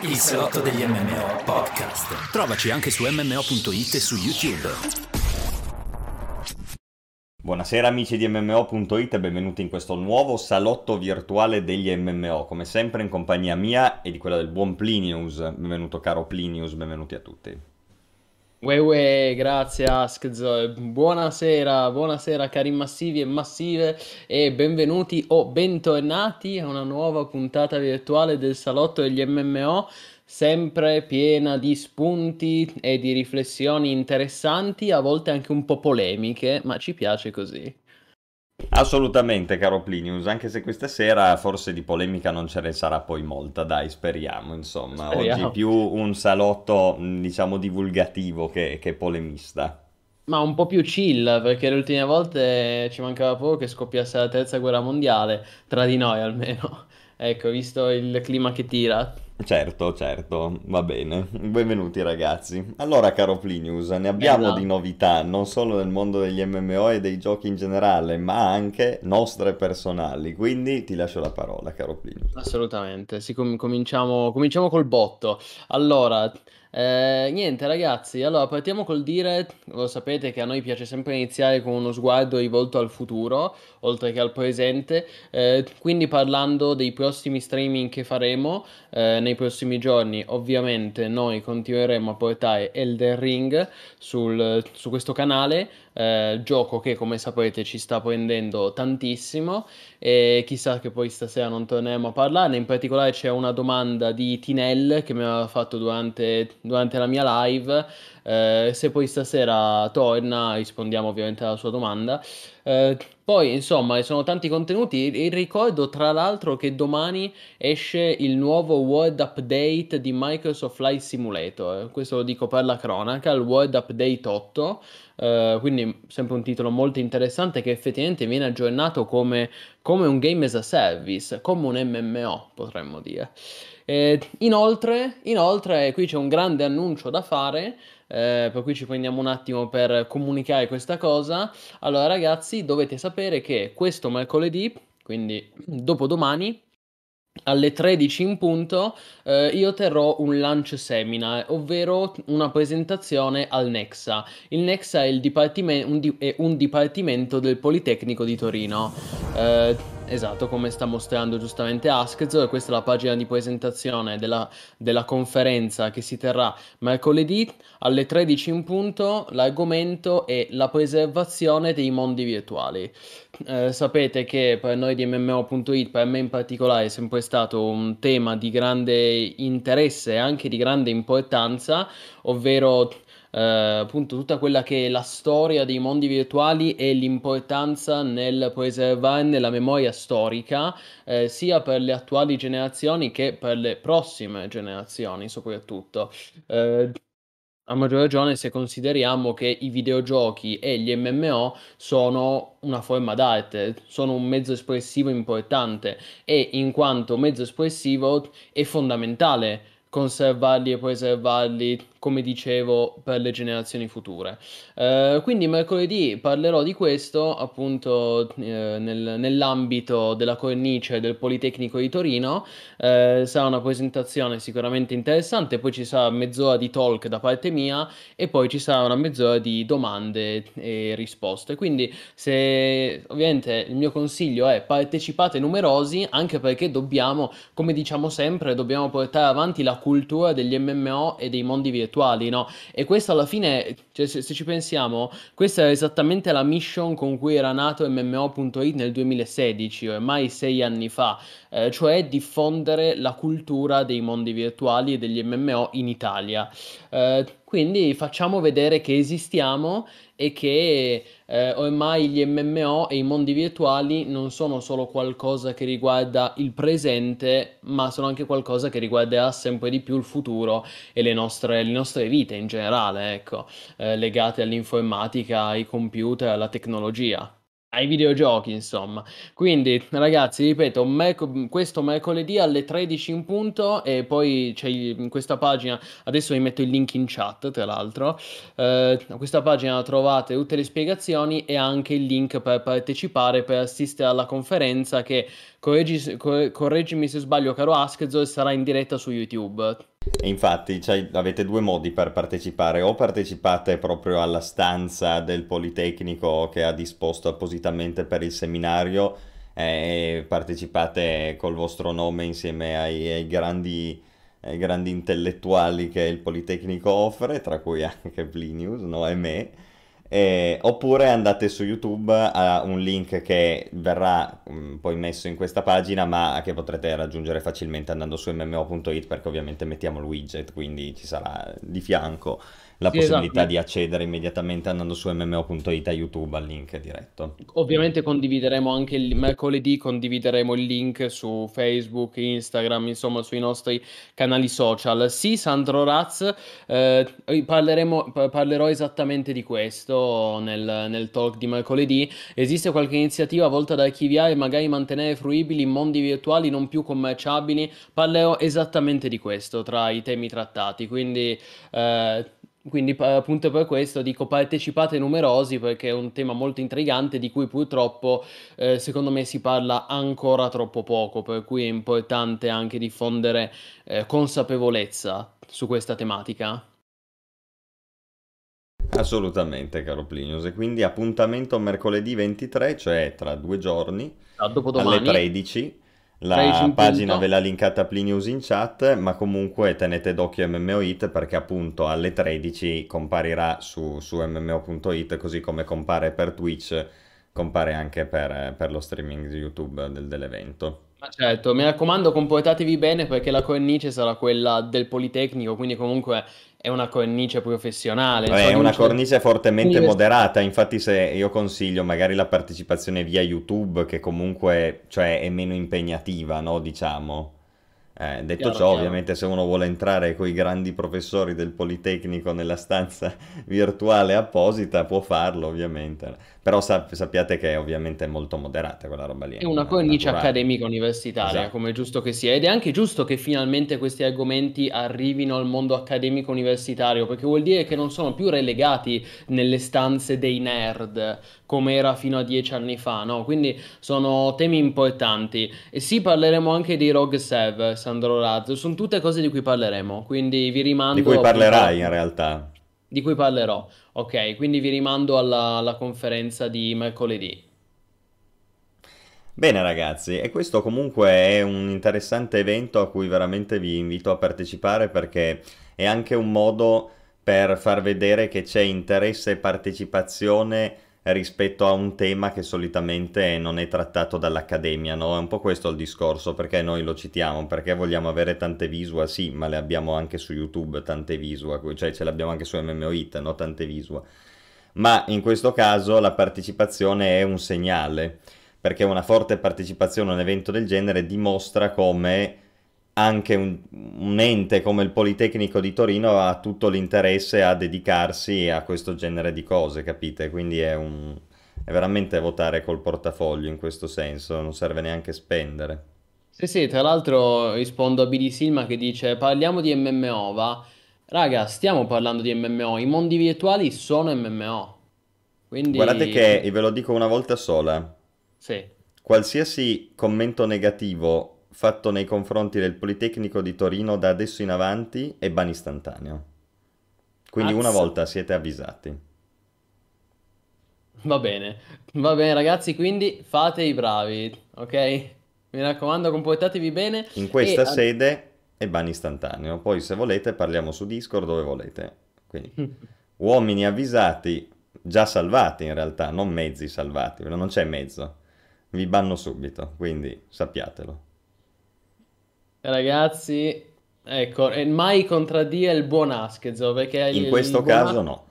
Il salotto degli MMO podcast. Trovaci anche su mmo.it e su YouTube. Buonasera amici di MMO.it e benvenuti in questo nuovo salotto virtuale degli MMO, come sempre in compagnia mia e di quella del buon Plinius. Benvenuto caro Plinius, benvenuti a tutti. Uè, uè, grazie Askzo, buonasera, buonasera cari massivi e massive e benvenuti o bentornati a una nuova puntata virtuale del salotto degli MMO, sempre piena di spunti e di riflessioni interessanti, a volte anche un po' polemiche, ma ci piace così. Assolutamente, caro Plinius, anche se questa sera forse di polemica non ce ne sarà poi molta, dai, speriamo, insomma. Speriamo. Oggi più un salotto, diciamo, divulgativo che, che polemista. Ma un po' più chill, perché le ultime volte ci mancava poco che scoppiasse la terza guerra mondiale, tra di noi almeno. Ecco, visto il clima che tira. Certo, certo, va bene. Benvenuti ragazzi. Allora, caro Plinius, ne abbiamo esatto. di novità, non solo nel mondo degli MMO e dei giochi in generale, ma anche nostre personali. Quindi ti lascio la parola, caro Plinius. Assolutamente, sì, com- cominciamo, cominciamo col botto. Allora, eh, niente ragazzi, allora partiamo col dire, lo sapete che a noi piace sempre iniziare con uno sguardo rivolto al futuro, oltre che al presente, eh, quindi parlando dei prossimi streaming che faremo eh, nei prossimi giorni, ovviamente noi continueremo a portare Elden Ring sul, su questo canale, eh, gioco che come sapete ci sta prendendo tantissimo e chissà che poi stasera non torneremo a parlarne, in particolare c'è una domanda di Tinel che mi aveva fatto durante, durante la mia live, eh, se poi stasera torna rispondiamo ovviamente alla sua domanda. Eh, poi, insomma, sono tanti contenuti. E ricordo tra l'altro che domani esce il nuovo World Update di Microsoft Flight Simulator. Questo lo dico per la cronaca, il World Update 8. Uh, quindi sempre un titolo molto interessante che effettivamente viene aggiornato come, come un game as a service, come un MMO potremmo dire. Eh, inoltre, inoltre, qui c'è un grande annuncio da fare, eh, per cui ci prendiamo un attimo per comunicare questa cosa. Allora ragazzi, dovete sapere che questo mercoledì, quindi dopodomani, alle 13 in punto eh, io terrò un launch seminar, ovvero una presentazione al Nexa. Il Nexa è, il dipartime- un, di- è un dipartimento del Politecnico di Torino. Eh, Esatto, come sta mostrando giustamente Askzo, questa è la pagina di presentazione della, della, conferenza che si terrà mercoledì alle 13 in punto. L'argomento è la preservazione dei mondi virtuali. Eh, sapete che per noi di MMO.it, per me in particolare, è sempre stato un tema di grande interesse e anche di grande importanza, ovvero eh, appunto tutta quella che è la storia dei mondi virtuali e l'importanza nel preservarne la memoria storica, eh, sia per le attuali generazioni che per le prossime generazioni soprattutto. Eh, a maggior ragione se consideriamo che i videogiochi e gli MMO sono una forma d'arte, sono un mezzo espressivo importante e in quanto mezzo espressivo è fondamentale conservarli e preservarli come dicevo, per le generazioni future. Eh, quindi mercoledì parlerò di questo appunto eh, nel, nell'ambito della cornice del Politecnico di Torino. Eh, sarà una presentazione sicuramente interessante, poi ci sarà mezz'ora di talk da parte mia e poi ci sarà una mezz'ora di domande e risposte. Quindi se ovviamente il mio consiglio è partecipate numerosi anche perché dobbiamo, come diciamo sempre, dobbiamo portare avanti la cultura degli MMO e dei mondi virtuali virtuali, no? E questo alla fine, cioè, se, se, ci pensiamo, questa è esattamente la mission con cui era nato MMO.it nel 2016, ormai sei anni fa, eh, cioè diffondere la cultura dei mondi virtuali e degli MMO in Italia. Eh, quindi facciamo vedere che esistiamo e che eh, ormai gli MMO e i mondi virtuali non sono solo qualcosa che riguarda il presente, ma sono anche qualcosa che riguarderà sempre di più il futuro e le nostre, le nostre vite in generale, ecco, eh, legate all'informatica, ai computer, alla tecnologia. Ai videogiochi, insomma. Quindi, ragazzi, ripeto, merc- questo mercoledì alle 13 in punto e poi c'è in questa pagina, adesso vi metto il link in chat, tra l'altro, eh, a questa pagina trovate tutte le spiegazioni e anche il link per partecipare, per assistere alla conferenza che, correggi, correggimi se sbaglio, caro Askzol, sarà in diretta su YouTube. E infatti cioè, avete due modi per partecipare, o partecipate proprio alla stanza del Politecnico che ha disposto appositamente per il seminario e partecipate col vostro nome insieme ai, ai, grandi, grandi, intellettuali che il Politecnico offre, tra cui anche Plinius no? e me eh, oppure andate su YouTube a un link che verrà mh, mm, poi messo in questa pagina, ma che potrete raggiungere facilmente andando su mmo.it perché ovviamente mettiamo il widget, quindi ci sarà di fianco la sì, possibilità esatto. di accedere immediatamente andando su mmo.it a YouTube al link diretto. Ovviamente condivideremo anche il mercoledì, condivideremo il link su Facebook, Instagram, insomma sui nostri canali social. Sì, Sandro Raz, eh, parleremo, parlerò esattamente di questo nel, nel talk di mercoledì. Esiste qualche iniziativa volta ad archiviare e magari mantenere fruibili mondi virtuali non più commerciabili? Parlerò esattamente di questo tra i temi trattati, quindi... Eh, quindi appunto per questo dico partecipate numerosi perché è un tema molto intrigante di cui purtroppo eh, secondo me si parla ancora troppo poco, per cui è importante anche diffondere eh, consapevolezza su questa tematica. Assolutamente, caro Plinius. E quindi appuntamento mercoledì 23, cioè tra due giorni, ah, alle 13 la pagina ve l'ha linkata Plinius in chat, ma comunque tenete d'occhio MMOIT perché appunto alle 13 comparirà su, su MMO.it così come compare per Twitch, compare anche per, per lo streaming di YouTube del, dell'evento. Ma certo, mi raccomando comportatevi bene perché la cornice sarà quella del Politecnico, quindi comunque è una cornice professionale. Beh, è una cornice fortemente moderata, infatti se io consiglio magari la partecipazione via YouTube che comunque cioè, è meno impegnativa, no? diciamo. Eh, detto chiaro, ciò, chiaro. ovviamente se uno vuole entrare con i grandi professori del Politecnico nella stanza virtuale apposita può farlo ovviamente, però sap- sappiate che ovviamente è molto moderata quella roba lì. È una cornice accademica universitaria, esatto. come è giusto che sia, ed è anche giusto che finalmente questi argomenti arrivino al mondo accademico universitario, perché vuol dire che non sono più relegati nelle stanze dei nerd, come era fino a dieci anni fa, no? Quindi sono temi importanti. E sì, parleremo anche di Rogue Sev, Sandro Razzo, sono tutte cose di cui parleremo, quindi vi rimando... Di cui parlerai in realtà. Di cui parlerò, ok, quindi vi rimando alla, alla conferenza di mercoledì. Bene ragazzi, e questo comunque è un interessante evento a cui veramente vi invito a partecipare perché è anche un modo per far vedere che c'è interesse e partecipazione rispetto a un tema che solitamente non è trattato dall'accademia, no? È un po' questo il discorso, perché noi lo citiamo, perché vogliamo avere tante visual, sì, ma le abbiamo anche su YouTube tante visual, cioè ce le abbiamo anche su MMOIT, no? Tante visual. Ma in questo caso la partecipazione è un segnale, perché una forte partecipazione a un evento del genere dimostra come anche un, un, ente come il Politecnico di Torino ha tutto l'interesse a dedicarsi a questo genere di cose, capite? Quindi è, un, è veramente votare col portafoglio in questo senso, non serve neanche spendere. Sì, sì, tra l'altro rispondo a Billy Silma che dice parliamo di MMO, va? Raga, stiamo parlando di MMO, i mondi virtuali sono MMO. Quindi... Guardate che, ve lo dico una volta sola, sì. qualsiasi commento negativo fatto nei confronti del Politecnico di Torino da adesso in avanti è ban istantaneo. Quindi Azz. una volta siete avvisati. Va bene, va bene ragazzi, quindi fate i bravi, ok? Mi raccomando, comportatevi bene. In questa e... sede è ban istantaneo, poi se volete parliamo su Discord dove volete. Quindi uomini avvisati, già salvati in realtà, non mezzi salvati, non c'è mezzo. Vi banno subito, quindi sappiatelo. Ragazzi, ecco, mai contraddire il buon Askezo perché in questo caso no.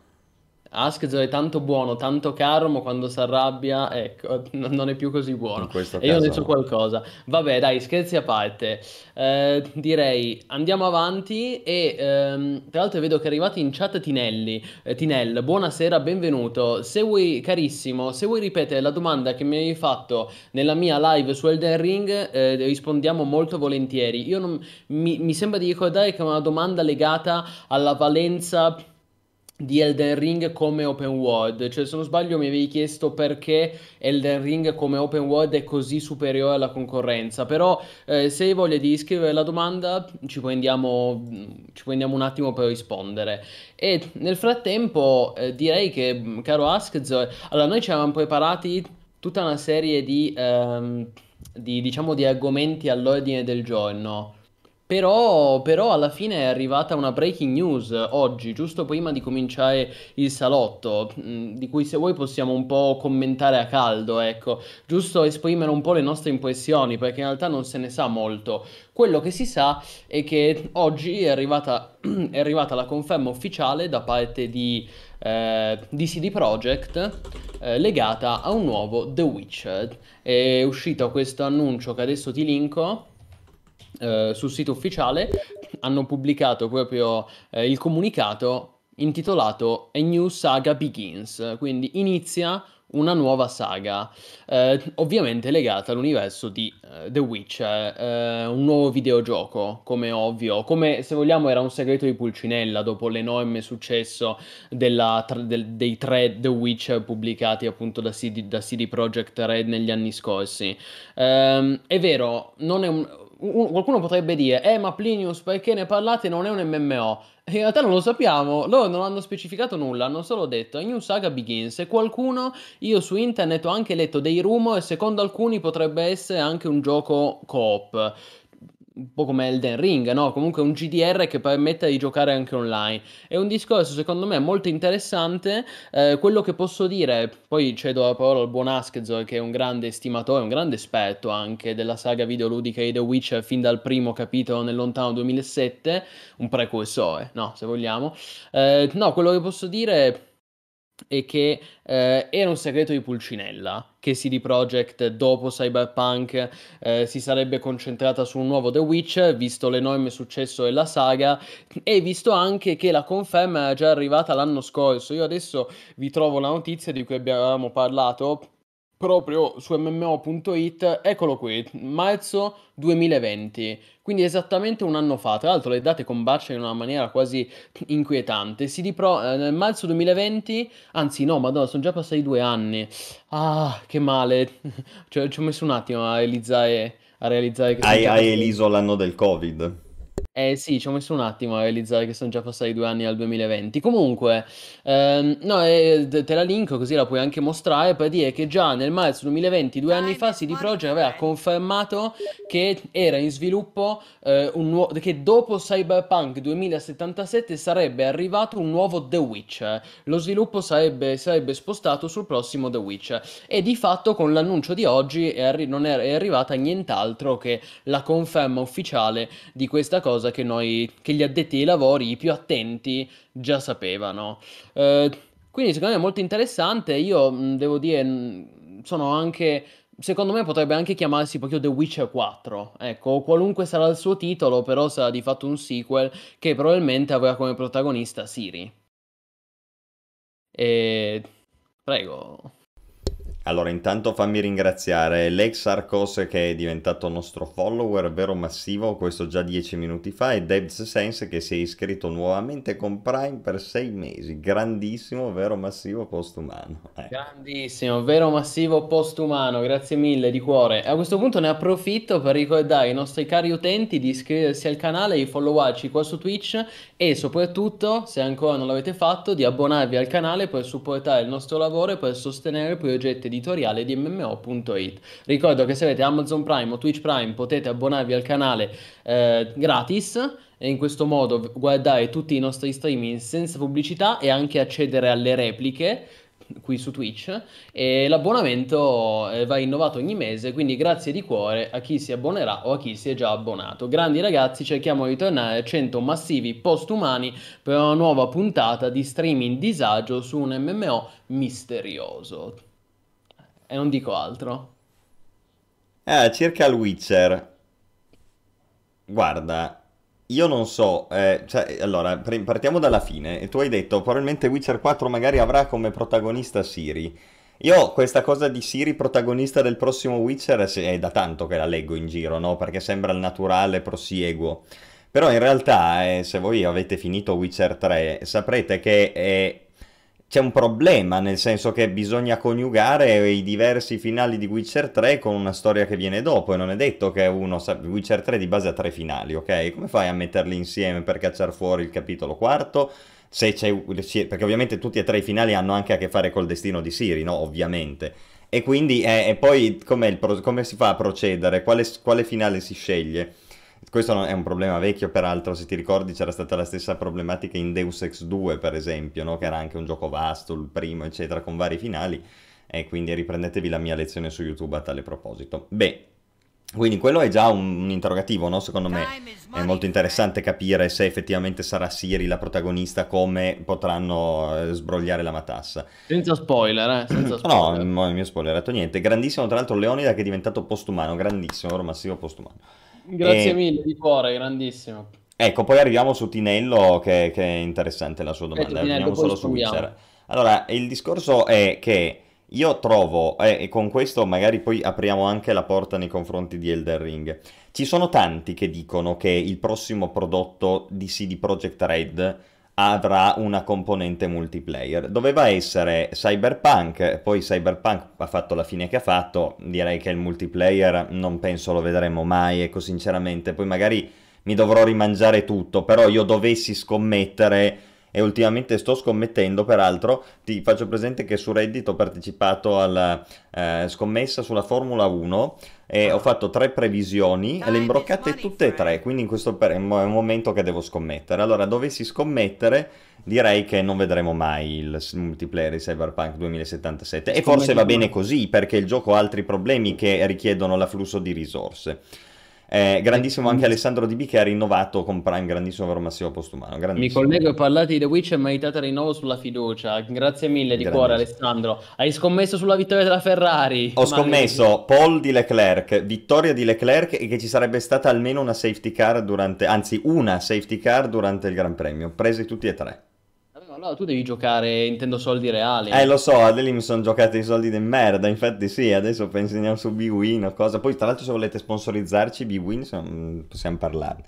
Askzo è tanto buono, tanto caro, ma quando si arrabbia, ecco, non è più così buono. E io ne so qualcosa. Vabbè, dai, scherzi a parte. Eh, direi andiamo avanti e ehm, tra l'altro vedo che è arrivato in chat Tinelli. Eh, Tinel, buonasera, benvenuto. Se vuoi, carissimo, se vuoi ripetere la domanda che mi hai fatto nella mia live su Elden Ring, eh, rispondiamo molto volentieri. Io non, mi, mi sembra di ricordare che è una domanda legata alla valenza di Elden Ring come open world, cioè se non sbaglio mi avevi chiesto perché Elden Ring come open world è così superiore alla concorrenza, però eh, se hai voglia di scrivere la domanda ci prendiamo, ci prendiamo un attimo per rispondere. E nel frattempo eh, direi che caro Askz, allora noi ci eravamo preparati tutta una serie di, ehm, di diciamo di argomenti all'ordine del giorno però, però, alla fine è arrivata una breaking news oggi, giusto prima di cominciare il salotto, mm, di cui se vuoi possiamo un po' commentare a caldo, ecco, giusto esprimere un po' le nostre impressioni, perché in realtà non se ne sa molto. Quello che si sa è che oggi è arrivata, è arrivata la conferma ufficiale da parte di, eh, di CD Projekt eh, legata a un nuovo The Witcher. È uscito questo annuncio che adesso ti linko eh, sul sito ufficiale hanno pubblicato proprio eh, il comunicato intitolato A New Saga Begins, quindi inizia una nuova saga, eh, ovviamente legata all'universo di uh, The Witcher, eh, un nuovo videogioco, come ovvio, come se vogliamo era un segreto di Pulcinella dopo l'enorme successo della, tra, del, dei tre The Witcher pubblicati appunto da CD, da CD Projekt Red negli anni scorsi. Eh, è vero, non è un, qualcuno potrebbe dire, eh ma Plinius perché ne parlate? Non è un MMO? In realtà non lo sappiamo, loro non hanno specificato nulla, hanno solo detto New Saga Begins. E qualcuno, io su internet ho anche letto dei rumor e secondo alcuni potrebbe essere anche un gioco co-op un po' come Elden Ring, no? Comunque un GDR che permette di giocare anche online. È un discorso secondo me molto interessante. Eh, quello che posso dire, poi cedo la parola al buon Askezor che è un grande estimatore, un grande esperto anche della saga videoludica di The Witcher fin dal primo capitolo nel lontano 2007, un precursore, no, se vogliamo. Eh, no, quello che posso dire e che eh, era un segreto di Pulcinella che CD Projekt dopo Cyberpunk eh, si sarebbe concentrata su un nuovo The Witch visto l'enorme successo della saga e visto anche che la conferma è già arrivata l'anno scorso. Io adesso vi trovo la notizia di cui abbiamo parlato proprio su mmo.it, eccolo qui, marzo 2020, quindi esattamente un anno fa, tra l'altro le date combaciano in una maniera quasi inquietante, CD Pro eh, nel marzo 2020, anzi no, madonna, sono già passati due anni, ah, che male, cioè, ci ho messo un attimo a realizzare, a realizzare che... Hai, hai eliso l'anno del Covid. Eh sì, ci ho messo un attimo a realizzare che sono già passati due anni al 2020. Comunque, ehm, no, eh, te la linko così la puoi anche mostrare per dire che già nel marzo 2020, due anni fa, CD Projekt aveva confermato che era in sviluppo eh, un nuovo, che dopo Cyberpunk 2077 sarebbe arrivato un nuovo The Witcher. Lo sviluppo sarebbe, sarebbe spostato sul prossimo The Witcher. E di fatto con l'annuncio di oggi è, arri- non è, è arrivata nient'altro che la conferma ufficiale di questa cosa cosa che noi, che gli addetti ai lavori, i più attenti, già sapevano. Eh, quindi secondo me è molto interessante. Io mh, devo dire, sono anche. Secondo me potrebbe anche chiamarsi proprio The Witcher 4. Ecco, qualunque sarà il suo titolo, però sarà di fatto un sequel che probabilmente avrà come protagonista Siri. E. Prego. Allora, intanto fammi ringraziare l'ex Arcos che è diventato nostro follower, vero massivo, questo già dieci minuti fa, e Debs Sense che si è iscritto nuovamente con Prime per sei mesi. Grandissimo, vero massivo postumano. Eh. Grandissimo, vero massivo postumano, grazie mille di cuore. A questo punto ne approfitto per ricordare ai nostri cari utenti di iscriversi al canale, di followarci qua su Twitch e soprattutto, se ancora non l'avete fatto, di abbonarvi al canale per supportare il nostro lavoro e per sostenere progetti editoriale di MMO.it. Ricordo che se avete Amazon Prime o Twitch Prime potete abbonarvi al canale eh, gratis e in questo modo guardare tutti i nostri streaming senza pubblicità e anche accedere alle repliche qui su Twitch e l'abbonamento eh, va innovato ogni mese, quindi grazie di cuore a chi si abbonerà o a chi si è già abbonato. Grandi ragazzi, cerchiamo di tornare a 100 massivi postumani per una nuova puntata di streaming disagio su un MMO misterioso. E non dico altro. Eh, circa il Witcher. Guarda, io non so, eh, cioè, allora, partiamo dalla fine. Tu hai detto, probabilmente Witcher 4 magari avrà come protagonista Siri. Io questa cosa di Siri protagonista del prossimo Witcher è da tanto che la leggo in giro, no? Perché sembra il naturale prosieguo. Però in realtà, eh, se voi avete finito Witcher 3, saprete che è c'è un problema, nel senso che bisogna coniugare i diversi finali di Witcher 3 con una storia che viene dopo e non è detto che uno sa... Witcher 3 di base ha tre finali, ok? Come fai a metterli insieme per cacciare fuori il capitolo quarto? Se c'è... Perché ovviamente tutti e tre i finali hanno anche a che fare col destino di Siri, no? Ovviamente. E quindi, eh, e poi come si fa a procedere? Quale, quale finale si sceglie? Questo è un problema vecchio, peraltro, se ti ricordi c'era stata la stessa problematica in Deus Ex 2, per esempio, no? che era anche un gioco vasto, il primo, eccetera, con vari finali, e quindi riprendetevi la mia lezione su YouTube a tale proposito. Beh, quindi quello è già un, un interrogativo, no? Secondo me è molto interessante capire se effettivamente sarà Siri la protagonista, come potranno eh, sbrogliare la matassa. Senza spoiler, eh? Senza spoiler. no, non mi ho spoilerato niente. Grandissimo, tra l'altro, Leonida che è diventato postumano, grandissimo, ora massivo postumano. Grazie e... mille di cuore, grandissimo. Ecco, poi arriviamo su Tinello, che, che è interessante la sua domanda. Eh, arriviamo solo su Witcher. Allora, il discorso è che io trovo, eh, e con questo magari poi apriamo anche la porta nei confronti di Elden Ring. Ci sono tanti che dicono che il prossimo prodotto di CD Projekt Red avrà una componente multiplayer. Doveva essere Cyberpunk, poi Cyberpunk ha fatto la fine che ha fatto, direi che il multiplayer non penso lo vedremo mai, ecco sinceramente, poi magari mi dovrò rimangiare tutto, però io dovessi scommettere e ultimamente sto scommettendo, peraltro ti faccio presente che su Reddit ho partecipato alla eh, scommessa sulla Formula 1 e ho fatto tre previsioni e le imbroccate tutte e tre, quindi in questo è un momento che devo scommettere. Allora, dovessi scommettere, direi che non vedremo mai il multiplayer di Cyberpunk 2077 e forse va bene così perché il gioco ha altri problemi che richiedono l'afflusso di risorse. Eh, grandissimo anche Alessandro Di B che ha rinnovato con Prime, grandissimo vero Massimo Postumano. Mi collego e parlate di The Witch e meritate rinnovo sulla fiducia. Grazie mille di cuore Alessandro. Hai scommesso sulla vittoria della Ferrari. Ho scommesso Paul di Leclerc, vittoria di Leclerc e che ci sarebbe stata almeno una safety car durante, anzi una safety car durante il Gran Premio, presi tutti e tre allora tu devi giocare intendo soldi reali. Eh, lo so, a mi sono giocati i soldi di merda, infatti sì, adesso penso andiamo su B-Win o cosa. Poi tra l'altro se volete sponsorizzarci B-Win possiamo parlare.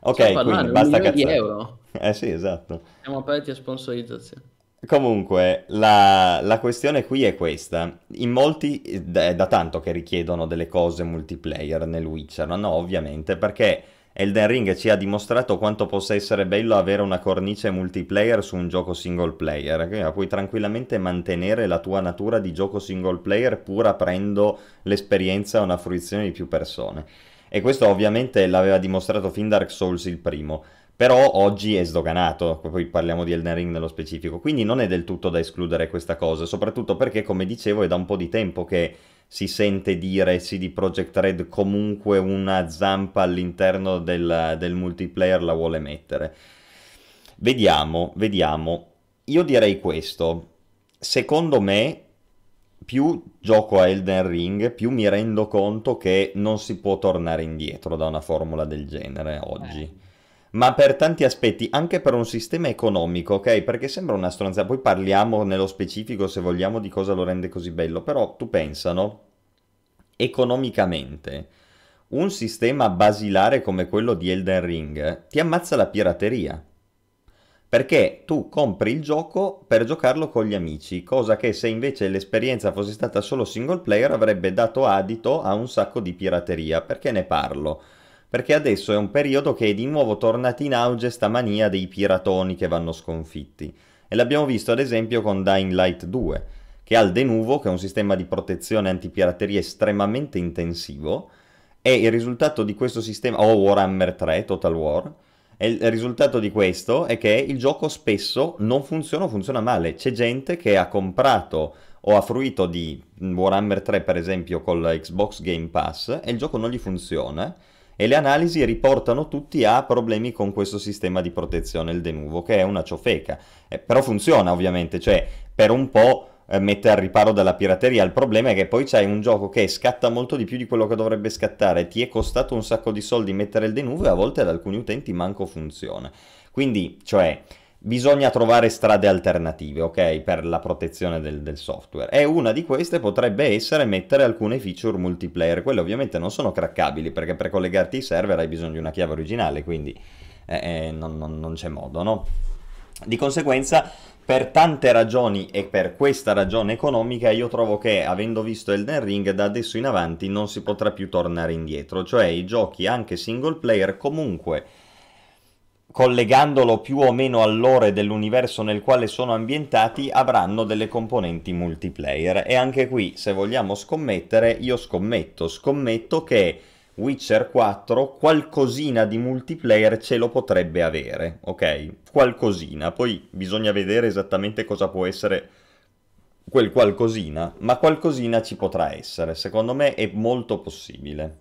Ok, quindi parlare, basta cazzare. di euro. Eh sì, esatto. Siamo aperti a sponsorizzazione. Comunque, la, la, questione qui è questa. In molti è da tanto che richiedono delle cose multiplayer nel Witcher, no? no ovviamente, perché Elden Ring ci ha dimostrato quanto possa essere bello avere una cornice multiplayer su un gioco single player, puoi tranquillamente mantenere la tua natura di gioco single player pur aprendo l'esperienza a una fruizione di più persone. E questo ovviamente l'aveva dimostrato fin Dark Souls il primo, però oggi è sdoganato, poi parliamo di Elden Ring nello specifico, quindi non è del tutto da escludere questa cosa, soprattutto perché come dicevo è da un po' di tempo che si sente dire CD Projekt Red comunque una zampa all'interno del, del multiplayer la vuole mettere. Vediamo, vediamo. Io direi questo. Secondo me, più gioco a Elden Ring, più mi rendo conto che non si può tornare indietro da una formula del genere oggi. Eh ma per tanti aspetti, anche per un sistema economico, ok? Perché sembra una stronzata, poi parliamo nello specifico se vogliamo di cosa lo rende così bello, però tu pensano, economicamente, un sistema basilare come quello di Elden Ring ti ammazza la pirateria. Perché tu compri il gioco per giocarlo con gli amici, cosa che se invece l'esperienza fosse stata solo single player avrebbe dato adito a un sacco di pirateria. Perché ne parlo? perché adesso è un periodo che è di nuovo tornata in auge sta mania dei piratoni che vanno sconfitti. E l'abbiamo visto ad esempio con Dying Light 2, che ha il Denuvo, che è un sistema di protezione antipirateria estremamente intensivo, e il risultato di questo sistema, o Warhammer 3, Total War, E il risultato di questo è che il gioco spesso non funziona o funziona male. C'è gente che ha comprato o ha fruito di Warhammer 3 per esempio con la Xbox Game Pass e il gioco non gli funziona e le analisi riportano tutti a problemi con questo sistema di protezione, il denuvo, che è una ciofeca. Eh, però funziona ovviamente, cioè per un po' mette al riparo dalla pirateria. Il problema è che poi c'hai un gioco che scatta molto di più di quello che dovrebbe scattare, ti è costato un sacco di soldi mettere il denuvo e a volte ad alcuni utenti manco funziona. Quindi, cioè bisogna trovare strade alternative, ok, per la protezione del, del, software. E una di queste potrebbe essere mettere alcune feature multiplayer. Quelle ovviamente non sono craccabili perché per collegarti ai server hai bisogno di una chiave originale, quindi eh, eh, non, non, non c'è modo, no? Di conseguenza, per tante ragioni e per questa ragione economica, io trovo che, avendo visto Elden Ring, da adesso in avanti non si potrà più tornare indietro. Cioè, i giochi anche single player comunque collegandolo più o meno all'ore dell'universo nel quale sono ambientati, avranno delle componenti multiplayer. E anche qui, se vogliamo scommettere, io scommetto, scommetto che Witcher 4 qualcosina di multiplayer ce lo potrebbe avere, ok? Qualcosina, poi bisogna vedere esattamente cosa può essere quel qualcosina, ma qualcosina ci potrà essere, secondo me è molto possibile.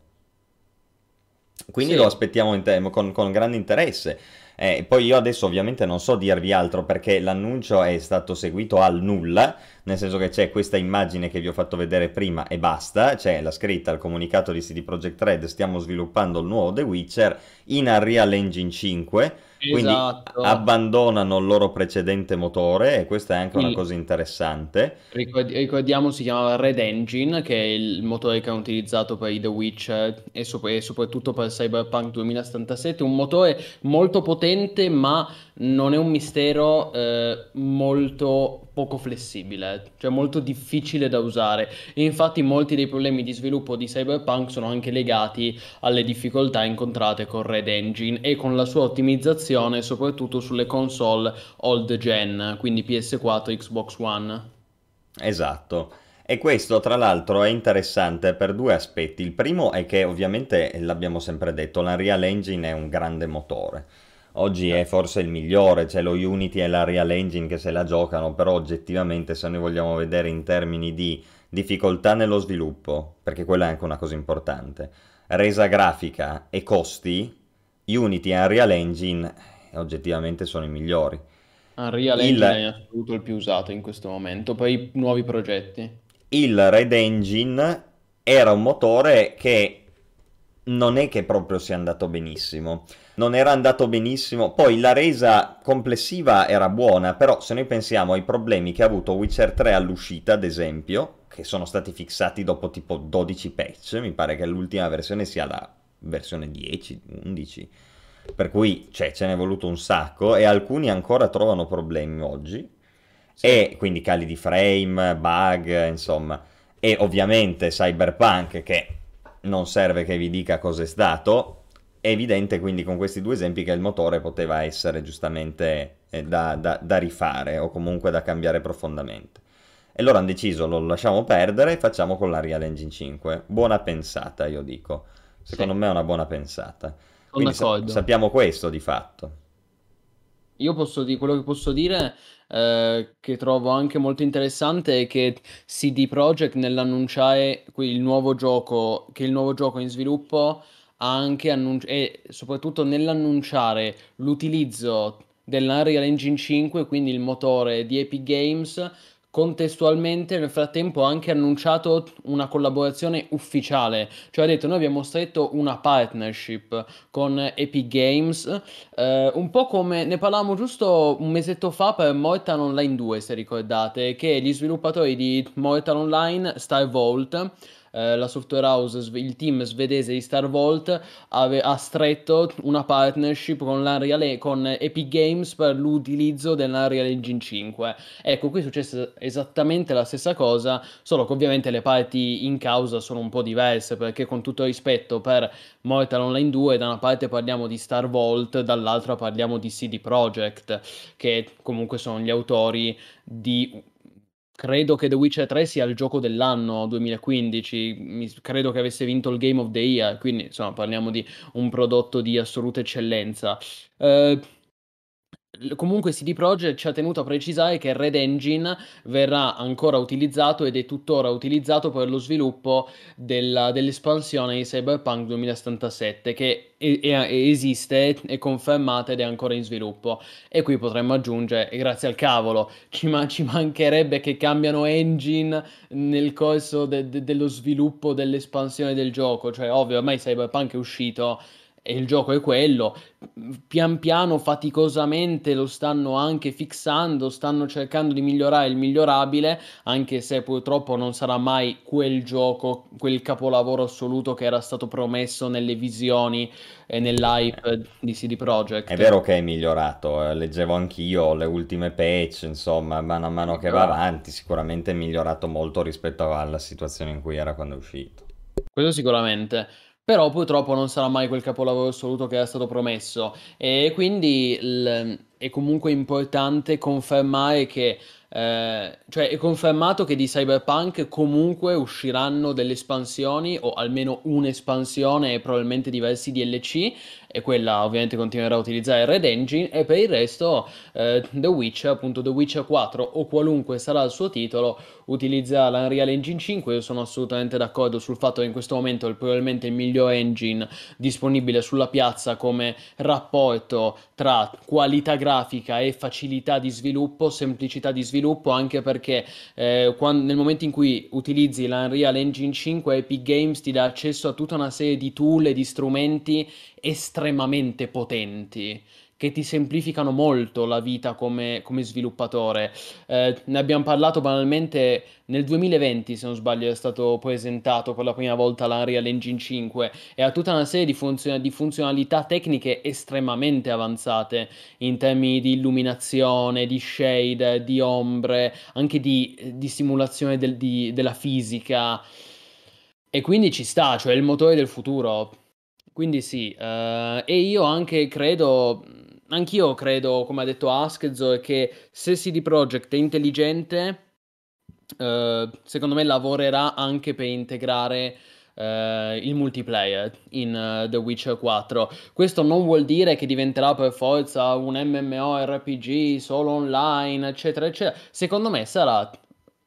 Quindi sì. lo aspettiamo te- con, con grande interesse. Eh, poi io adesso ovviamente non so dirvi altro perché l'annuncio è stato seguito al nulla, nel senso che c'è questa immagine che vi ho fatto vedere prima e basta, c'è la scritta al comunicato di CD Projekt Red, stiamo sviluppando il nuovo The Witcher in Unreal Engine 5 quindi esatto. abbandonano il loro precedente motore e questa è anche una cosa interessante. ricordiamo si chiamava Red Engine, che è il motore che hanno utilizzato per i The Witcher e, sop- e soprattutto per Cyberpunk 2077, un motore molto potente ma non è un mistero eh, molto poco flessibile, cioè molto difficile da usare. E infatti molti dei problemi di sviluppo di Cyberpunk sono anche legati alle difficoltà incontrate con Red Engine e con la sua ottimizzazione soprattutto sulle console old gen, quindi PS4, Xbox One. Esatto. E questo tra l'altro è interessante per due aspetti. Il primo è che ovviamente l'abbiamo sempre detto, l'Unreal Engine è un grande motore Oggi è forse il migliore, c'è lo Unity e la Real Engine che se la giocano, però oggettivamente se noi vogliamo vedere in termini di difficoltà nello sviluppo, perché quella è anche una cosa importante, resa grafica e costi, Unity e Unreal Engine oggettivamente sono i migliori. Unreal il... Engine è in assoluto il più usato in questo momento per i nuovi progetti. Il Red Engine era un motore che non è che proprio sia andato benissimo. Non era andato benissimo. Poi la resa complessiva era buona, però se noi pensiamo ai problemi che ha avuto Witcher 3 all'uscita, ad esempio, che sono stati fissati dopo tipo 12 patch, mi pare che l'ultima versione sia la versione 10, 11. Per cui cioè, ce n'è voluto un sacco e alcuni ancora trovano problemi oggi. Sì. E quindi cali di frame, bug, insomma. E ovviamente Cyberpunk che non serve che vi dica cosa è stato, è evidente quindi con questi due esempi che il motore poteva essere giustamente eh, da, da, da, rifare o comunque da cambiare profondamente. E allora hanno deciso, lo lasciamo perdere e facciamo con la Real Engine 5. Buona pensata, io dico. Secondo sì. me è una buona pensata. Quindi sa- sappiamo questo di fatto. Io posso dire, quello che posso dire eh, che trovo anche molto interessante è che CD Projekt nell'annunciare il nuovo gioco, che il nuovo gioco è in sviluppo, ha anche annunci- e soprattutto nell'annunciare l'utilizzo dell'Unreal Engine 5, quindi il motore di Epic Games, contestualmente nel frattempo ha anche annunciato una collaborazione ufficiale, cioè ha detto noi abbiamo stretto una partnership con Epic Games, eh, un po' come ne parlavamo giusto un mesetto fa per Mortal Online 2 se ricordate, che gli sviluppatori di Mortal Online Star Vault eh, la software house, il team svedese di Star Vault ave- ha stretto una partnership con, l'Unreal, con Epic Games per l'utilizzo dell'Unreal Engine 5. Ecco, qui è successa esattamente la stessa cosa, solo che ovviamente le parti in causa sono un po' diverse, perché con tutto rispetto per Mortal Online 2, da una parte parliamo di Star Vault, dall'altra parliamo di CD Projekt, che comunque sono gli autori di credo che The Witcher 3 sia il gioco dell'anno 2015, Mi- credo che avesse vinto il Game of the Year, quindi insomma parliamo di un prodotto di assoluta eccellenza. Eh, Comunque CD Projekt ci ha tenuto a precisare che Red Engine verrà ancora utilizzato ed è tuttora utilizzato per lo sviluppo della- dell'espansione di Cyberpunk 2077 che è- è- esiste, è confermata ed è ancora in sviluppo. E qui potremmo aggiungere, grazie al cavolo, ci, ma- ci mancherebbe che cambiano engine nel corso de- de- dello sviluppo dell'espansione del gioco. Cioè, ovvio, ormai Cyberpunk è uscito e il gioco è quello. Pian piano, faticosamente lo stanno anche fissando, stanno cercando di migliorare il migliorabile, anche se purtroppo non sarà mai quel gioco, quel capolavoro assoluto che era stato promesso nelle visioni e nell'hype di CD Projekt. È vero che è migliorato, eh, leggevo anch'io le ultime patch, insomma, mano a mano che va avanti, sicuramente è migliorato molto rispetto alla situazione in cui era quando è uscito. Questo sicuramente. Però purtroppo non sarà mai quel capolavoro assoluto che era stato promesso. E quindi l- è comunque importante confermare che, eh, cioè è confermato che di Cyberpunk comunque usciranno delle espansioni o almeno un'espansione e probabilmente diversi DLC e quella ovviamente continuerà a utilizzare Red Engine e per il resto eh, The Witcher, appunto The Witcher 4 o qualunque sarà il suo titolo, utilizza l'Unreal Engine 5. Io sono assolutamente d'accordo sul fatto che in questo momento è probabilmente il miglior engine disponibile sulla piazza come rapporto tra qualità grafica e facilità di sviluppo, semplicità di sviluppo, anche perché eh, quando, nel momento in cui utilizzi l'Unreal Engine 5 Epic Games ti dà accesso a tutta una serie di tool e di strumenti estremamente potenti che ti semplificano molto la vita come, come sviluppatore. Eh, ne abbiamo parlato banalmente nel 2020, se non sbaglio, è stato presentato per la prima volta l'Unreal Engine 5 e ha tutta una serie di, funzion- di funzionalità tecniche estremamente avanzate in termini di illuminazione, di shade, di ombre, anche di, di simulazione del- di- della fisica. E quindi ci sta, cioè il motore del futuro. Quindi sì, eh, e io anche credo, anch'io credo, come ha detto Askzo, che se CD Projekt è intelligente, eh, secondo me lavorerà anche per integrare eh, il multiplayer in uh, The Witcher 4. Questo non vuol dire che diventerà per forza un MMORPG solo online, eccetera, eccetera. Secondo me sarà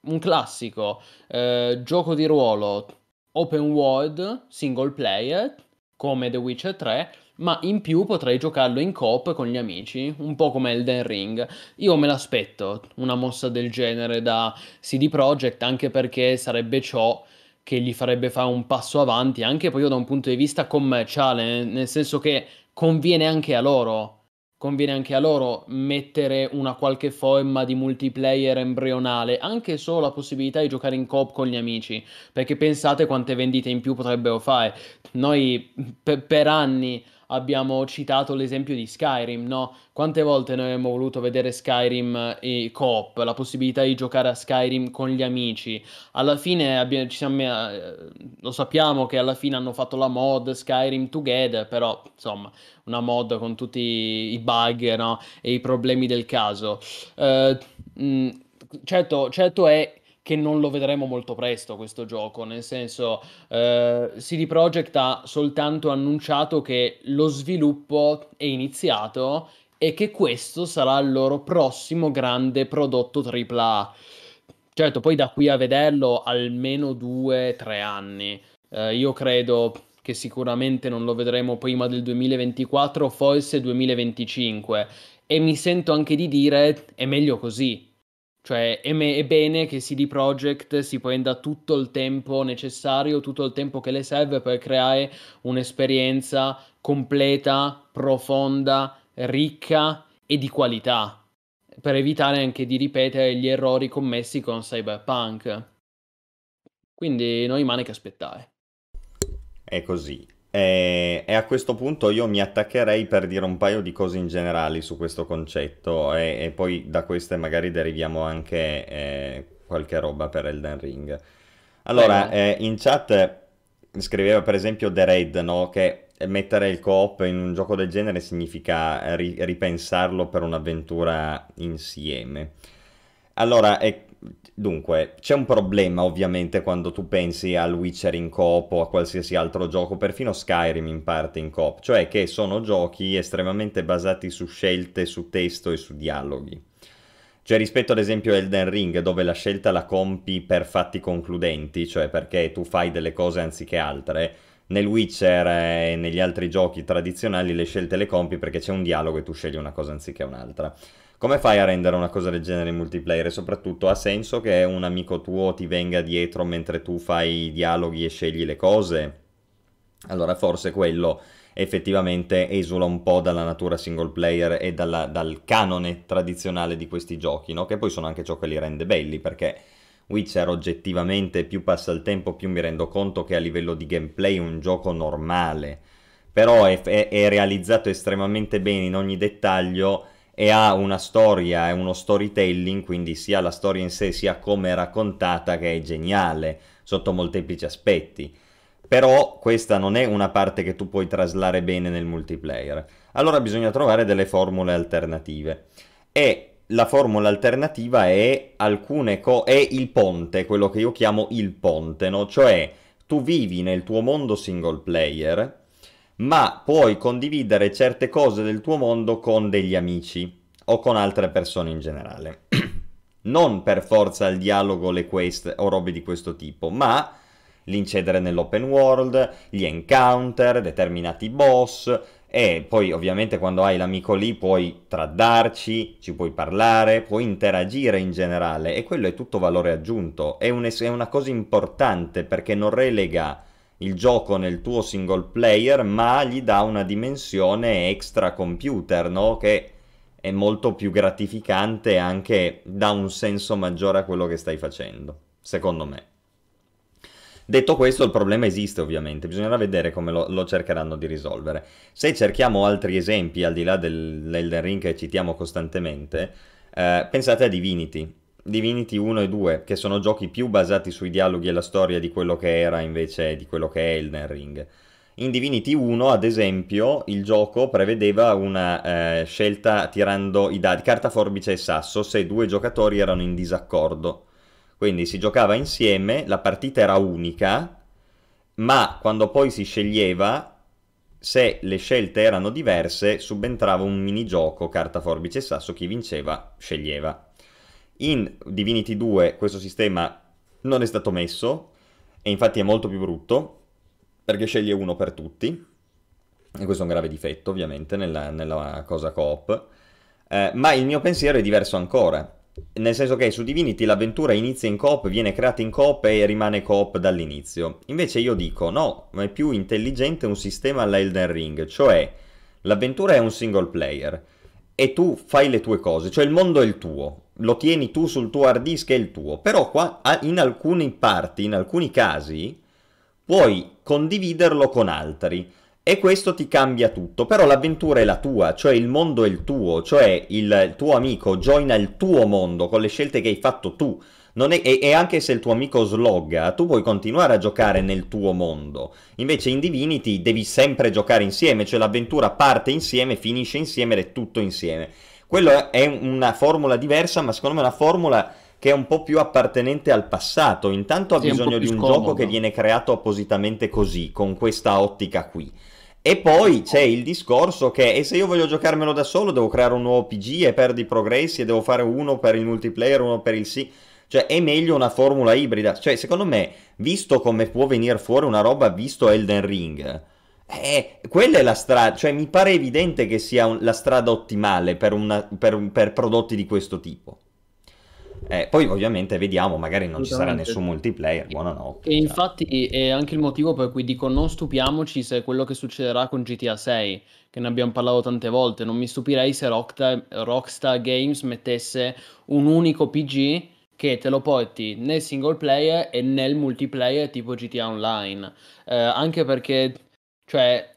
un classico eh, gioco di ruolo open world, single player come The Witcher 3, ma in più potrei giocarlo in coop con gli amici, un po' come Elden Ring. Io me l'aspetto una mossa del genere da CD Projekt, anche perché sarebbe ciò che gli farebbe fare un passo avanti, anche proprio da un punto di vista commerciale, nel senso che conviene anche a loro conviene anche a loro mettere una qualche forma di multiplayer embrionale, anche solo la possibilità di giocare in coop con gli amici, perché pensate quante vendite in più potrebbero fare. Noi per, per anni abbiamo citato l'esempio di Skyrim, no? Quante volte noi abbiamo voluto vedere Skyrim e coop, la possibilità di giocare a Skyrim con gli amici. Alla fine abbiamo, siamo, eh, lo sappiamo che alla fine hanno fatto la mod Skyrim Together, però insomma, una mod con tutti i bug, no? E i problemi del caso. Uh, mh, certo, certo è che non lo vedremo molto presto questo gioco, nel senso eh, CD Projekt ha soltanto annunciato che lo sviluppo è iniziato e che questo sarà il loro prossimo grande prodotto AAA. Certo, poi da qui a vederlo almeno due, tre anni. Eh, io credo che sicuramente non lo vedremo prima del 2024, forse 2025. E mi sento anche di dire è meglio così, cioè è, me- è, bene che CD Projekt si prenda tutto il tempo necessario, tutto il tempo che le serve per creare un'esperienza completa, profonda, ricca e di qualità, per evitare anche di ripetere gli errori commessi con Cyberpunk. Quindi non rimane che aspettare. È così. E, e, a questo punto io mi attaccherei per dire un paio di cose in generale su questo concetto e, e poi da queste magari deriviamo anche eh, qualche roba per Elden Ring. Allora, eh, in chat scriveva per esempio The Raid, no? Che mettere il co-op in un gioco del genere significa ri- ripensarlo per un'avventura insieme. Allora, è Dunque, c'è un problema ovviamente quando tu pensi al Witcher in coop o a qualsiasi altro gioco, perfino Skyrim in parte in coop, cioè che sono giochi estremamente basati su scelte, su testo e su dialoghi. Cioè rispetto ad esempio a Elden Ring, dove la scelta la compi per fatti concludenti, cioè perché tu fai delle cose anziché altre, nel Witcher e negli altri giochi tradizionali le scelte le compi perché c'è un dialogo e tu scegli una cosa anziché un'altra. Come fai a rendere una cosa del genere in multiplayer? E soprattutto ha senso che un amico tuo ti venga dietro mentre tu fai i dialoghi e scegli le cose? Allora forse quello effettivamente esula un po' dalla natura single player e dalla, dal canone tradizionale di questi giochi, no? che poi sono anche ciò che li rende belli, perché Witcher oggettivamente più passa il tempo più mi rendo conto che a livello di gameplay è un gioco normale, però è, è, è realizzato estremamente bene in ogni dettaglio e ha una storia e uno storytelling, quindi sia la storia in sé sia come è raccontata che è geniale sotto molteplici aspetti. Però questa non è una parte che tu puoi traslare bene nel multiplayer. Allora bisogna trovare delle formule alternative. E la formula alternativa è alcune co- è il ponte, quello che io chiamo il ponte, no? Cioè tu vivi nel tuo mondo single player ma puoi condividere certe cose del tuo mondo con degli amici o con altre persone in generale. non per forza il dialogo, le quest o robe di questo tipo, ma l'incedere nell'open world, gli encounter, determinati boss e poi ovviamente quando hai l'amico lì puoi traddarci, ci puoi parlare, puoi interagire in generale e quello è tutto valore aggiunto, è, un, è una cosa importante perché non relega il gioco nel tuo single player, ma gli dà una dimensione extra computer, no? Che è molto più gratificante e anche dà un senso maggiore a quello che stai facendo, secondo me. Detto questo, il problema esiste ovviamente, bisognerà vedere come lo, lo, cercheranno di risolvere. Se cerchiamo altri esempi, al di là dell'Elden Ring che citiamo costantemente, eh, pensate a Divinity. Divinity 1 e 2, che sono giochi più basati sui dialoghi e la storia di quello che era invece di quello che è Elden Ring. In Divinity 1, ad esempio, il gioco prevedeva una eh, scelta tirando i dadi, carta forbice e sasso, se due giocatori erano in disaccordo. Quindi si giocava insieme, la partita era unica, ma quando poi si sceglieva, se le scelte erano diverse, subentrava un minigioco, carta forbice e sasso, chi vinceva sceglieva. In Divinity 2 questo sistema non è stato messo e infatti è molto più brutto perché sceglie uno per tutti. E questo è un grave difetto ovviamente nella, nella cosa coop. Eh, ma il mio pensiero è diverso ancora. Nel senso che su Divinity l'avventura inizia in coop, viene creata in coop e rimane coop dall'inizio. Invece io dico no, è più intelligente un sistema alla Elden Ring, cioè l'avventura è un single player e tu fai le tue cose, cioè il mondo è il tuo, lo tieni tu sul tuo hard disk è il tuo, però qua in alcuni parti, in alcuni casi, puoi condividerlo con altri e questo ti cambia tutto, però l'avventura è la tua, cioè il mondo è il tuo, cioè il tuo amico joina il tuo mondo con le scelte che hai fatto tu. È, e, e, anche se il tuo amico slogga, tu puoi continuare a giocare nel tuo mondo. Invece in Divinity devi sempre giocare insieme, cioè l'avventura parte insieme, finisce insieme ed è tutto insieme. Quello è una formula diversa, ma secondo me è una formula che è un po' più appartenente al passato. Intanto ha sì, bisogno di un scomodo. gioco che viene creato appositamente così, con questa ottica qui. E poi c'è il discorso che e se io voglio giocarmelo da solo devo creare un nuovo PG e perdo i progressi e devo fare uno per il multiplayer, uno per il sì. Cioè è meglio una formula ibrida. Cioè secondo me, visto come può venire fuori una roba visto Elden Ring, eh, quella è la strada, cioè mi pare evidente che sia un, la strada ottimale per, una, per, per, prodotti di questo tipo. Eh, poi ovviamente vediamo, magari non ci sarà nessun multiplayer, buonanotte. E cioè. infatti è anche il motivo per cui dico non stupiamoci se è quello che succederà con GTA 6, che ne abbiamo parlato tante volte, non mi stupirei se Rockstar, Rockstar Games mettesse un unico PG che te lo porti nel single player e nel multiplayer tipo GTA Online, eh, anche perché cioè,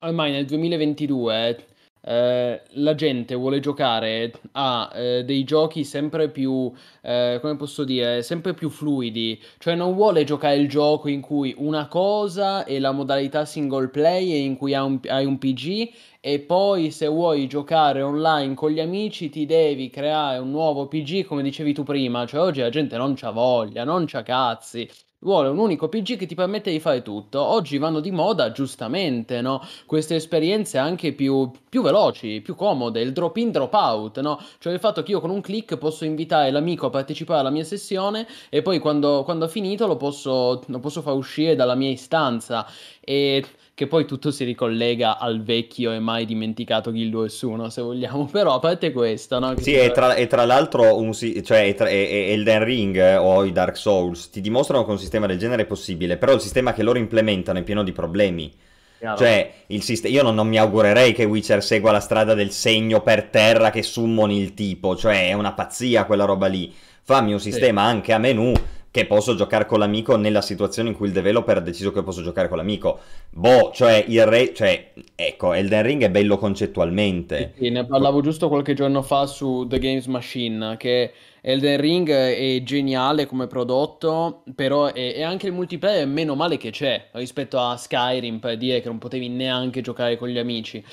ormai nel 2022 eh, la gente vuole giocare a eh, dei giochi sempre più, eh, come posso dire, sempre più fluidi, cioè non vuole giocare il gioco in cui una cosa è la modalità single play in cui hai un, hai un PG e poi se vuoi giocare online con gli amici ti devi creare un nuovo PG come dicevi tu prima, cioè oggi la gente non c'ha voglia, non c'ha cazzi, vuole un unico PG che ti permette di fare tutto. Oggi vanno di moda, giustamente, no? Queste esperienze anche più, più veloci, più comode, il drop in, drop out, no? Cioè il fatto che io con un click posso invitare l'amico a partecipare alla mia sessione e poi quando, quando ha finito lo posso, lo posso far uscire dalla mia istanza. E che poi tutto si ricollega al vecchio e mai dimenticato Guild Wars 1, se vogliamo, però a parte questo, no? Sì, e tra, e tra, l'altro, un, cioè, tra, e, Elden Ring eh, o i Dark Souls ti dimostrano che un sistema del genere è possibile, però il sistema che loro implementano è pieno di problemi. Chiaro. Cioè, sist- io non, non, mi augurerei che Witcher segua la strada del segno per terra che summoni il tipo, cioè è una pazzia quella roba lì. Fammi un sistema sì. anche a menu che posso giocare con l'amico nella situazione in cui il developer ha deciso che posso giocare con l'amico. Boh, cioè, il re... cioè, ecco, Elden Ring è bello concettualmente. Sì, ne parlavo giusto qualche giorno fa su The Games Machine, che Elden Ring è geniale come prodotto, però è, è anche il multiplayer meno male che c'è rispetto a Skyrim, per dire che non potevi neanche giocare con gli amici.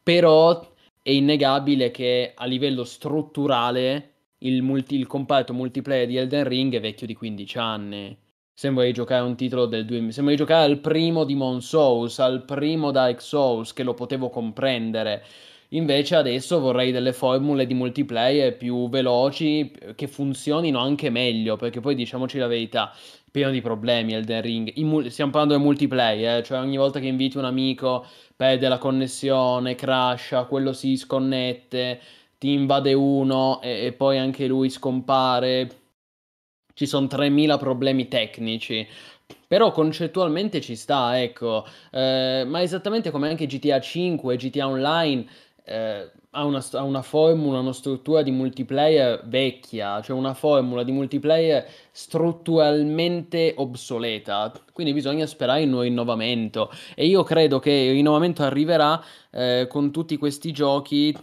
Però è innegabile che a livello strutturale il, multi, il comparto multiplayer di Elden Ring è vecchio di 15 anni. Sembra di giocare un titolo del 2000. Sembra di giocare al primo Demon Souls, al primo Dark Souls, che lo potevo comprendere. Invece adesso vorrei delle formule di multiplayer più veloci, che funzionino anche meglio, perché poi diciamoci la verità, pieno di problemi Elden Ring. Mu- stiamo parlando del multiplayer, eh? cioè ogni volta che inviti un amico perde la connessione, crasha, quello si sconnette ti invade uno e, e poi anche lui scompare. Ci sono 3000 problemi tecnici. Però concettualmente ci sta, ecco. Eh, ma esattamente come anche GTA 5 e GTA Online eh, ha, una, ha, una, formula, una struttura di multiplayer vecchia, cioè una formula di multiplayer strutturalmente obsoleta. Quindi bisogna sperare in un rinnovamento. E io credo che il rinnovamento arriverà eh, con tutti questi giochi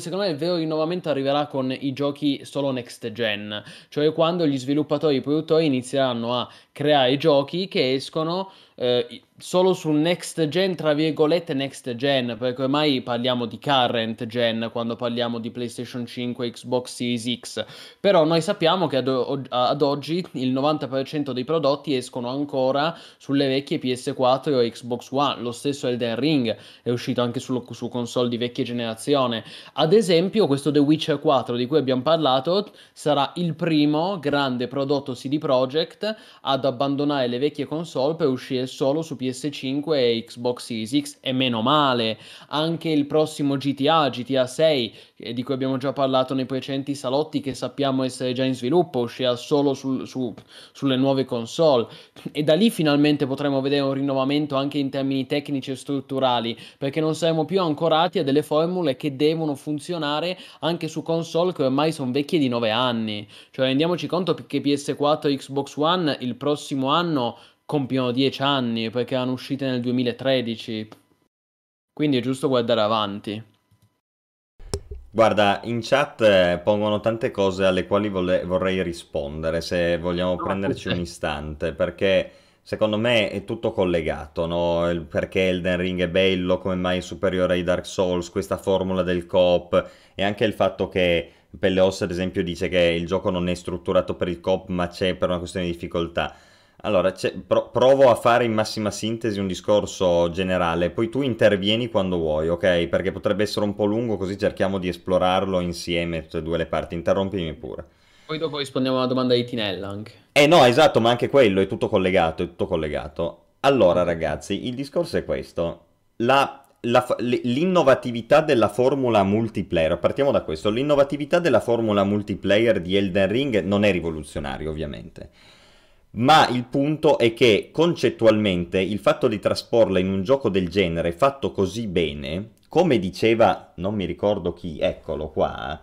secondo me il vero rinnovamento arriverà con i giochi solo next gen, cioè quando gli sviluppatori e i produttori inizieranno a creare giochi che escono eh, solo su next gen, tra virgolette next gen, perché ormai parliamo di current gen quando parliamo di PlayStation 5, Xbox Series X, però noi sappiamo che ad, ad oggi il 90% dei prodotti escono ancora sulle vecchie PS4 o Xbox One, lo stesso Elden Ring è uscito anche su, su console di vecchia generazione. Ad esempio questo The Witcher 4 di cui abbiamo parlato sarà il primo grande prodotto CD Projekt ad abbandonare le vecchie console per uscire solo su PS4 PS5 e Xbox Series X e meno male. Anche il prossimo GTA, GTA 6, eh, di cui abbiamo già parlato nei precedenti salotti, che sappiamo essere già in sviluppo, uscirà solo sul, su, sulle nuove console. E da lì finalmente potremo vedere un rinnovamento anche in termini tecnici e strutturali, perché non saremo più ancorati a delle formule che devono funzionare anche su console che ormai sono vecchie di 9 anni. Cioè rendiamoci conto che PS4 e Xbox One il prossimo anno compiono dieci anni perché erano uscite nel 2013. Quindi è giusto guardare avanti. Guarda, in chat eh, pongono tante cose alle quali vole- vorrei rispondere, se vogliamo prenderci un istante, perché secondo me è tutto collegato, no? Il perché Elden Ring è bello, come mai è superiore ai Dark Souls, questa formula del coop, e anche il fatto che Pelleos ad esempio dice che il gioco non è strutturato per il coop, ma c'è per una questione di difficoltà. Allora, pro- provo a fare in massima sintesi un discorso generale, poi tu intervieni quando vuoi, ok? Perché potrebbe essere un po' lungo, così cerchiamo di esplorarlo insieme, tutte e due le parti. Interrompimi pure. Poi dopo rispondiamo alla domanda di Tinella anche. Eh no, esatto, ma anche quello è tutto collegato, è tutto collegato. Allora, ragazzi, il discorso è questo. La, la, l'innovatività della formula multiplayer, partiamo da questo, l'innovatività della formula multiplayer di Elden Ring non è rivoluzionaria, ovviamente ma il punto è che concettualmente il fatto di trasporla in un gioco del genere fatto così bene, come diceva, non mi ricordo chi, eccolo qua,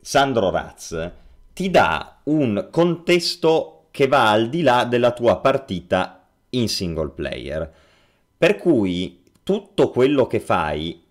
Sandro Raz, ti dà un contesto che va al di là della tua partita in single player. Per cui tutto quello che fai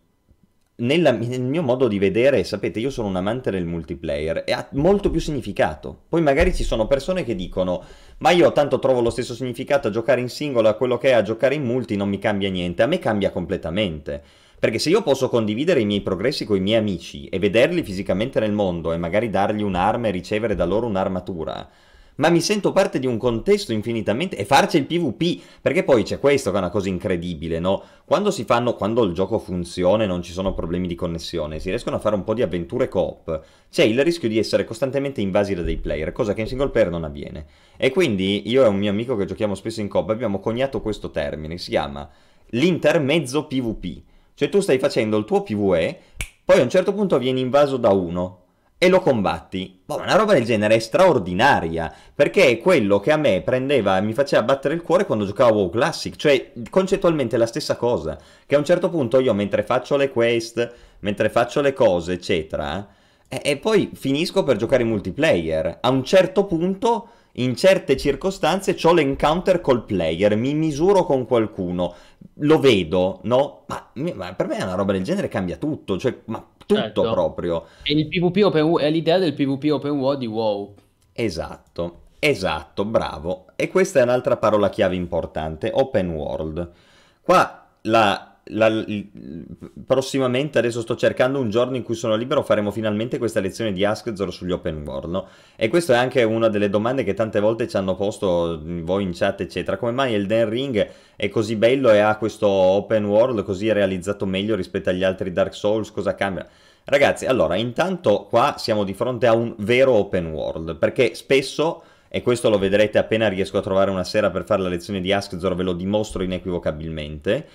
nella, nel mio modo di vedere, sapete, io sono un amante del multiplayer e ha molto più significato. Poi magari ci sono persone che dicono, ma io tanto trovo lo stesso significato a giocare in singolo a quello che è a giocare in multi, non mi cambia niente. A me cambia completamente. Perché se io posso condividere i miei progressi con i miei amici e vederli fisicamente nel mondo e magari dargli un'arma e ricevere da loro un'armatura, ma mi sento parte di un contesto infinitamente e farci il PvP, perché poi c'è questo che è una cosa incredibile, no? Quando si fanno, quando il gioco funziona e non ci sono problemi di connessione, si riescono a fare un po' di avventure coop, c'è il rischio di essere costantemente invasi da dei player, cosa che in single player non avviene. E quindi io e un mio amico che giochiamo spesso in coop abbiamo coniato questo termine, si chiama l'intermezzo PvP. Cioè tu stai facendo il tuo PvE, poi a un certo punto vieni invaso da uno, e lo combatti. Boh, una roba del genere è straordinaria, perché è quello che a me prendeva e mi faceva battere il cuore quando giocavo WoW Classic, cioè concettualmente la stessa cosa, che a un certo punto io mentre faccio le quest, mentre faccio le cose, eccetera, e, e poi finisco per giocare in multiplayer, a un certo punto in certe circostanze ho l'encounter col player, mi misuro con qualcuno, lo vedo, no? Ma, ma, per me una roba del genere cambia tutto, cioè, ma tutto certo. proprio. È, il PvP open, è l'idea del PvP open world di WoW. Esatto, esatto, bravo. E questa è un'altra parola chiave importante, open world. Qua la la, prossimamente, adesso sto cercando un giorno in cui sono libero, faremo finalmente questa lezione di Askzor sugli open world, no? E questa è anche una delle domande che tante volte ci hanno posto voi in chat, eccetera. Come mai Elden Ring è così bello e ha questo open world così realizzato meglio rispetto agli altri Dark Souls? Cosa cambia? Ragazzi, allora, intanto qua siamo di fronte a un vero open world, perché spesso e questo lo vedrete appena riesco a trovare una sera per fare la lezione di Askzor, ve lo dimostro inequivocabilmente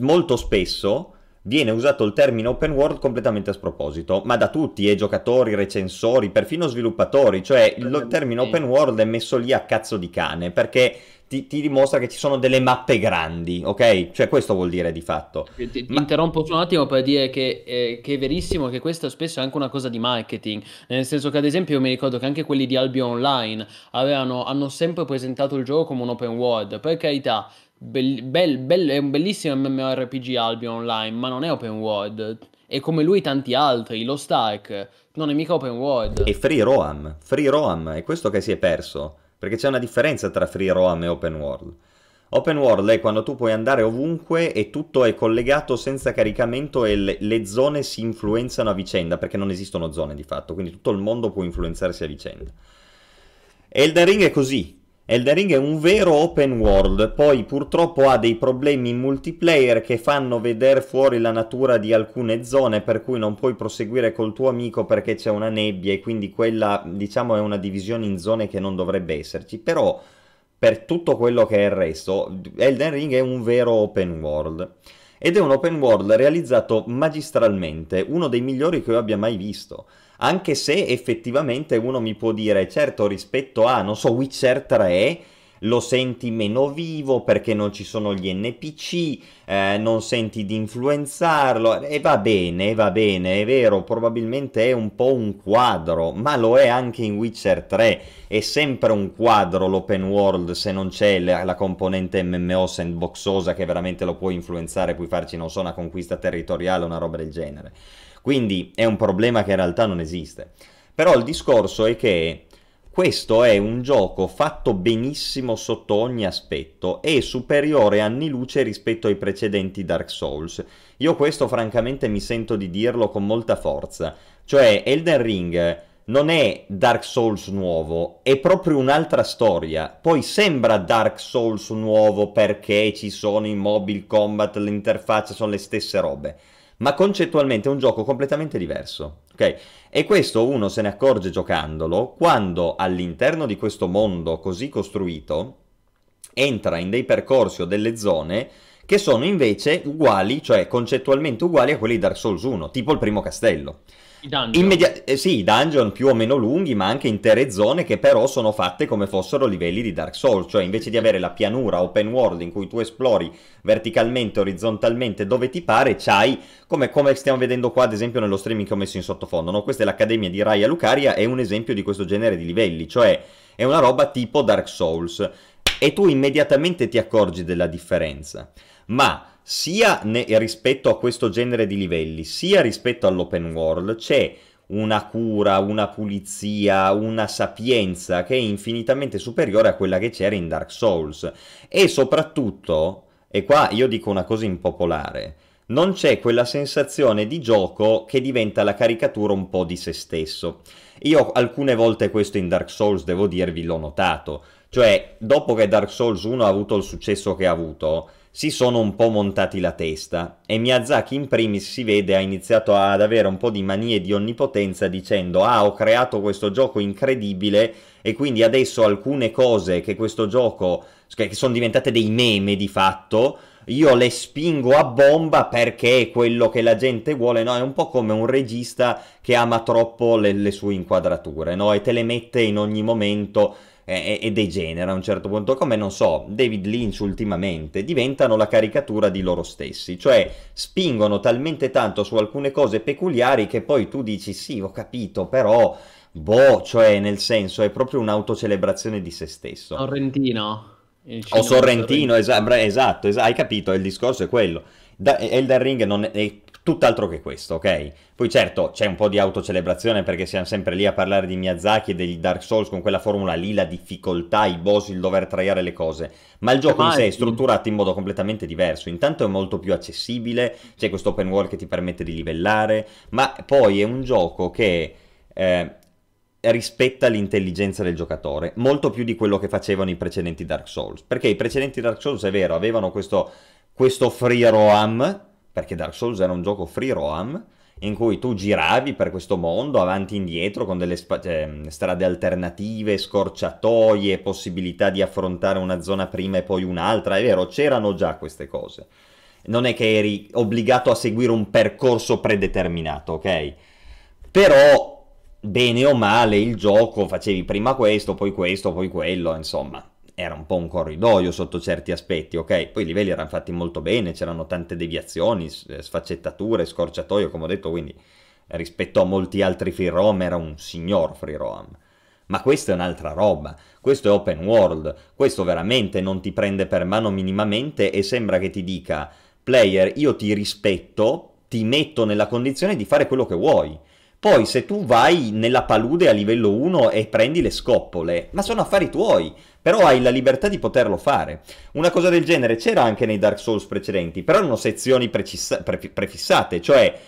molto spesso viene usato il termine open world completamente a sproposito, ma da tutti, eh, giocatori, recensori, perfino sviluppatori, cioè il termine open world è messo lì a cazzo di cane, perché ti, ti dimostra che ci sono delle mappe grandi, ok? Cioè questo vuol dire di fatto. Ti, ti ma... interrompo un attimo per dire che, eh, che, è verissimo che questo spesso è anche una cosa di marketing, nel senso che ad esempio io mi ricordo che anche quelli di Albion Online avevano, hanno sempre presentato il gioco come un open world, per carità, Bell, bell, è un bellissimo MMORPG Albion Online, ma non è open world. E come lui tanti altri, lo Stark, non è mica open world. E Free Roam, Free Roam, è questo che si è perso, perché c'è una differenza tra Free Roam e open world. Open world è quando tu puoi andare ovunque e tutto è collegato senza caricamento e le, le, zone si influenzano a vicenda, perché non esistono zone di fatto, quindi tutto il mondo può influenzarsi a vicenda. Elden Ring è così, Elden Ring è un vero open world, poi purtroppo ha dei problemi in multiplayer che fanno vedere fuori la natura di alcune zone per cui non puoi proseguire col tuo amico perché c'è una nebbia e quindi quella diciamo è una divisione in zone che non dovrebbe esserci, però per tutto quello che è il resto Elden Ring è un vero open world. Ed è un open world realizzato magistralmente, uno dei migliori che io abbia mai visto anche se effettivamente uno mi può dire, certo rispetto a, non so, Witcher 3 lo senti meno vivo perché non ci sono gli NPC, eh, non senti di influenzarlo e va bene, va bene, è vero, probabilmente è un po' un quadro, ma lo è anche in Witcher 3, è sempre un quadro l'open world se non c'è la, la componente MMO sandboxosa che veramente lo può influenzare, puoi farci, non so, una conquista territoriale o una roba del genere. Quindi è un problema che in realtà non esiste. Però il discorso è che questo è un gioco fatto benissimo sotto ogni aspetto e superiore anni luce rispetto ai precedenti Dark Souls. Io questo francamente mi sento di dirlo con molta forza. Cioè Elden Ring non è Dark Souls nuovo, è proprio un'altra storia. Poi sembra Dark Souls nuovo perché ci sono i mobile combat, l'interfaccia sono le stesse robe ma concettualmente è un gioco completamente diverso, ok? E questo uno se ne accorge giocandolo quando all'interno di questo mondo così costruito entra in dei percorsi o delle zone che sono invece uguali, cioè concettualmente uguali a quelli di Dark Souls 1, tipo il primo castello. I dungeon. Eh, sì, dungeon più o meno lunghi, ma anche intere zone che però sono fatte come fossero livelli di Dark Souls, cioè invece di avere la pianura open world in cui tu esplori verticalmente, orizzontalmente, dove ti pare, c'hai, come, come stiamo vedendo qua ad esempio nello streaming che ho messo in sottofondo, no? questa è l'Accademia di Raya Lucaria, è un esempio di questo genere di livelli, cioè è una roba tipo Dark Souls, e tu immediatamente ti accorgi della differenza. Ma sia ne- rispetto a questo genere di livelli, sia rispetto all'open world, c'è una cura, una pulizia, una sapienza che è infinitamente superiore a quella che c'era in Dark Souls. E soprattutto, e qua io dico una cosa impopolare, non c'è quella sensazione di gioco che diventa la caricatura un po' di se stesso. Io alcune volte questo in Dark Souls, devo dirvi, l'ho notato. Cioè, dopo che Dark Souls 1 ha avuto il successo che ha avuto, si sono un po' montati la testa e Miyazaki in primis si vede ha iniziato ad avere un po' di manie di onnipotenza dicendo ah ho creato questo gioco incredibile e quindi adesso alcune cose che questo gioco che sono diventate dei meme di fatto io le spingo a bomba perché è quello che la gente vuole, no? È un po' come un regista che ama troppo le, le sue inquadrature, no? E te le mette in ogni momento e, e degenera a un certo punto, come non so, David Lynch ultimamente, diventano la caricatura di loro stessi, cioè spingono talmente tanto su alcune cose peculiari che poi tu dici sì, ho capito, però boh, cioè nel senso è proprio un'autocelebrazione di se stesso. Sorrentino. O Sorrentino, esatto, esatto, esatto, hai capito, il discorso è quello. Da, Elden Ring non è, è tutt'altro che questo, ok? Poi certo c'è un po' di autocelebrazione perché siamo sempre lì a parlare di Miyazaki e degli Dark Souls con quella formula lì, la difficoltà, i boss, il dover traiare le cose, ma il gioco in sé è strutturato in modo completamente diverso, intanto è molto più accessibile, c'è questo open world che ti permette di livellare, ma poi è un gioco che... Eh, rispetta l'intelligenza del giocatore, molto più di quello che facevano i precedenti Dark Souls. Perché i precedenti Dark Souls, è vero, avevano questo, questo free roam, perché Dark Souls era un gioco free roam in cui tu giravi per questo mondo avanti e indietro con delle spa- eh, strade alternative, scorciatoie, possibilità di affrontare una zona prima e poi un'altra, è vero, c'erano già queste cose. Non è che eri obbligato a seguire un percorso predeterminato, ok? Però, bene o male, il gioco facevi prima questo, poi questo, poi quello, insomma era un po' un corridoio sotto certi aspetti, ok? Poi i livelli erano fatti molto bene, c'erano tante deviazioni, eh, sfaccettature, scorciatoio, come ho detto, quindi rispetto a molti altri free roam era un signor free roam. Ma questa è un'altra roba, questo è open world, questo veramente non ti prende per mano minimamente e sembra che ti dica, player, io ti rispetto, ti metto nella condizione di fare quello che vuoi. Poi se tu vai nella palude a livello 1 e prendi le scoppole, ma sono affari tuoi, però hai la libertà di poterlo fare. Una cosa del genere c'era anche nei Dark Souls precedenti, però erano sezioni precisa- pre- prefissate, cioè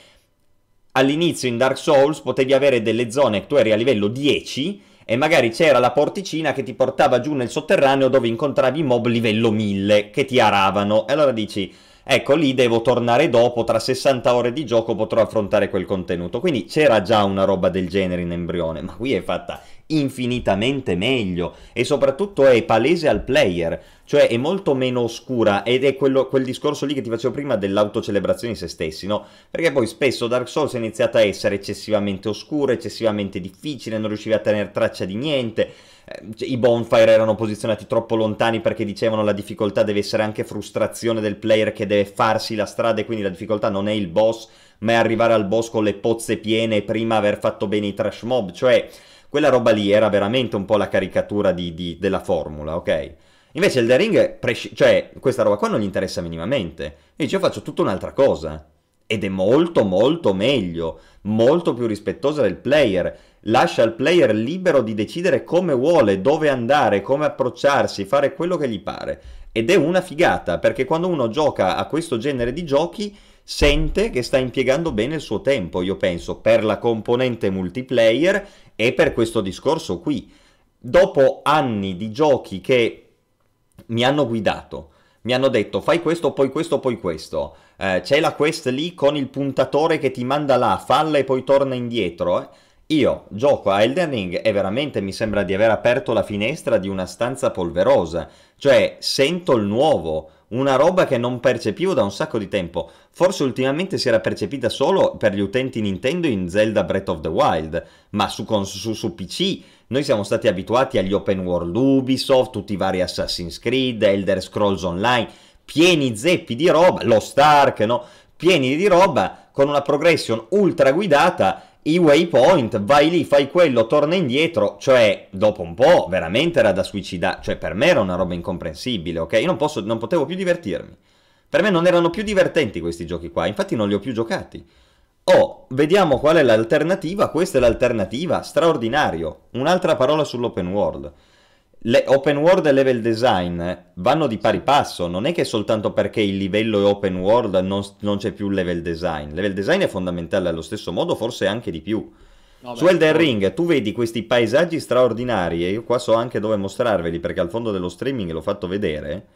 all'inizio in Dark Souls potevi avere delle zone tu eri a livello 10 e magari c'era la porticina che ti portava giù nel sotterraneo dove incontravi mob livello 1000 che ti aravano e allora dici ecco lì devo tornare dopo, tra 60 ore di gioco potrò affrontare quel contenuto. Quindi c'era già una roba del genere in embrione, ma qui è fatta infinitamente meglio e soprattutto è palese al player, cioè è molto meno oscura ed è quello, quel discorso lì che ti facevo prima dell'autocelebrazione di se stessi, no? Perché poi spesso Dark Souls è iniziata a essere eccessivamente oscura, eccessivamente difficile, non riuscivi a tenere traccia di niente, eh, i bonfire erano posizionati troppo lontani perché dicevano la difficoltà deve essere anche frustrazione del player che deve farsi la strada e quindi la difficoltà non è il boss, ma è arrivare al boss con le pozze piene prima aver fatto bene i trash mob, cioè quella roba lì era veramente un po' la caricatura di, di, della formula, ok? Invece il The Ring, presci- cioè, questa roba qua non gli interessa minimamente. E io faccio tutta un'altra cosa. Ed è molto, molto meglio, molto più rispettosa del player. Lascia il player libero di decidere come vuole, dove andare, come approcciarsi, fare quello che gli pare. Ed è una figata, perché quando uno gioca a questo genere di giochi sente che sta impiegando bene il suo tempo, io penso, per la componente multiplayer e per questo discorso qui. Dopo anni di giochi che mi hanno guidato, mi hanno detto fai questo, poi questo, poi questo, eh, c'è la quest lì con il puntatore che ti manda là, falla e poi torna indietro, eh. Io gioco a Elden Ring e veramente mi sembra di aver aperto la finestra di una stanza polverosa, cioè sento il nuovo, una roba che non percepivo da un sacco di tempo. Forse ultimamente si era percepita solo per gli utenti Nintendo in Zelda Breath of the Wild, ma su, su, su PC noi siamo stati abituati agli open world Ubisoft, tutti i vari Assassin's Creed, Elder Scrolls Online, pieni zeppi di roba, Lost Ark, no? Pieni di roba con una progression ultra guidata i waypoint, vai lì, fai quello, torna indietro, cioè dopo un po' veramente era da suicidare, cioè per me era una roba incomprensibile, ok? Io non, posso, non potevo più divertirmi. Per me non erano più divertenti questi giochi qua, infatti non li ho più giocati. Oh, vediamo qual è l'alternativa, questa è l'alternativa, straordinario. Un'altra parola sull'open world. Le open world e level design vanno di pari passo, non è che soltanto perché il livello è open world non, non c'è più level design. Level design è fondamentale allo stesso modo, forse anche di più. No, Su Elden Ring tu vedi questi paesaggi straordinari e io qua so anche dove mostrarveli perché al fondo dello streaming l'ho fatto vedere.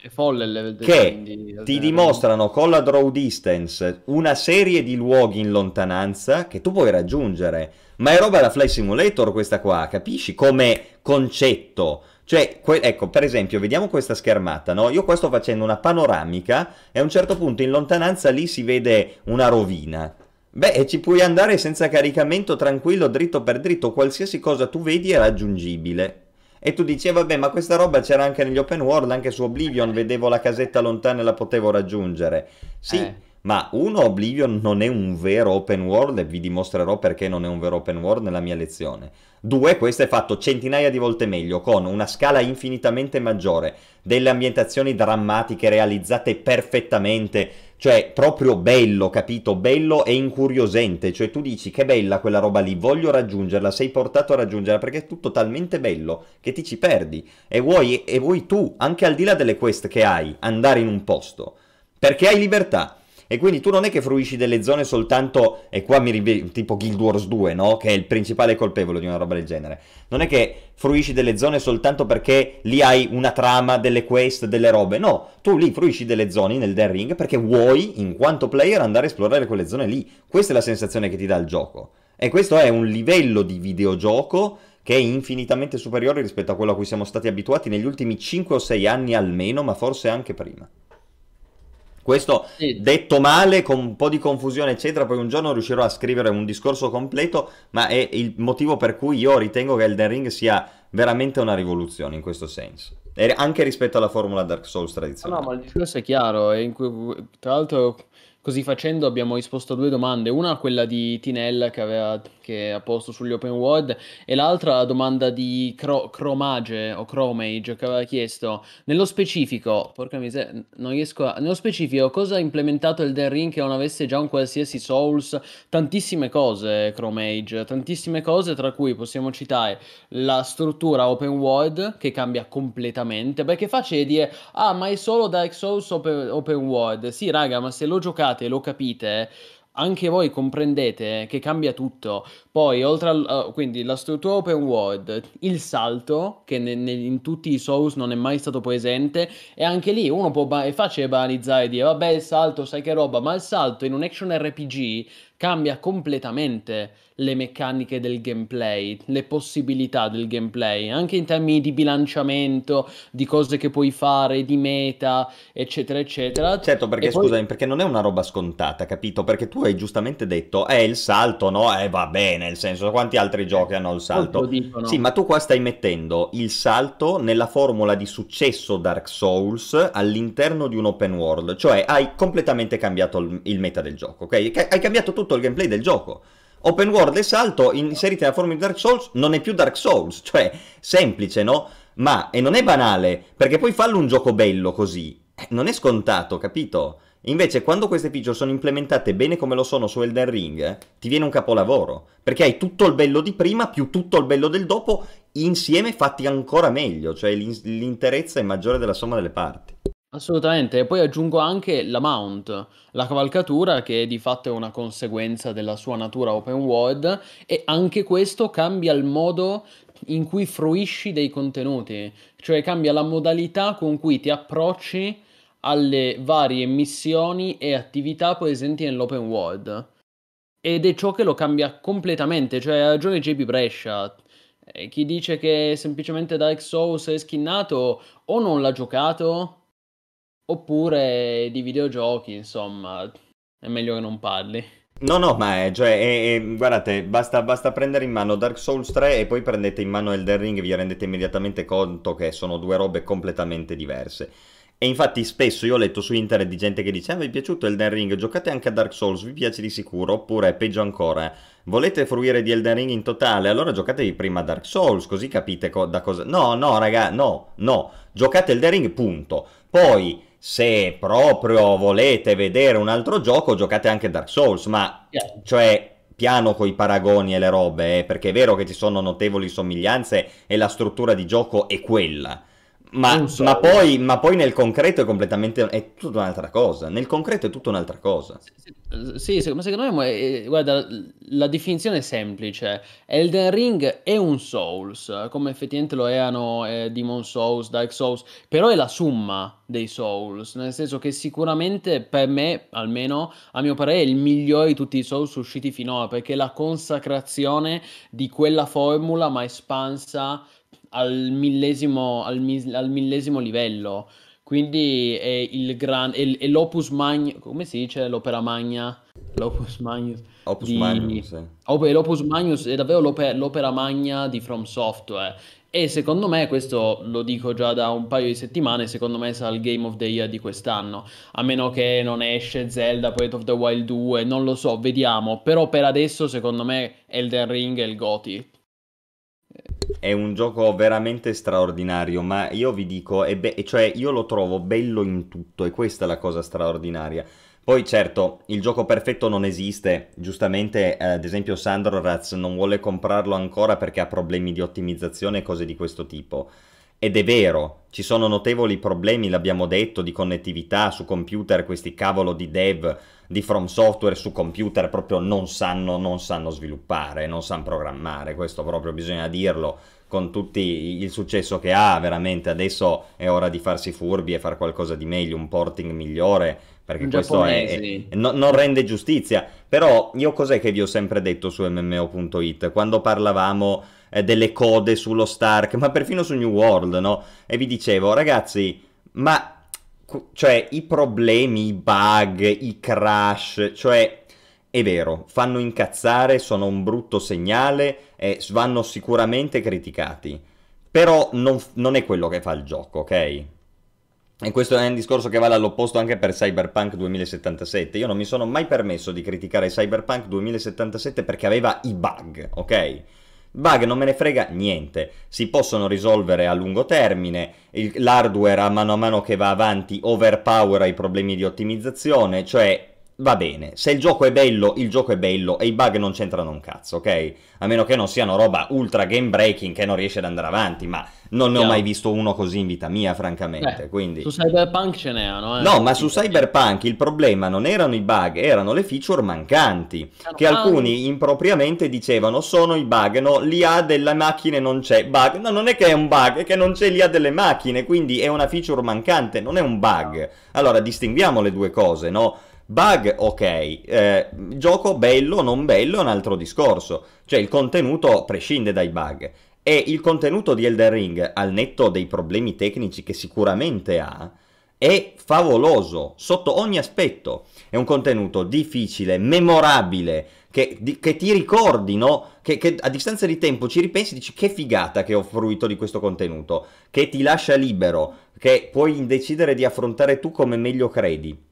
È folle il level design che di ti dimostrano con la draw distance una serie di luoghi in lontananza che tu puoi raggiungere. Ma è roba da Fly Simulator questa qua, capisci? Come concetto. Cioè, que- ecco, per esempio, vediamo questa schermata, no? Io qua sto facendo una panoramica e a un certo punto in lontananza lì si vede una rovina. Beh, ci puoi andare senza caricamento, tranquillo, dritto per dritto, qualsiasi cosa tu vedi è raggiungibile. E tu dici, eh, vabbè, ma questa roba c'era anche negli open world, anche su Oblivion, vedevo la casetta lontana e la potevo raggiungere. Sì, eh. Ma uno, Oblivion non è un vero open world e vi dimostrerò perché non è un vero open world nella mia lezione. Due, questo è fatto centinaia di volte meglio, con una scala infinitamente maggiore, delle ambientazioni drammatiche realizzate perfettamente, cioè, proprio bello, capito? Bello e incuriosente. Cioè, tu dici che bella quella roba lì, voglio raggiungerla, sei portato a raggiungerla perché è tutto talmente bello che ti ci perdi. E vuoi, e vuoi tu, anche al di là delle quest che hai, andare in un posto. Perché hai libertà. E quindi tu non è che fruisci delle zone soltanto, e qua mi rivedo tipo Guild Wars 2, no? Che è il principale colpevole di una roba del genere. Non è che fruisci delle zone soltanto perché lì hai una trama, delle quest, delle robe. No, tu lì fruisci delle zone nel Den Ring perché vuoi, in quanto player, andare a esplorare quelle zone lì. Questa è la sensazione che ti dà il gioco. E questo è un livello di videogioco che è infinitamente superiore rispetto a quello a cui siamo stati abituati negli ultimi 5 o 6 anni almeno, ma forse anche prima. Questo sì. detto male, con un po' di confusione, eccetera, poi un giorno riuscirò a scrivere un discorso completo, ma è il motivo per cui io ritengo che Elden Ring sia veramente una rivoluzione in questo senso. E anche rispetto alla formula Dark Souls tradizionale. No, ma il discorso è chiaro, e cui, tra l'altro così facendo abbiamo risposto a due domande, una quella di Tinel che aveva che ha posto sugli open world. E l'altra la domanda di Cro- Chromage o Chromage che aveva chiesto nello specifico, porca miseria, non riesco a... nello specifico cosa ha implementato il Den Ring che non avesse già un qualsiasi Souls? Tantissime cose Chromage, tantissime cose tra cui possiamo citare la struttura open world che cambia completamente, perché facile dire ah ma è solo Dark Souls open, open world, sì raga ma se lo giocate lo capite anche voi comprendete che cambia tutto. Poi, oltre al... Uh, quindi la struttura open world, il salto, che ne, ne, in tutti i Souls non è mai stato presente, e anche lì uno può... Ba- è facile banalizzare e dire, vabbè, il salto, sai che roba, ma il salto in un action RPG cambia completamente le meccaniche del gameplay, le possibilità del gameplay, anche in termini di bilanciamento, di cose che puoi fare, di meta, eccetera, eccetera. Certo, perché poi... scusami, perché non è una roba scontata, capito? Perché tu hai giustamente detto, è eh, il salto, no? Eh, va bene, nel senso, quanti altri giochi hanno il salto? Sì, ma tu qua stai mettendo il salto nella formula di successo Dark Souls all'interno di un open world, cioè hai completamente cambiato il, il meta del gioco, ok? Hai cambiato tutto il gameplay del gioco. Open world e salto inseriti nella forma di Dark Souls non è più Dark Souls, cioè semplice, no? Ma, e non è banale, perché poi fallo un gioco bello così, eh, non è scontato, capito? Invece quando queste feature sono implementate bene come lo sono su Elden Ring, eh, ti viene un capolavoro, perché hai tutto il bello di prima più tutto il bello del dopo insieme fatti ancora meglio, cioè l'interezza è maggiore della somma delle parti. Assolutamente, e poi aggiungo anche la mount, la cavalcatura che di fatto è una conseguenza della sua natura open world e anche questo cambia il modo in cui fruisci dei contenuti, cioè cambia la modalità con cui ti approcci alle varie missioni e attività presenti nell'open world. Ed è ciò che lo cambia completamente, cioè ha ragione JP Brescia. Eh, chi dice che semplicemente Dark Souls è skinnato o non l'ha giocato Oppure di videogiochi, insomma, è meglio che non parli. No, no, ma è, cioè, è, è, guardate, basta, basta, prendere in mano Dark Souls 3 e poi prendete in mano Elden Ring e vi rendete immediatamente conto che sono due robe completamente diverse. E infatti spesso io ho letto su internet di gente che dice, ah, vi è piaciuto Elden Ring, giocate anche a Dark Souls, vi piace di sicuro, oppure peggio ancora, volete fruire di Elden Ring in totale, allora giocatevi prima Dark Souls, così capite co- da cosa... No, no, raga, no, no, giocate Elden Ring, punto. Poi se proprio volete vedere un altro gioco, giocate anche Dark Souls, ma yeah. cioè piano coi paragoni e le robe, eh, perché è vero che ci sono notevoli somiglianze e la struttura di gioco è quella. Ma, ma, poi, ma, poi, nel concreto è completamente è tutta un'altra cosa. Nel concreto è tutta un'altra cosa. Sì, sì, ma secondo me, è, guarda, la definizione è semplice. Elden Ring è un Souls, come effettivamente lo erano eh, Demon Souls, Dark Souls, però è la summa dei Souls, nel senso che sicuramente per me, almeno a mio parere, è il migliore di tutti i Souls usciti finora, perché è la consacrazione di quella formula ma espansa al millesimo, al, mi- al millesimo livello. Quindi è il gran, è, è l'opus magna, come si dice l'opera magna? L'opus magnus. Opus di... magnus, sì. l'opus magnus è davvero l'opera, l'opera magna di From Software. E secondo me, questo lo dico già da un paio di settimane, secondo me sarà il Game of the Year di quest'anno. A meno che non esce Zelda Breath of the Wild 2, non lo so, vediamo. Però per adesso, secondo me, Elden Ring è il GOTY. È un gioco veramente straordinario, ma io vi dico, be- cioè io lo trovo bello in tutto e questa è la cosa straordinaria. Poi certo, il gioco perfetto non esiste, giustamente eh, ad esempio Sandro Raz non vuole comprarlo ancora perché ha problemi di ottimizzazione e cose di questo tipo. Ed è vero, ci sono notevoli problemi, l'abbiamo detto, di connettività su computer, questi cavolo di dev di From Software su computer proprio non sanno, non sanno sviluppare, non sanno programmare, questo proprio bisogna dirlo, con tutto il successo che ha, veramente adesso è ora di farsi furbi e fare qualcosa di meglio, un porting migliore, perché un questo è, è, no, non rende giustizia. Però io cos'è che vi ho sempre detto su MMO.it, quando parlavamo eh, delle code sullo Stark, ma perfino su New World, no? E vi dicevo, ragazzi, ma cioè i problemi, i bug, i crash, cioè è vero, fanno incazzare, sono un brutto segnale e vanno sicuramente criticati. Però non, non è quello che fa il gioco, ok? E questo è un discorso che vale all'opposto anche per Cyberpunk 2077. Io non mi sono mai permesso di criticare Cyberpunk 2077 perché aveva i bug, ok? Bug non me ne frega niente, si possono risolvere a lungo termine, l'hardware a mano a mano che va avanti overpowera i problemi di ottimizzazione, cioè va bene, se il gioco è bello, il gioco è bello e i bug non c'entrano un cazzo, ok? A meno che non siano roba ultra game breaking che non riesce ad andare avanti, ma non ne ho mai visto uno così in vita mia, francamente. Beh, quindi... Su Cyberpunk ce n'erano, eh? No, ma su Cyberpunk il problema non erano i bug, erano le feature mancanti, che alcuni impropriamente dicevano sono i bug, no, l'IA delle macchine non c'è, bug, no, non è che è un bug, è che non c'è l'IA delle macchine, quindi è una feature mancante, non è un bug. Allora distinguiamo le due cose, no? Bug, ok, eh, gioco bello non bello è un altro discorso, cioè il contenuto prescinde dai bug e il contenuto di Elden Ring, al netto dei problemi tecnici che sicuramente ha, è favoloso sotto ogni aspetto. È un contenuto difficile, memorabile, che, di, che ti ricordi, no? Che, che, a distanza di tempo ci ripensi e dici che figata che ho fruito di questo contenuto, che ti lascia libero, che puoi decidere di affrontare tu come meglio credi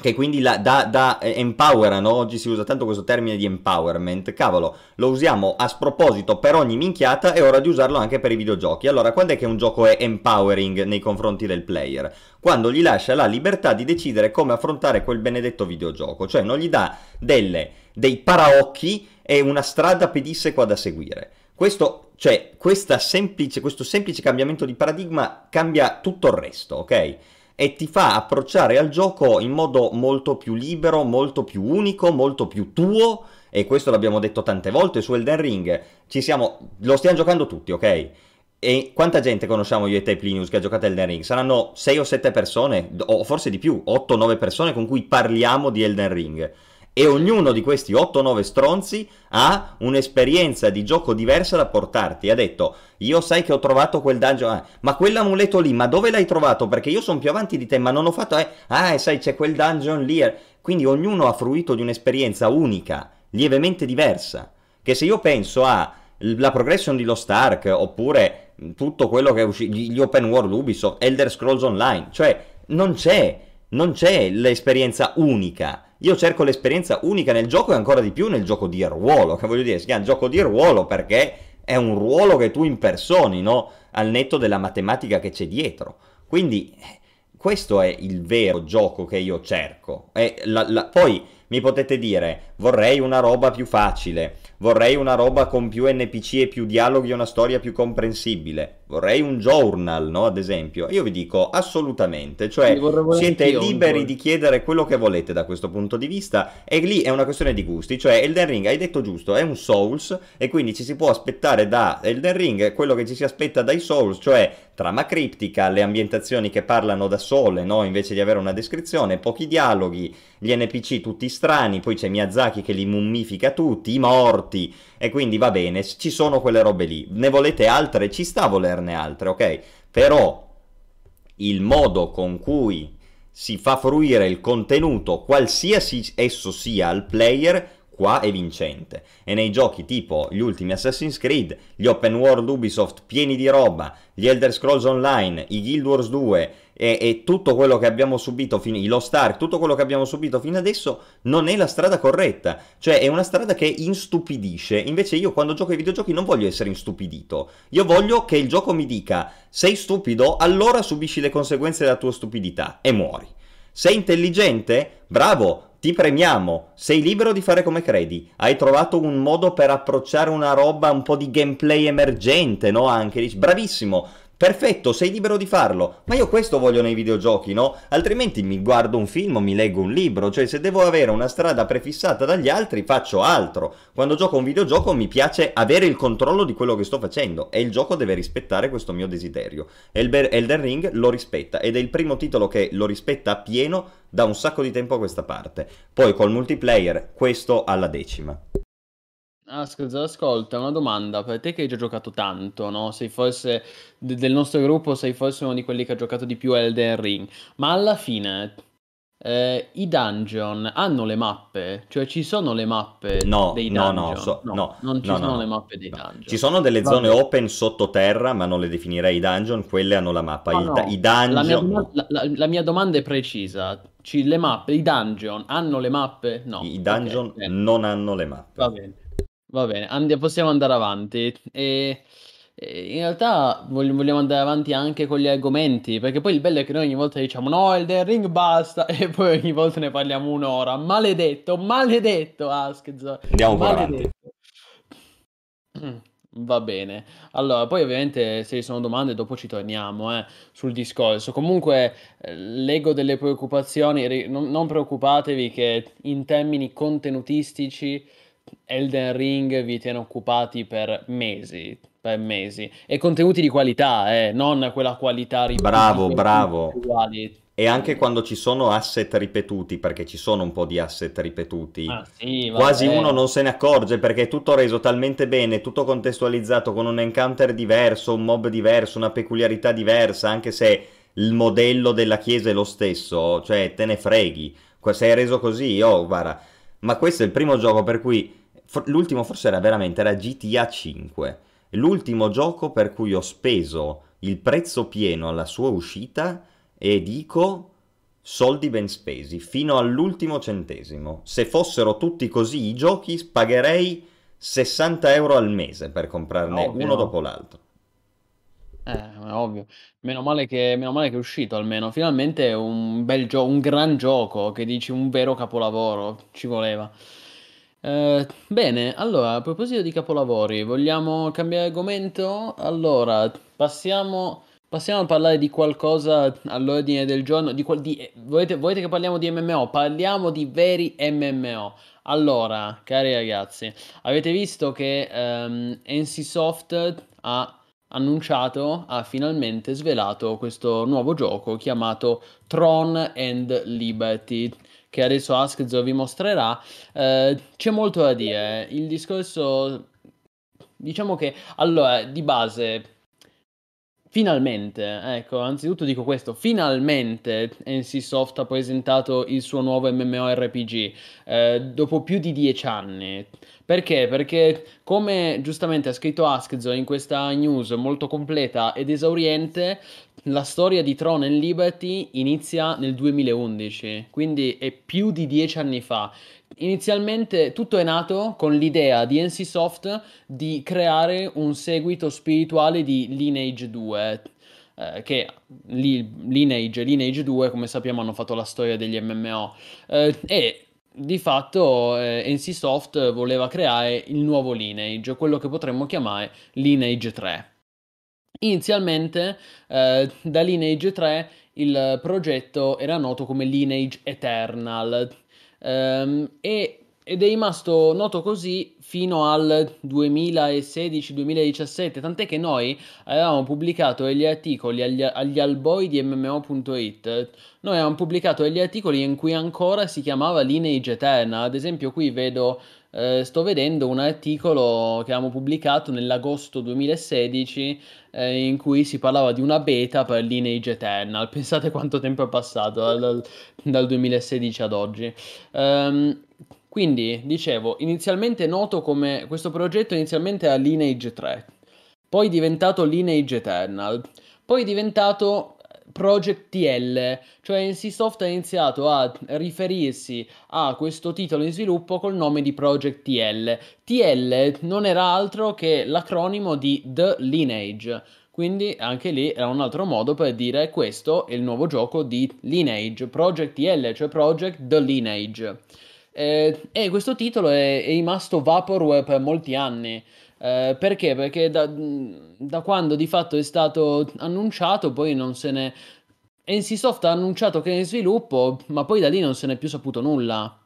che quindi la, da, da eh, empowerano, oggi si usa tanto questo termine di empowerment, cavolo, lo usiamo a sproposito per ogni minchiata, è ora di usarlo anche per i videogiochi. Allora, quando è che un gioco è empowering nei confronti del player? Quando gli lascia la libertà di decidere come affrontare quel benedetto videogioco, cioè non gli dà delle, dei paraocchi e una strada pedissequa da seguire. Questo, cioè, semplice, questo semplice cambiamento di paradigma cambia tutto il resto, ok? E ti fa approcciare al gioco in modo molto più libero, molto più unico, molto più tuo e questo l'abbiamo detto tante volte su Elden Ring, ci siamo, lo stiamo giocando tutti, ok? E quanta gente conosciamo io e te, Plinius, che ha giocato Elden Ring? Saranno 6 o 7 persone, o forse di più, 8 o 9 persone con cui parliamo di Elden Ring e ognuno di questi 8-9 stronzi ha un'esperienza di gioco diversa da portarti. Ha detto, io sai che ho trovato quel dungeon, ah, ma quell'amuleto lì, ma dove l'hai trovato? Perché io sono più avanti di te, ma non ho fatto, eh, ah, sai, c'è quel dungeon lì. Eh. Quindi ognuno ha fruito di un'esperienza unica, lievemente diversa. Che se io penso alla progression di Lost Ark, oppure tutto quello che è uscito, gli open world Ubisoft, Elder Scrolls Online, cioè non c'è, non c'è l'esperienza unica io cerco l'esperienza unica nel gioco e ancora di più nel gioco di ruolo, che voglio dire, si chiama gioco di ruolo perché è un ruolo che tu impersoni, no? Al netto della matematica che c'è dietro. Quindi questo è il vero gioco che io cerco. La, la, poi mi potete dire, vorrei una roba più facile, vorrei una roba con più NPC e più dialoghi e una storia più comprensibile, vorrei un journal, no? Ad esempio. Io vi dico assolutamente, cioè siete liberi di chiedere quello che volete da questo punto di vista e lì è una questione di gusti, cioè Elden Ring, hai detto giusto, è un Souls e quindi ci si può aspettare da Elden Ring quello che ci si aspetta dai Souls, cioè trama criptica, le ambientazioni che parlano da sole, no? Invece di avere una descrizione, pochi dialoghi, gli NPC tutti strani, poi c'è Miyazaki che li mummifica tutti, i morti, e quindi va bene, ci sono quelle robe lì. Ne volete altre? Ci sta a volerne altre, ok? Però il modo con cui si fa fruire il contenuto, qualsiasi esso sia al player, qua è vincente. E nei giochi tipo gli ultimi Assassin's Creed, gli open world Ubisoft pieni di roba, gli Elder Scrolls Online, i Guild Wars 2 e, e tutto quello che abbiamo subito, fino, i Lost tutto quello che abbiamo subito fino adesso non è la strada corretta. Cioè è una strada che instupidisce. Invece io quando gioco ai videogiochi non voglio essere instupidito. Io voglio che il gioco mi dica sei stupido, allora subisci le conseguenze della tua stupidità e muori. Sei intelligente? Bravo, ti premiamo, sei libero di fare come credi. Hai trovato un modo per approcciare una roba, un po' di gameplay emergente, no? Anche dici, bravissimo. Perfetto, sei libero di farlo, ma io questo voglio nei videogiochi, no? Altrimenti mi guardo un film o mi leggo un libro, cioè se devo avere una strada prefissata dagli altri faccio altro. Quando gioco un videogioco mi piace avere il controllo di quello che sto facendo e il gioco deve rispettare questo mio desiderio. Elber- Elden Ring lo rispetta ed è il primo titolo che lo rispetta a pieno da un sacco di tempo a questa parte. Poi col multiplayer questo alla decima. Scusa, ascolta, una domanda per te che hai già giocato tanto, no? Sei forse del nostro gruppo, sei forse uno di quelli che ha giocato di più Elden Ring, ma alla fine eh, i dungeon hanno le mappe? Cioè ci sono le mappe No, dei no, dungeon? no, so- no, non ci no, sono no, le no, mappe dei no. dungeon. Ci sono delle zone Vabbè. open sottoterra, ma non le definirei dungeon, quelle hanno la mappa. No, I, no, i la mia, dungeon, doma- la- la- la mia domanda è precisa. Ci- le mappe, i dungeon hanno le mappe? No. i dungeon bene. non hanno le Va mappe. bene, va bene, Andi- possiamo andare avanti. E, e in realtà voglio- vogliamo andare avanti anche con gli argomenti, perché poi il bello è che noi ogni volta diciamo no, Elden Ring basta, e poi ogni volta ne parliamo un'ora. Maledetto, maledetto Askz, Andiamo pure avanti. maledetto. Mm, Va bene. Allora, poi ovviamente se ci sono domande dopo ci torniamo eh, sul discorso. Comunque eh, leggo delle preoccupazioni, non, non preoccupatevi che in termini contenutistici Elden Ring vi tiene occupati per mesi, per mesi. E contenuti di qualità, eh, non quella qualità Bravo, ripetitiva, bravo. uguali. E anche quando ci sono asset ripetuti, perché ci sono un po' di asset ripetuti, Ah, sì, quasi uno non se ne accorge perché è tutto reso talmente bene, tutto contestualizzato con un encounter diverso, un mob diverso, una peculiarità diversa, anche se il modello della chiesa è lo stesso, cioè te ne freghi. Se è reso così, oh, guarda. Ma questo è il primo gioco per cui for- l'ultimo forse era veramente era GTA 5. L'ultimo gioco per cui ho speso il prezzo pieno alla sua uscita e dico soldi ben spesi, fino all'ultimo centesimo. Se fossero tutti così i giochi, pagherei 60 euro al mese per comprarne Ovvio. uno dopo l'altro. Eh, ovvio. Meno male che, meno male che è uscito almeno. Finalmente è un bel gioco, un gran gioco che dici un vero capolavoro. Ci voleva. Eh, bene, allora, a proposito di capolavori, vogliamo cambiare argomento? Allora, passiamo, passiamo a parlare di qualcosa all'ordine del giorno. Di di- eh, volete, volete che parliamo di MMO? Parliamo di veri MMO. Allora, cari ragazzi, avete visto che ehm, NCSoft ha annunciato, ha finalmente svelato questo nuovo gioco chiamato Tron and Liberty, che adesso Askzo vi mostrerà. Eh, c'è molto da dire. Il discorso, diciamo che, allora, di base, finalmente, ecco, anzitutto dico questo, finalmente NCSoft ha presentato il suo nuovo MMORPG, eh, dopo più di dieci anni. Perché? Perché, come giustamente ha scritto Askzo in questa news molto completa ed esauriente, la storia di Tron and Liberty inizia nel 2011, quindi è più di dieci anni fa. Inizialmente tutto è nato con l'idea di NCSoft di creare un seguito spirituale di Lineage 2. eh, che Lineage e Lineage 2, come sappiamo, hanno fatto la storia degli MMO. Eh, e di fatto eh, NCSoft voleva creare il nuovo Lineage, quello che potremmo chiamare Lineage 3. Inizialmente eh, da Lineage 3 il progetto era noto come Lineage Eternal ehm, e ed è rimasto noto così fino al 2016-2017, tant'è che noi avevamo pubblicato degli articoli agli, agli alboi di MMO.it, noi avevamo pubblicato degli articoli in cui ancora si chiamava Lineage Eterna, ad esempio qui vedo, eh, sto vedendo un articolo che avevamo pubblicato nell'agosto 2016 eh, in cui si parlava di una beta per Lineage Eternal, pensate quanto tempo è passato dal, dal 2016 ad oggi. Um, quindi, dicevo, inizialmente noto come questo progetto inizialmente era Lineage 3, poi diventato Lineage Eternal, poi diventato Project TL, cioè NCSoft ha iniziato a riferirsi a questo titolo in sviluppo col nome di Project TL. TL non era altro che l'acronimo di The Lineage, quindi anche lì era un altro modo per dire questo è il nuovo gioco di Lineage, Project TL, cioè Project The Lineage. Eh, e questo titolo è, è rimasto Vaporware per molti anni. Eh, perché? Perché da, da, quando di fatto è stato annunciato, poi non se ne. NCSoft ha annunciato che è in sviluppo, ma poi da lì non se n'è più saputo nulla.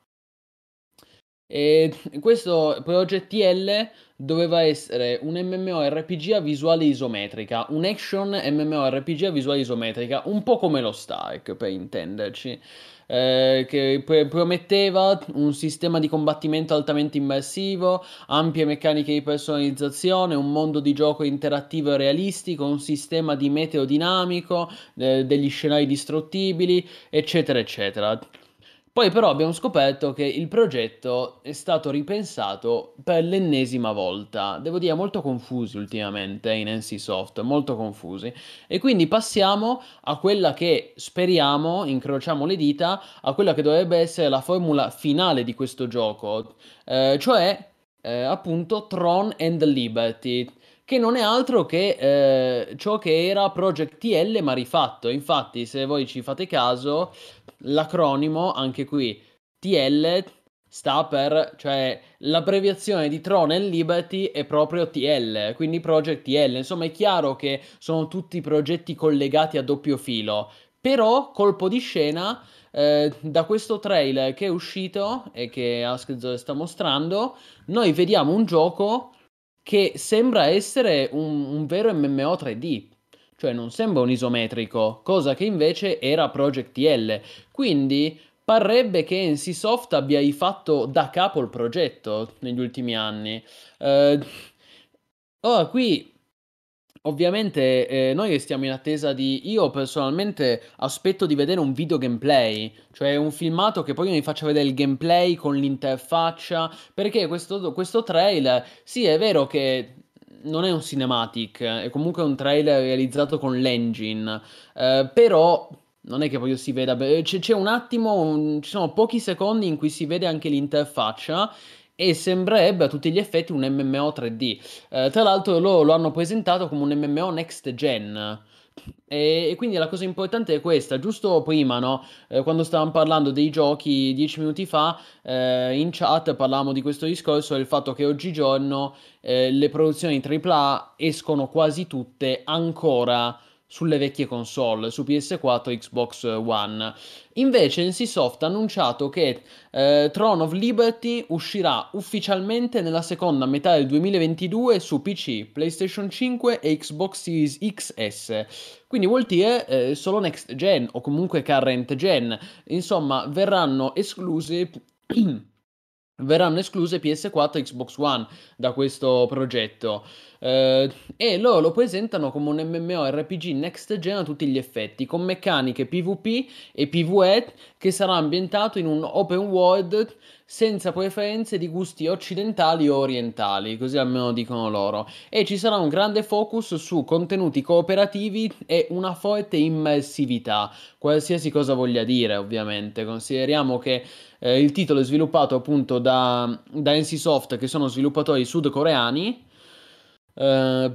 E questo Project TL doveva essere un MMORPG a visuale isometrica, un action MMORPG a visuale isometrica, un po' come lo Stark per intenderci eh, che prometteva un sistema di combattimento altamente immersivo, ampie meccaniche di personalizzazione, un mondo di gioco interattivo e realistico, un sistema di meteo dinamico, eh, degli scenari distruttibili, eccetera, eccetera. Poi però abbiamo scoperto che il progetto è stato ripensato per l'ennesima volta. Devo dire molto confusi ultimamente in NCSoft, molto confusi. E quindi passiamo a quella che speriamo, incrociamo le dita, a quella che dovrebbe essere la formula finale di questo gioco, eh, cioè eh, appunto Tron and Liberty che non è altro che eh, ciò che era Project TL ma rifatto. Infatti, se voi ci fate caso, l'acronimo, anche qui, TL sta per, cioè l'abbreviazione di Tron e Liberty è proprio TL, quindi Project TL. Insomma, è chiaro che sono tutti progetti collegati a doppio filo, però colpo di scena eh, da questo trailer che è uscito e che Askzor sta mostrando, noi vediamo un gioco che sembra essere un, un vero MMO 3D cioè non sembra un isometrico, cosa che invece era Project TL. Quindi parrebbe che NCSoft abbia rifatto da capo il progetto negli ultimi anni. Uh, ora qui Ovviamente eh, noi stiamo in attesa di... Io personalmente aspetto di vedere un video gameplay, cioè un filmato che poi mi faccia vedere il gameplay con l'interfaccia, perché questo, questo trailer, sì è vero che non è un cinematic, è comunque un trailer realizzato con l'engine, eh, però non è che poi si veda, c'è, c'è un attimo, un, ci sono pochi secondi in cui si vede anche l'interfaccia e sembrerebbe a tutti gli effetti un MMO 3D. Eh, tra l'altro loro lo hanno presentato come un MMO next gen. E, e, quindi la cosa importante è questa, giusto prima, no? eh, quando stavamo parlando dei giochi dieci minuti fa, eh, in chat parlavamo di questo discorso del fatto che oggigiorno eh, le produzioni AAA escono quasi tutte ancora sulle vecchie console, su PS4 e Xbox One. Invece NCSoft ha annunciato che eh, Throne of Liberty uscirà ufficialmente nella seconda metà del 2022 su PC, PlayStation 5 e Xbox Series XS. Quindi vuol dire eh, solo next gen o comunque current gen. Insomma, verranno esclusi verranno escluse PS4 e Xbox One da questo progetto eh, e loro lo presentano come un MMORPG next gen a tutti gli effetti con meccaniche PvP e PvE che sarà ambientato in un open world senza preferenze di gusti occidentali o orientali, così almeno dicono loro, e ci sarà un grande focus su contenuti cooperativi e una forte immersività, qualsiasi cosa voglia dire ovviamente, consideriamo che eh, il titolo è sviluppato appunto da, da NCSoft che sono sviluppatori sudcoreani, eh,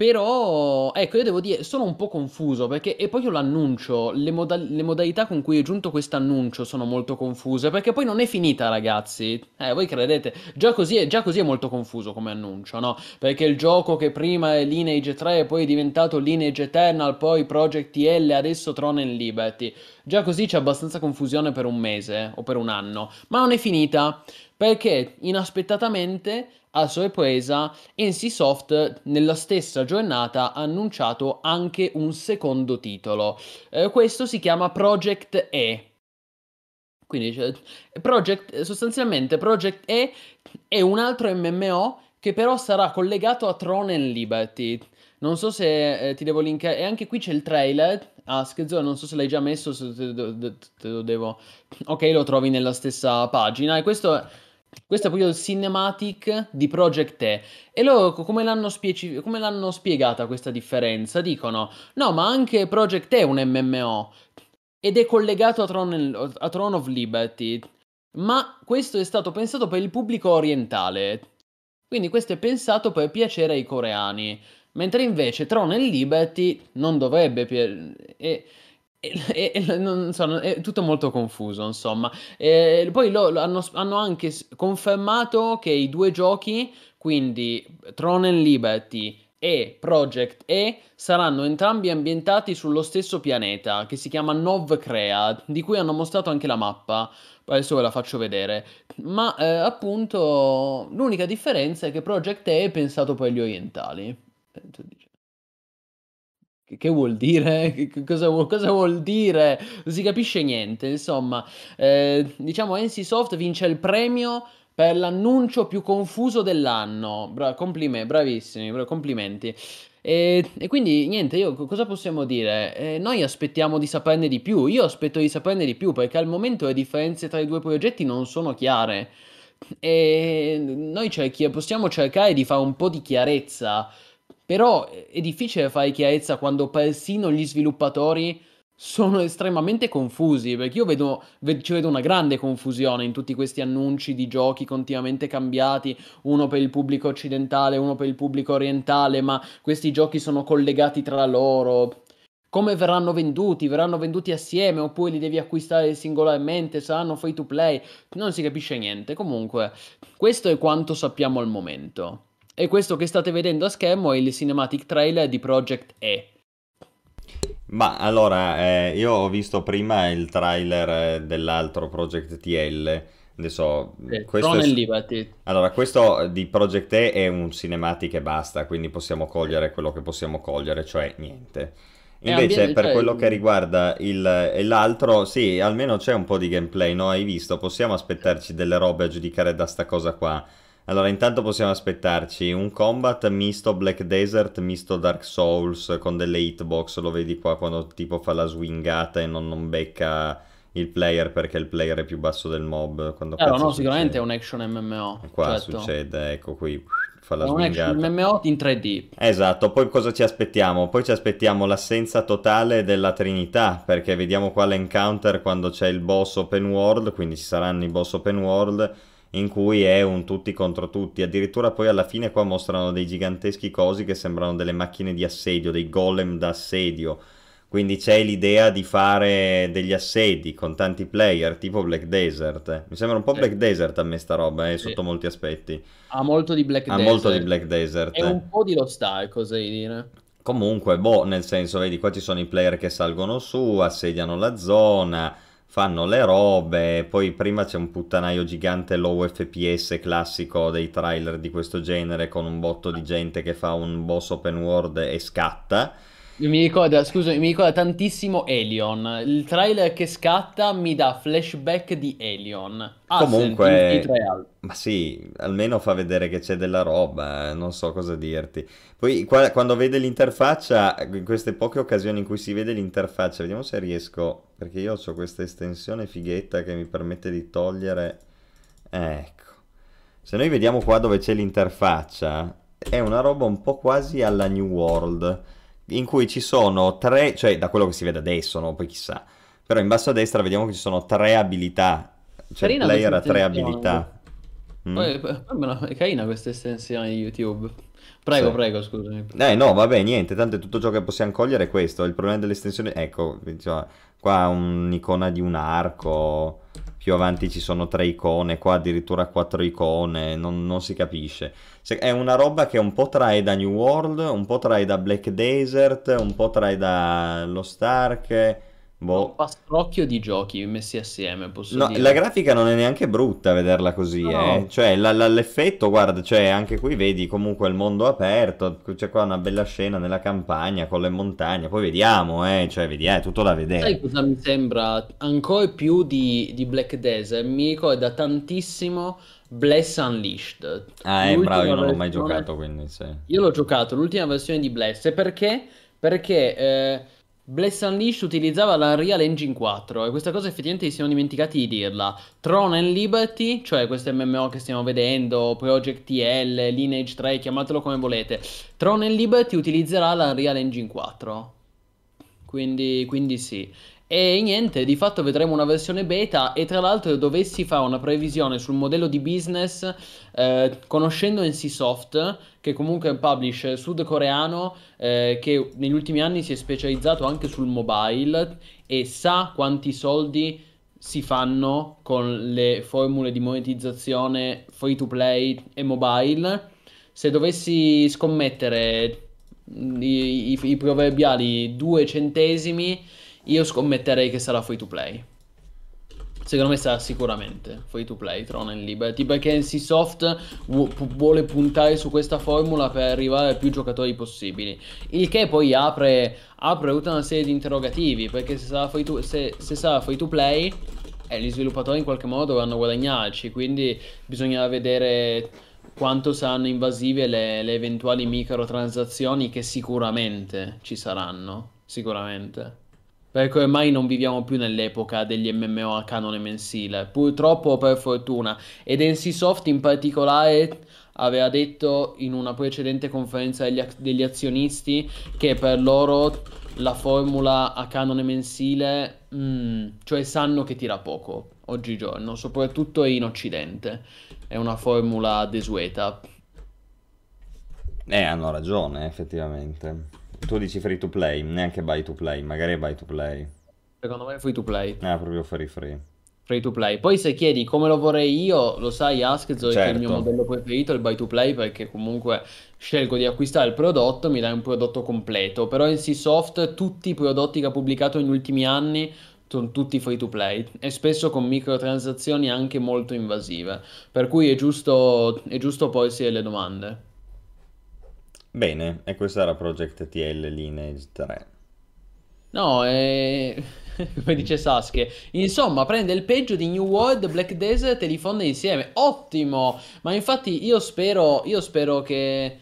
Però, ecco, io devo dire, sono un po' confuso perché, e poi io l'annuncio, le, moda- le modalità con cui è giunto questo annuncio sono molto confuse perché poi non è finita, ragazzi. Eh, voi credete? Già così, è, già così è molto confuso come annuncio, no? Perché il gioco che prima è Lineage 3, poi è diventato Lineage Eternal, poi Project TL, adesso Throne and Liberty. Già così c'è abbastanza confusione per un mese o per un anno, ma non è finita perché inaspettatamente a sorpresa, NCSoft nella stessa giornata ha annunciato anche un secondo titolo. Eh, questo si chiama Project E. Quindi cioè, Project, sostanzialmente Project E è un altro MMO che però sarà collegato a Throne and Liberty. Non so se eh, ti devo linkare. E anche qui c'è il trailer. Ah, Schezzo, non so se l'hai già messo. Se te, lo devo. Ok, lo trovi nella stessa pagina. E questo questo è proprio il cinematic di Project E. E loro come l'hanno, speci- come l'hanno spiegata questa differenza? Dicono: no, ma anche Project E è un MMO ed è collegato a Throne, a Throne of Liberty. Ma questo è stato pensato per il pubblico orientale. Quindi questo è pensato per piacere ai coreani. Mentre invece Throne and Liberty non dovrebbe piacere. E, e, non so, è tutto molto confuso, insomma. E poi lo, lo hanno, hanno, anche confermato che i due giochi, quindi Throne and Liberty e Project E, saranno entrambi ambientati sullo stesso pianeta, che si chiama Nov Crea, di cui hanno mostrato anche la mappa. Adesso ve la faccio vedere. Ma eh, appunto, l'unica differenza è che Project E è pensato per gli orientali. Che vuol dire? Che cosa, vuol, cosa vuol dire? Non si capisce niente. Insomma, eh, diciamo NC vince il premio per l'annuncio più confuso dell'anno. Bra- complimenti, bravissimi, bra- complimenti. E, e, quindi niente, io cosa possiamo dire? Eh, noi aspettiamo di saperne di più. Io aspetto di saperne di più perché al momento le differenze tra i due progetti non sono chiare. E noi cerchi- possiamo cercare di fare un po' di chiarezza però è difficile fare chiarezza quando persino gli sviluppatori sono estremamente confusi, perché io vedo, ci vedo una grande confusione in tutti questi annunci di giochi continuamente cambiati, uno per il pubblico occidentale, uno per il pubblico orientale, ma questi giochi sono collegati tra loro. Come verranno venduti? Verranno venduti assieme oppure li devi acquistare singolarmente? Saranno free to play? Non si capisce niente. Comunque, questo è quanto sappiamo al momento. E questo che state vedendo a schermo è il cinematic trailer di Project E. Ma allora, eh, io ho visto prima il trailer eh, dell'altro Project TL. Adesso, eh, questo è... Liberty. Allora, questo di Project E è un cinematic e basta, quindi possiamo cogliere quello che possiamo cogliere, cioè niente. Invece, per cioè... quello che riguarda il, l'altro, sì, almeno c'è un po' di gameplay, no? Hai visto? Possiamo aspettarci delle robe a giudicare da sta cosa qua. Allora, intanto possiamo aspettarci un combat misto Black Desert, misto Dark Souls con delle hitbox, lo vedi qua quando tipo fa la swingata e non, non becca il player perché il player è più basso del mob. Quando eh, no, succede. sicuramente è un action MMO. Qua certo. succede, ecco qui. Fa la è un action MMO in 3D. Esatto, poi cosa ci aspettiamo? Poi ci aspettiamo l'assenza totale della Trinità, perché vediamo qua l'encounter quando c'è il boss open world, quindi ci saranno i boss open world in cui è un tutti contro tutti. Addirittura poi alla fine qua mostrano dei giganteschi cosi che sembrano delle macchine di assedio, dei golem da assedio. Quindi c'è l'idea di fare degli assedi con tanti player, tipo Black Desert. Mi sembra un po' Black Desert a me sta roba, eh, sì. sotto molti aspetti. Ha molto di Black ha Desert. molto di Black Desert. E un po' di Lost Ark, oserei dire. Comunque, boh, nel senso, vedi, qua ci sono i player che salgono su, assediano la zona fanno le robe, poi prima c'è un puttanaio gigante low FPS classico dei trailer di questo genere con un botto di gente che fa un boss open world e scatta. Mi ricorda, scusami, mi ricorda tantissimo Alien. Il trailer che scatta mi dà flashback di Alien. Ah, Comunque, ma sì, almeno fa vedere che c'è della roba, eh, non so cosa dirti. Poi qua, quando vede l'interfaccia, in queste poche occasioni in cui si vede l'interfaccia, vediamo se riesco, perché io ho questa estensione fighetta che mi permette di togliere... Ecco. Se noi vediamo qua dove c'è l'interfaccia, è una roba un po' quasi alla New World in cui ci sono tre, cioè da quello che si vede adesso, no? poi chissà, però in basso a destra vediamo che ci sono tre abilità, cioè Carina player ha tre abilità. Mm. Poi, è carina questa estensione di YouTube. Prego, sì. prego, scusami. Eh no, vabbè, niente, tanto tutto ciò che possiamo cogliere è questo. Il problema dell'estensione, ecco, cioè, qua un'icona di un arco, più avanti ci sono tre icone, qua addirittura quattro icone, non, non si capisce. È una roba che un po' trae da New World, un po' trae da Black Desert, un po' trae da Lost Ark Boh. Un pastrocchio di giochi messi assieme, posso no. La grafica non è neanche brutta vederla così, no. eh. Cioè, la, la, l'effetto, guarda, cioè, anche qui vedi comunque il mondo aperto, c'è qua una bella scena nella campagna con le montagne, poi vediamo, eh, cioè, vediamo, è tutto da vedere. Sai cosa mi sembra? Ancora più di, di Black Desert, mi ricorda tantissimo Bless Unleashed. Ah, è bravo, io non l'ho mai giocato, quindi sì. Io l'ho giocato, l'ultima versione di Bless, perché? Perché... Eh Bless Unleashed utilizzava la Unreal Engine 4 e questa cosa effettivamente si siamo dimenticati di dirla. Throne and Liberty, cioè questo MMO che stiamo vedendo, Project TL, Lineage 3, chiamatelo come volete. Throne and Liberty utilizzerà la Unreal Engine 4. Quindi, quindi sì. E niente, di fatto vedremo una versione beta e tra l'altro dovessi fare una previsione sul modello di business, eh, conoscendo NCSoft, che comunque è un publisher sudcoreano eh, che negli ultimi anni si è specializzato anche sul mobile e sa quanti soldi si fanno con le formule di monetizzazione free to play e mobile. Se dovessi scommettere i, i, i proverbiali due centesimi io scommetterei che sarà free to play. Secondo me sarà sicuramente free to play Tron and Liberty perché NCSoft vuole puntare su questa formula per arrivare a più giocatori possibili. Il che poi apre, apre tutta una serie di interrogativi perché se sarà free to, se, se sarà free to play eh, gli sviluppatori in qualche modo dovranno guadagnarci, quindi bisognerà vedere quanto saranno invasive le, le eventuali microtransazioni che sicuramente ci saranno, sicuramente. Perché ormai non viviamo più nell'epoca degli MMO a canone mensile, purtroppo per fortuna. Ed NCSoft in particolare aveva detto in una precedente conferenza degli, degli azionisti che per loro la formula a canone mensile, mm, cioè sanno che tira poco oggigiorno, soprattutto in Occidente. È una formula desueta. Eh, hanno ragione, effettivamente. Tu dici free to play, neanche buy to play, magari buy to play. Secondo me è free to play. Ah, proprio free free. Free to play. Poi se chiedi come lo vorrei io, lo sai Askzo certo. che il mio certo. modello preferito è il buy to play perché comunque scelgo di acquistare il prodotto, mi dai un prodotto completo. Però in C-Soft tutti i prodotti che ha pubblicato negli ultimi anni sono tutti free to play e spesso con microtransazioni anche molto invasive. Per cui è giusto, è giusto porsi delle domande. Bene, e questo era Project TL Lineage 3. No, è... come dice Sasuke. Insomma, prende il peggio di New World, Black Desert e li fonde insieme. Ottimo! Ma infatti io spero, io spero che...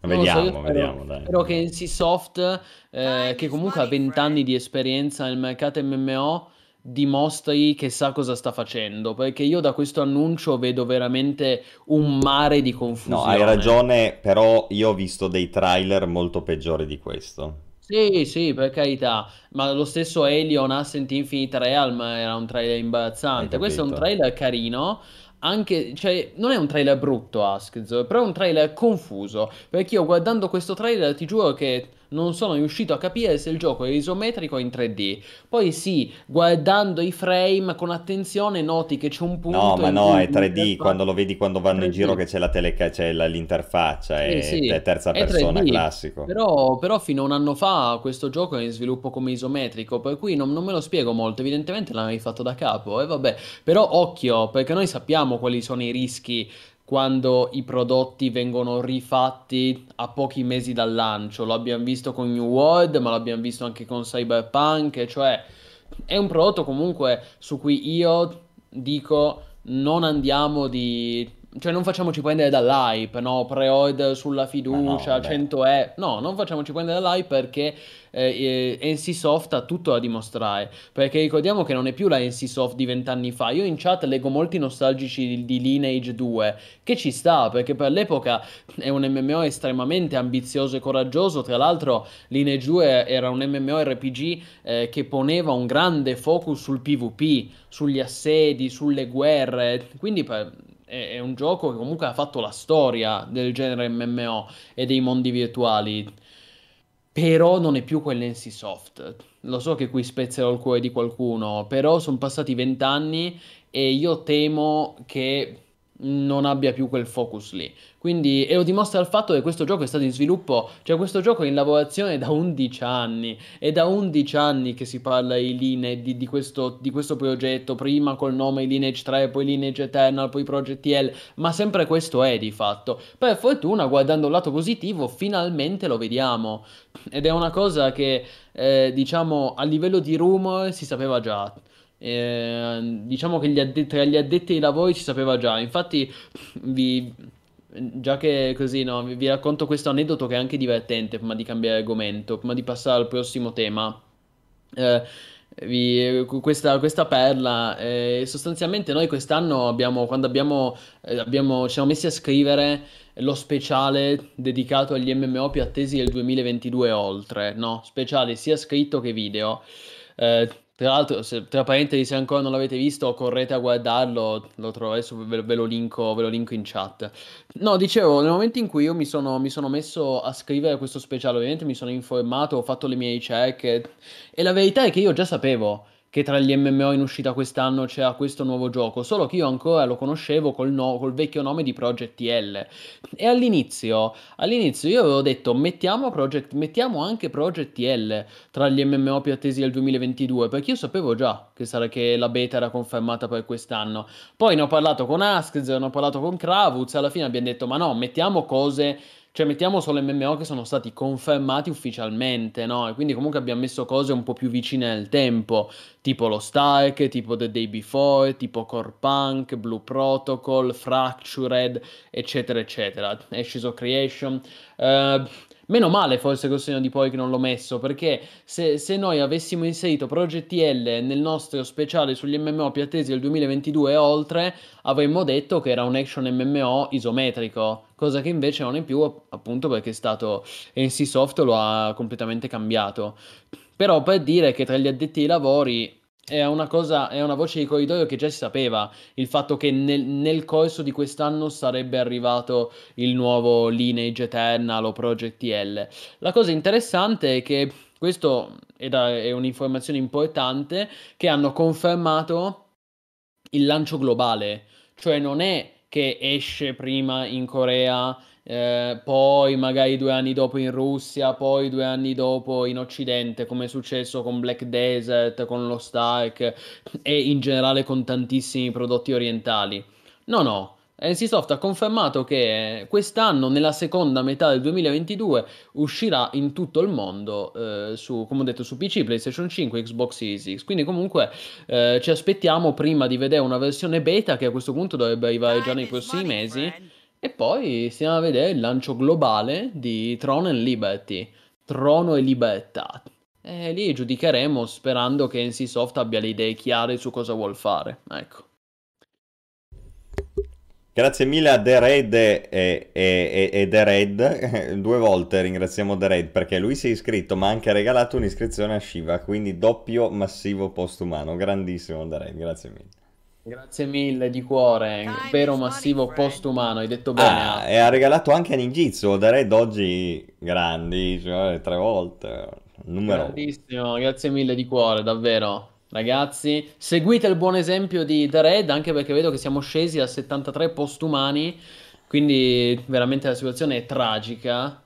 Vediamo, so, spero, vediamo, dai. Spero che NCSoft, eh, che comunque ha 20 anni di esperienza nel mercato MMO, dimostri che sa cosa sta facendo, perché io da questo annuncio vedo veramente un mare di confusione. No, hai ragione, però io ho visto dei trailer molto peggiori di questo. Sì, sì, per carità, ma lo stesso Alien Ascent Infinite Realm era un trailer imbarazzante. Questo è un trailer carino, anche, cioè, non è un trailer brutto, Askzo, però è un trailer confuso, perché io guardando questo trailer ti giuro che non sono riuscito a capire se il gioco è isometrico o in 3D. Poi sì, guardando i frame con attenzione noti che c'è un punto... No, ma no, è 3D, quando lo vedi quando vanno 3D. in giro che c'è la teleca, c'è la, l'interfaccia, sì, è, sì. è, terza è persona, 3D. classico. Però, però, fino a un anno fa questo gioco è in sviluppo come isometrico, per cui non, non me lo spiego molto, evidentemente l'hanno rifatto da capo, e vabbè. Però occhio, perché noi sappiamo quali sono i rischi quando i prodotti vengono rifatti a pochi mesi dal lancio. Lo abbiamo visto con New World, ma l'abbiamo visto anche con Cyberpunk, cioè è un prodotto comunque su cui io dico non andiamo di cioè non facciamoci prendere dall'hype, no? Pre-order sulla fiducia, no, 100 e... No, non facciamoci prendere dall'hype perché eh, eh, NCSoft ha tutto da dimostrare. Perché ricordiamo che non è più la NCSoft di vent'anni fa. Io in chat leggo molti nostalgici di, di Lineage 2, che ci sta, perché per l'epoca è un MMO estremamente ambizioso e coraggioso. Tra l'altro Lineage 2 era un MMORPG eh, che poneva un grande focus sul PvP, sugli assedi, sulle guerre. Quindi per è, è un gioco che comunque ha fatto la storia del genere MMO e dei mondi virtuali. Però non è più quell'NC Lo so che qui spezzerò il cuore di qualcuno, però sono passati vent'anni e io temo che non abbia più quel focus lì. Quindi, e lo dimostra il fatto che questo gioco è stato in sviluppo, cioè questo gioco è in lavorazione da 11 anni, è da 11 anni che si parla di, line, di, di, questo, di questo progetto, prima col nome Lineage 3, poi Lineage Eternal, poi Project L, ma sempre questo è di fatto. Per fortuna, guardando il lato positivo, finalmente lo vediamo, ed è una cosa che, eh, diciamo, a livello di rumor si sapeva già. Eh, diciamo che gli addetti, tra gli addetti ai lavori si sapeva già. Infatti, vi, già che così, no, vi, vi, racconto questo aneddoto che è anche divertente prima di cambiare argomento, prima di passare al prossimo tema. Eh, vi, questa, questa, perla, eh, sostanzialmente noi quest'anno abbiamo, quando abbiamo, eh, abbiamo, ci siamo messi a scrivere lo speciale dedicato agli MMO più attesi del 2022 e oltre, no? Speciale sia scritto che video. Eh, tra l'altro, se, tra parentesi, se ancora non l'avete visto, correte a guardarlo, lo trovo adesso, ve, ve, lo linko, ve, lo linko, in chat. No, dicevo, nel momento in cui io mi sono, mi sono, messo a scrivere questo speciale, ovviamente mi sono informato, ho fatto le mie ricerche, e la verità è che io già sapevo che tra gli MMO in uscita quest'anno c'era questo nuovo gioco, solo che io ancora lo conoscevo col, no, col vecchio nome di Project L. E all'inizio, all'inizio io avevo detto mettiamo, Project, mettiamo anche Project L tra gli MMO più attesi del 2022, perché io sapevo già che, sarà, che la beta era confermata per quest'anno. Poi ne ho parlato con Askz, ne ho parlato con Kravuz, alla fine abbiamo detto ma no, mettiamo cose cioè mettiamo solo MMO che sono stati confermati ufficialmente, no? E quindi comunque abbiamo messo cose un po' più vicine nel tempo, tipo lo Stark, tipo The Day Before, tipo Core Punk, Blue Protocol, Fractured, eccetera, eccetera. Ashes of Creation. Uh, Meno male forse col segno di poi che non l'ho messo, perché se, se, noi avessimo inserito Project L nel nostro speciale sugli MMO più attesi del 2022 e oltre, avremmo detto che era un action MMO isometrico, cosa che invece non è più appunto perché è stato NCSoft lo ha completamente cambiato. Però per dire che tra gli addetti ai lavori è una cosa, è una voce di corridoio che già si sapeva, il fatto che nel, nel, corso di quest'anno sarebbe arrivato il nuovo Lineage Eternal o Project L. La cosa interessante è che questo è, da, è un'informazione importante che hanno confermato il lancio globale, cioè non è che esce prima in Corea eh, poi magari due anni dopo in Russia, poi due anni dopo in Occidente, come è successo con Black Desert, con lo Stark e in generale con tantissimi prodotti orientali. No, no. NCSoft ha confermato che quest'anno, nella seconda metà del 2022, uscirà in tutto il mondo, eh, su, come ho detto, su PC, PlayStation 5, Xbox Series X. Quindi comunque eh, ci aspettiamo prima di vedere una versione beta che a questo punto dovrebbe arrivare già nei prossimi mesi. E poi stiamo a vedere il lancio globale di Throne and Liberty, Trono e Libertà. E lì giudicheremo sperando che NCSoft abbia le idee chiare su cosa vuol fare. Ecco. Grazie mille a The Red e, e, e, e, The Red, due volte ringraziamo The Red perché lui si è iscritto ma ha anche regalato un'iscrizione a Shiva, quindi doppio massivo postumano, grandissimo The Red, grazie mille. Grazie mille di cuore, vero massivo postumano, hai detto bene. Ah, e ha regalato anche a Ninjitsu, The Red oggi grandi, cioè tre volte, numero Grandissimo, grazie mille di cuore, davvero. Ragazzi, seguite il buon esempio di The Red, anche perché vedo che siamo scesi a 73 postumani, quindi veramente la situazione è tragica,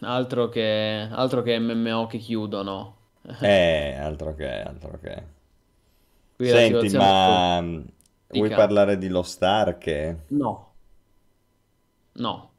altro che, altro che MMO che chiudono. Eh, altro che, altro che. Qui Senti, ma vuoi parlare di Lost Ark? No, no.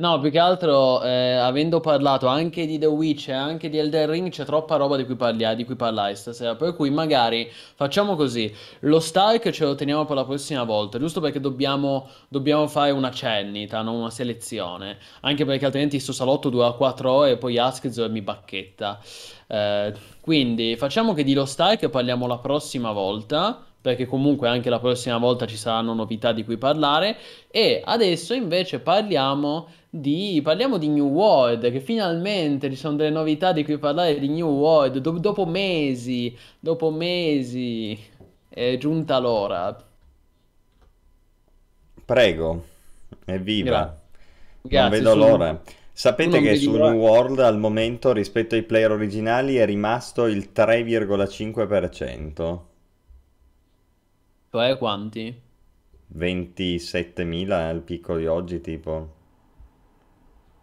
No, più che altro, eh, avendo parlato anche di The Witch e anche di Elden Ring, c'è troppa roba di cui, parlia- di cui parlare stasera. Per cui magari facciamo così: lo Stark ce lo teniamo per la prossima volta, giusto perché dobbiamo, dobbiamo fare una cennita, non una selezione. Anche perché altrimenti sto salotto dura 4 ore e poi Askzor mi bacchetta. Eh, quindi facciamo che di Lost Ark parliamo la prossima volta, perché comunque anche la prossima volta ci saranno novità di cui parlare. E adesso invece parliamo di, parliamo di New World, che finalmente ci sono delle novità di cui parlare di New World, do- dopo mesi, dopo mesi è giunta l'ora. Prego, evviva. Gra- Non Grazie, vedo su- l'ora. Sapete che su. New World al momento rispetto ai player originali è rimasto il 3,5%. Cioè quanti? 27.000 al picco di oggi, tipo.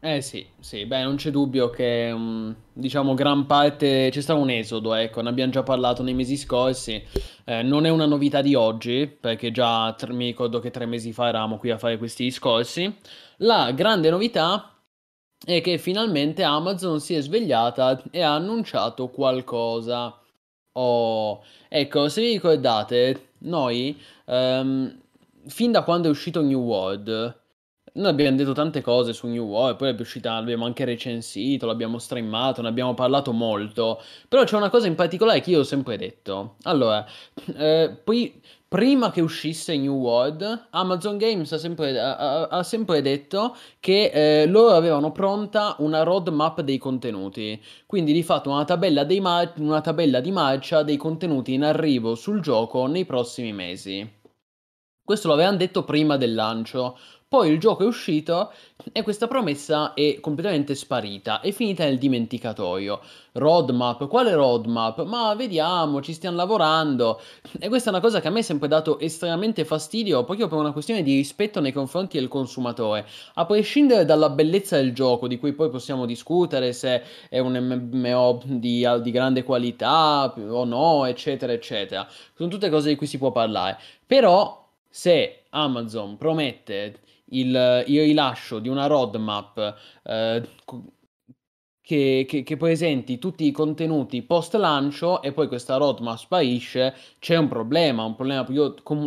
Eh sì, sì, beh, non c'è dubbio che, mm, diciamo, gran parte c'è stato un esodo, ecco, ne abbiamo già parlato nei mesi scorsi, Eh, non è una novità di oggi, perché già tre- mi ricordo che tre mesi fa eravamo qui a fare questi discorsi. La grande novità è che finalmente Amazon si è svegliata e ha annunciato qualcosa. Oh, ecco, se vi ricordate, noi, ehm, fin da quando è uscito New World, noi abbiamo detto tante cose su New World, poi è uscita, l'abbiamo anche recensito, l'abbiamo streamato, ne abbiamo parlato molto, però c'è una cosa in particolare che io ho sempre detto. Allora, eh, poi, prima che uscisse New World, Amazon Games ha sempre, ha- ha- sempre detto che eh, loro avevano pronta una roadmap dei contenuti. Quindi di fatto una tabella, mar- una tabella di marcia dei contenuti in arrivo sul gioco nei prossimi mesi. Questo lo avevano detto prima del lancio. Poi il gioco è uscito e questa promessa è completamente sparita, è finita nel dimenticatoio. Roadmap, quale roadmap? Ma vediamo, ci stiamo lavorando. E questa è una cosa che a me è sempre dato estremamente fastidio, proprio per una questione di rispetto nei confronti del consumatore. A prescindere dalla bellezza del gioco, di cui poi possiamo discutere se è un MMO di, di grande qualità o no, eccetera, eccetera. Sono tutte cose di cui si può parlare. Però, se Amazon promette il, il rilascio di una roadmap eh, che, che- che presenti tutti i contenuti post lancio e poi questa roadmap sparisce, c'è un problema, un problema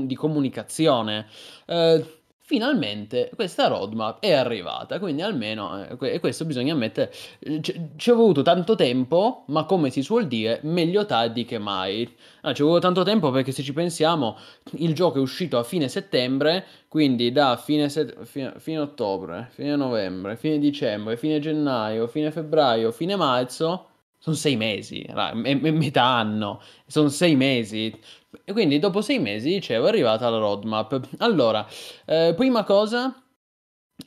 di comunicazione. Eh, finalmente questa roadmap è arrivata, quindi almeno, eh, e questo bisogna ammettere, eh, ci è voluto tanto tempo, ma come si suol dire, meglio tardi che mai. Ah, ci è voluto tanto tempo perché se ci pensiamo, il gioco è uscito a fine settembre, quindi da fine, set- fine, fine ottobre, fine novembre, fine dicembre, fine gennaio, fine febbraio, fine marzo, sono sei mesi, è metà anno, sono sei mesi. E quindi dopo sei mesi, dicevo, è arrivata la roadmap. Allora, eh, prima cosa,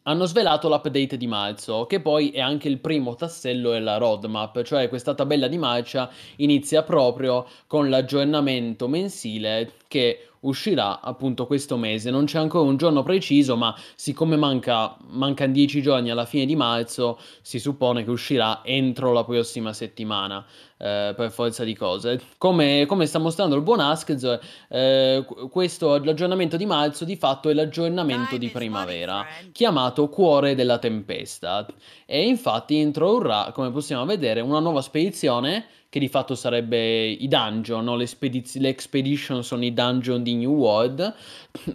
hanno svelato l'update di marzo, che poi è anche il primo tassello della roadmap, cioè questa tabella di marcia inizia proprio con l'aggiornamento mensile che uscirà appunto questo mese. Non c'è ancora un giorno preciso, ma siccome manca, mancano 10 giorni alla fine di marzo, si suppone che uscirà entro la prossima settimana. eh, per forza di cose, come, come sta mostrando il buon Askz, eh, qu- questo l'aggiornamento di marzo di fatto è l'aggiornamento di primavera, chiamato Cuore della Tempesta. E infatti introdurrà, come possiamo vedere, una nuova spedizione che di fatto sarebbe i dungeon, no? le, spediz- le expedition sono i dungeon di New World,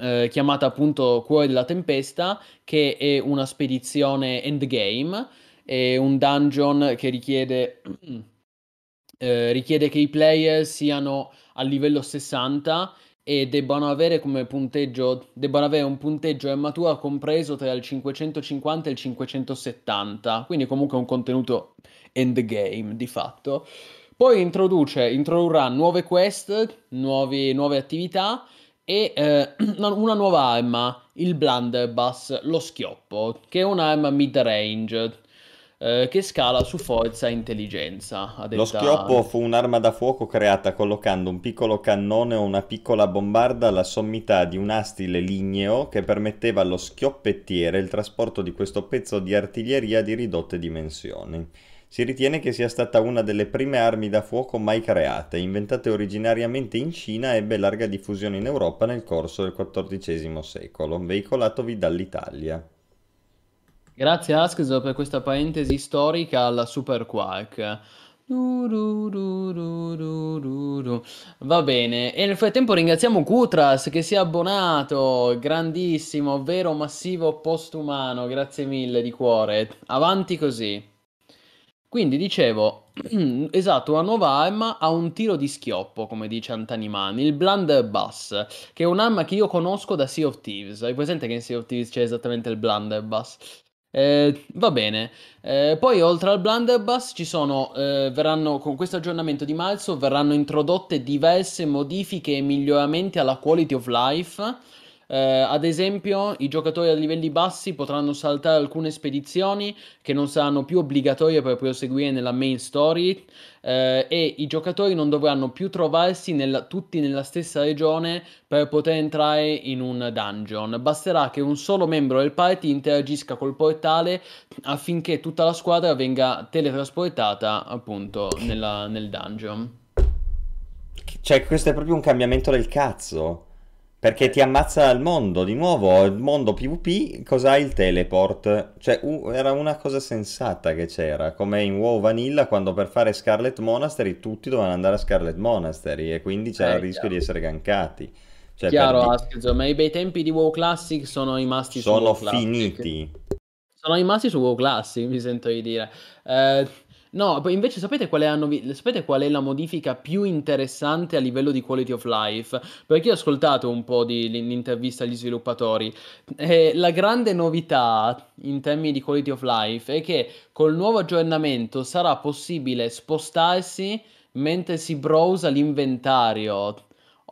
eh, chiamata appunto Cuore della Tempesta, che è una spedizione endgame, è un dungeon che richiede, eh, richiede che i player siano a livello 60 e debbano avere come punteggio, debbano avere un punteggio armatura compreso tra il 550 e il 570, quindi comunque un contenuto endgame di fatto. Poi introduce, introdurrà nuove quest, nuovi- nuove attività e eh, una nuova arma, il Blunderbuss, lo schioppo, che è un'arma mid-range eh, che scala su forza e intelligenza. A Lo detta... schioppo fu un'arma da fuoco creata collocando un piccolo cannone o una piccola bombarda alla sommità di un astile ligneo che permetteva allo schioppettiere il trasporto di questo pezzo di artiglieria di ridotte dimensioni. Si ritiene che sia stata una delle prime armi da fuoco mai create, inventate originariamente in Cina, ebbe larga diffusione in Europa nel corso del XIV secolo, veicolatovi dall'Italia. Grazie Askzo per questa parentesi storica alla Super Quark. Va bene, e nel frattempo ringraziamo Kutras che si è abbonato, grandissimo, vero massivo postumano, grazie mille di cuore, avanti così. Quindi dicevo, esatto, una nuova arma ha un tiro di schioppo, come dice Antanimani, il Blunderbuss, che è un'arma che io conosco da Sea of Thieves. Hai presente che in Sea of Thieves c'è esattamente il Blunderbuss? Eh, va bene. Eh, poi oltre al Blunderbuss ci sono, eh, verranno, con questo aggiornamento di marzo verranno introdotte diverse modifiche e miglioramenti alla quality of life Eh, ad esempio, i giocatori a livelli bassi potranno saltare alcune spedizioni che non saranno più obbligatorie per proseguire nella main story eh, e i giocatori non dovranno più trovarsi nella, tutti nella stessa regione per poter entrare in un dungeon. Basterà che un solo membro del party interagisca col portale affinché tutta la squadra venga teletrasportata appunto nella, nel dungeon. Cioè, questo è proprio un cambiamento del cazzo. Perché ti ammazza il mondo, di nuovo, il mondo PvP, cos'ha il teleport? Cioè, uh, era una cosa sensata che c'era, come in WoW Vanilla, quando per fare Scarlet Monastery tutti dovevano andare a Scarlet Monastery e quindi c'era eh, il rischio chiaro. di essere gankati. Cioè, chiaro, per... Askzo, ma i bei tempi di WoW Classic sono rimasti sono su WoW finiti. Sono rimasti su WoW Classic, mi sento di dire. Eh, No, invece sapete qual, è novi- sapete qual è la modifica più interessante a livello di quality of life? Perché ho ascoltato un po' di l'intervista agli sviluppatori. E la grande novità in termini di quality of life è che col nuovo aggiornamento sarà possibile spostarsi mentre si browsa l'inventario.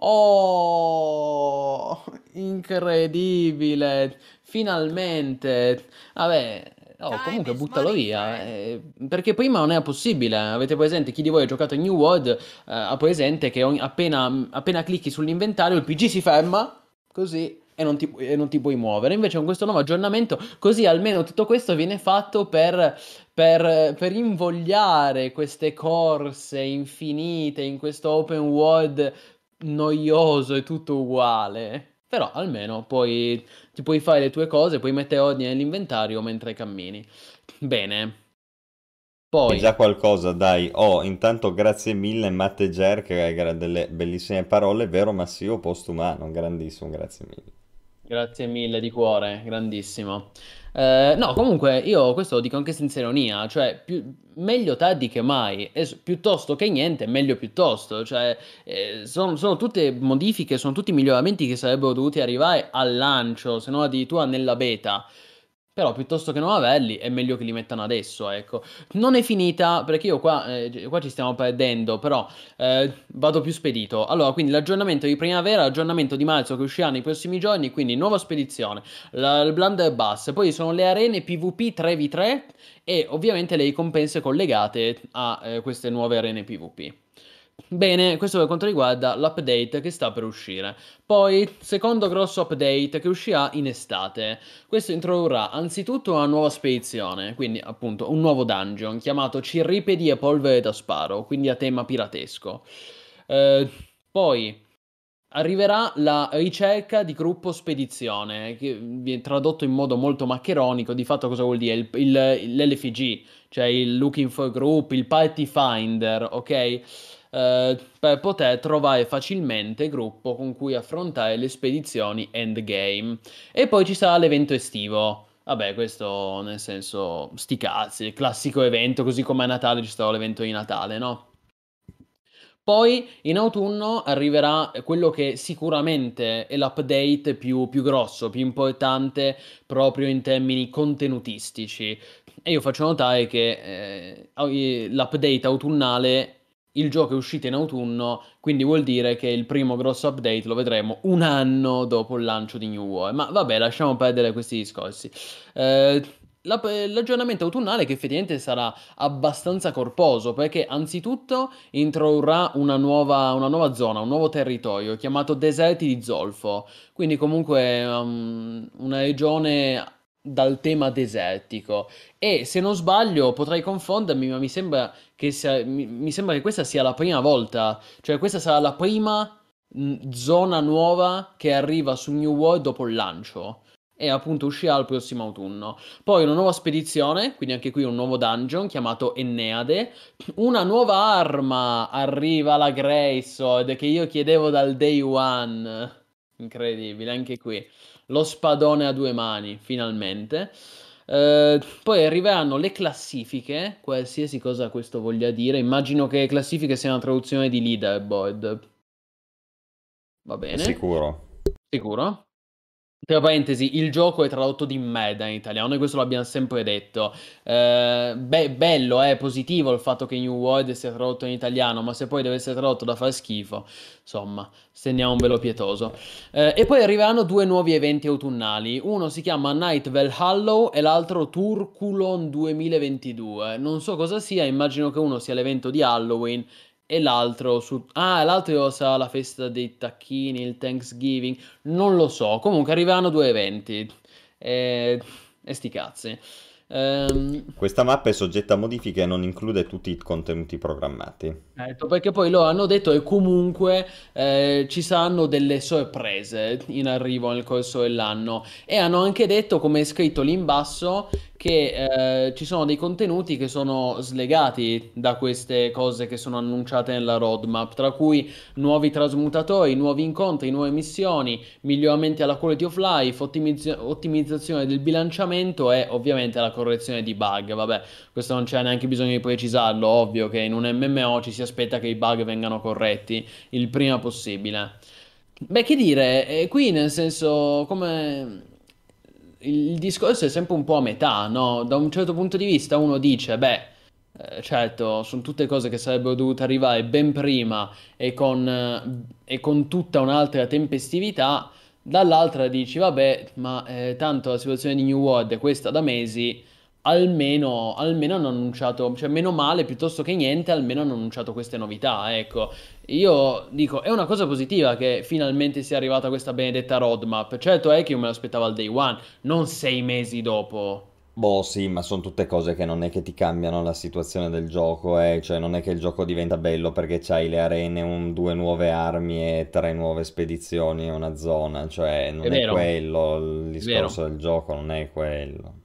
Oh, incredibile! Finalmente! Vabbè, Oh, comunque buttalo via, eh, perché prima non era possibile. Avete presente, chi di voi ha giocato a New World eh, ha presente che ogni, appena, appena clicchi sull'inventario il PG si ferma, così, e non, ti, e non ti puoi muovere. Invece con questo nuovo aggiornamento, così almeno tutto questo viene fatto per, per, per invogliare queste corse infinite in questo open world noioso e tutto uguale. Però almeno puoi, ti puoi fare le tue cose, puoi mettere ordine nell'inventario mentre cammini. Bene. Poi... Già qualcosa, dai. Oh, intanto grazie mille Matte Ger che hai delle bellissime parole, vero Massimo Postumano, grandissimo, grazie mille. Grazie mille di cuore, grandissimo. Eh, no, comunque io questo lo dico anche senza ironia, cioè più, meglio tardi che mai, e, piuttosto che niente, meglio piuttosto, cioè eh, sono, sono, tutte modifiche, sono tutti miglioramenti che sarebbero dovuti arrivare al lancio, se non addirittura nella beta. Però piuttosto che non averli è meglio che li mettano adesso, ecco. Non è finita, perché io qua, eh, qua ci stiamo perdendo, però eh, vado più spedito. Allora, quindi l'aggiornamento di primavera, l'aggiornamento di marzo che uscirà nei prossimi giorni, quindi nuova spedizione, la, il blunderbuss, poi sono le arene PvP 3v3 e ovviamente le ricompense collegate a eh, queste nuove arene PvP. Bene, questo per quanto riguarda l'update che sta per uscire. Poi, secondo grosso update che uscirà in estate. Questo introdurrà anzitutto una nuova spedizione, quindi appunto un nuovo dungeon chiamato Cirripedi e polvere da sparo, quindi a tema piratesco. Eh, poi arriverà la ricerca di gruppo spedizione, che viene tradotto in modo molto maccheronico, di fatto cosa vuol dire? Il, il, l'LFG, cioè il Looking for Group, il Party Finder, ok? Eh, per poter trovare facilmente gruppo con cui affrontare le spedizioni endgame. E poi ci sarà l'evento estivo. Vabbè, questo nel senso, sti cazzi, classico evento, così come a Natale ci sarà l'evento di Natale, no? Poi in autunno arriverà quello che sicuramente è l'update più, più, grosso, più importante proprio in termini contenutistici. E io faccio notare che eh, l'update autunnale il gioco è uscito in autunno, quindi vuol dire che il primo grosso update lo vedremo un anno dopo il lancio di New War. Ma vabbè, lasciamo perdere questi discorsi. Eh, l'aggiornamento autunnale che effettivamente sarà abbastanza corposo perché anzitutto introdurrà una nuova, una nuova zona, un nuovo territorio chiamato Deserti di Zolfo, quindi comunque um, una regione dal tema desertico e se non sbaglio potrei confondermi ma mi sembra che, sia, mi, mi sembra che questa sia la prima volta cioè questa sarà la prima mh, zona nuova che arriva su New World dopo il lancio e appunto uscirà il prossimo autunno. Poi una nuova spedizione, quindi anche qui un nuovo dungeon chiamato Enneade. Una nuova arma arriva la Greysword che io chiedevo dal day one. Incredibile, anche qui lo spadone a due mani, finalmente. Eh, poi arriveranno le classifiche, qualsiasi cosa questo voglia dire. Immagino che classifiche sia una traduzione di leaderboard. Va bene. Sicuro. Sicuro? Tra parentesi, il gioco è tradotto di merda in italiano, noi questo l'abbiamo sempre detto. Eh, be- bello, è eh, positivo il fatto che New World sia tradotto in italiano, ma se poi deve essere tradotto da far schifo, insomma, stendiamo un velo pietoso. Eh, e poi arriveranno due nuovi eventi autunnali, uno si chiama Night Valhallow e l'altro Turkulon 2022. Non so cosa sia, immagino che uno sia l'evento di Halloween e l'altro su... Ah, l'altro sarà la festa dei tacchini, il Thanksgiving, non lo so. Comunque arriveranno due eventi. E, e sti cazzi. Um, Questa mappa è soggetta a modifiche e non include tutti i contenuti programmati. Ecco, perché poi lo hanno detto e comunque eh, ci saranno delle sorprese in arrivo nel corso dell'anno. E hanno anche detto, come è scritto lì in basso, che eh, ci sono dei contenuti che sono slegati da queste cose che sono annunciate nella roadmap, tra cui nuovi trasmutatori, nuovi incontri, nuove missioni, miglioramenti alla quality of life, ottimizz- ottimizzazione del bilanciamento e ovviamente la correzione di bug. Vabbè, questo non c'è neanche bisogno di precisarlo, ovvio che in un MMO ci si aspetta che i bug vengano corretti il prima possibile. Beh, che dire, eh, qui nel senso, come il discorso è sempre un po' a metà, no? Da un certo punto di vista uno dice, beh, eh, certo, sono tutte cose che sarebbero dovute arrivare ben prima e con, eh, e con tutta un'altra tempestività, dall'altra dici, vabbè, ma eh, tanto la situazione di New World è questa da mesi, almeno, almeno hanno annunciato, cioè meno male piuttosto che niente, almeno hanno annunciato queste novità, ecco. Io dico, è una cosa positiva che finalmente sia arrivata questa benedetta roadmap. Certo è che io me l'aspettavo al day one, non sei mesi dopo. Boh, sì, ma sono tutte cose che non è che ti cambiano la situazione del gioco, eh? Cioè non è che il gioco diventa bello perché c'hai le arene, un, due nuove armi e tre nuove spedizioni e una zona, cioè non è, è quello, il discorso del gioco non è quello.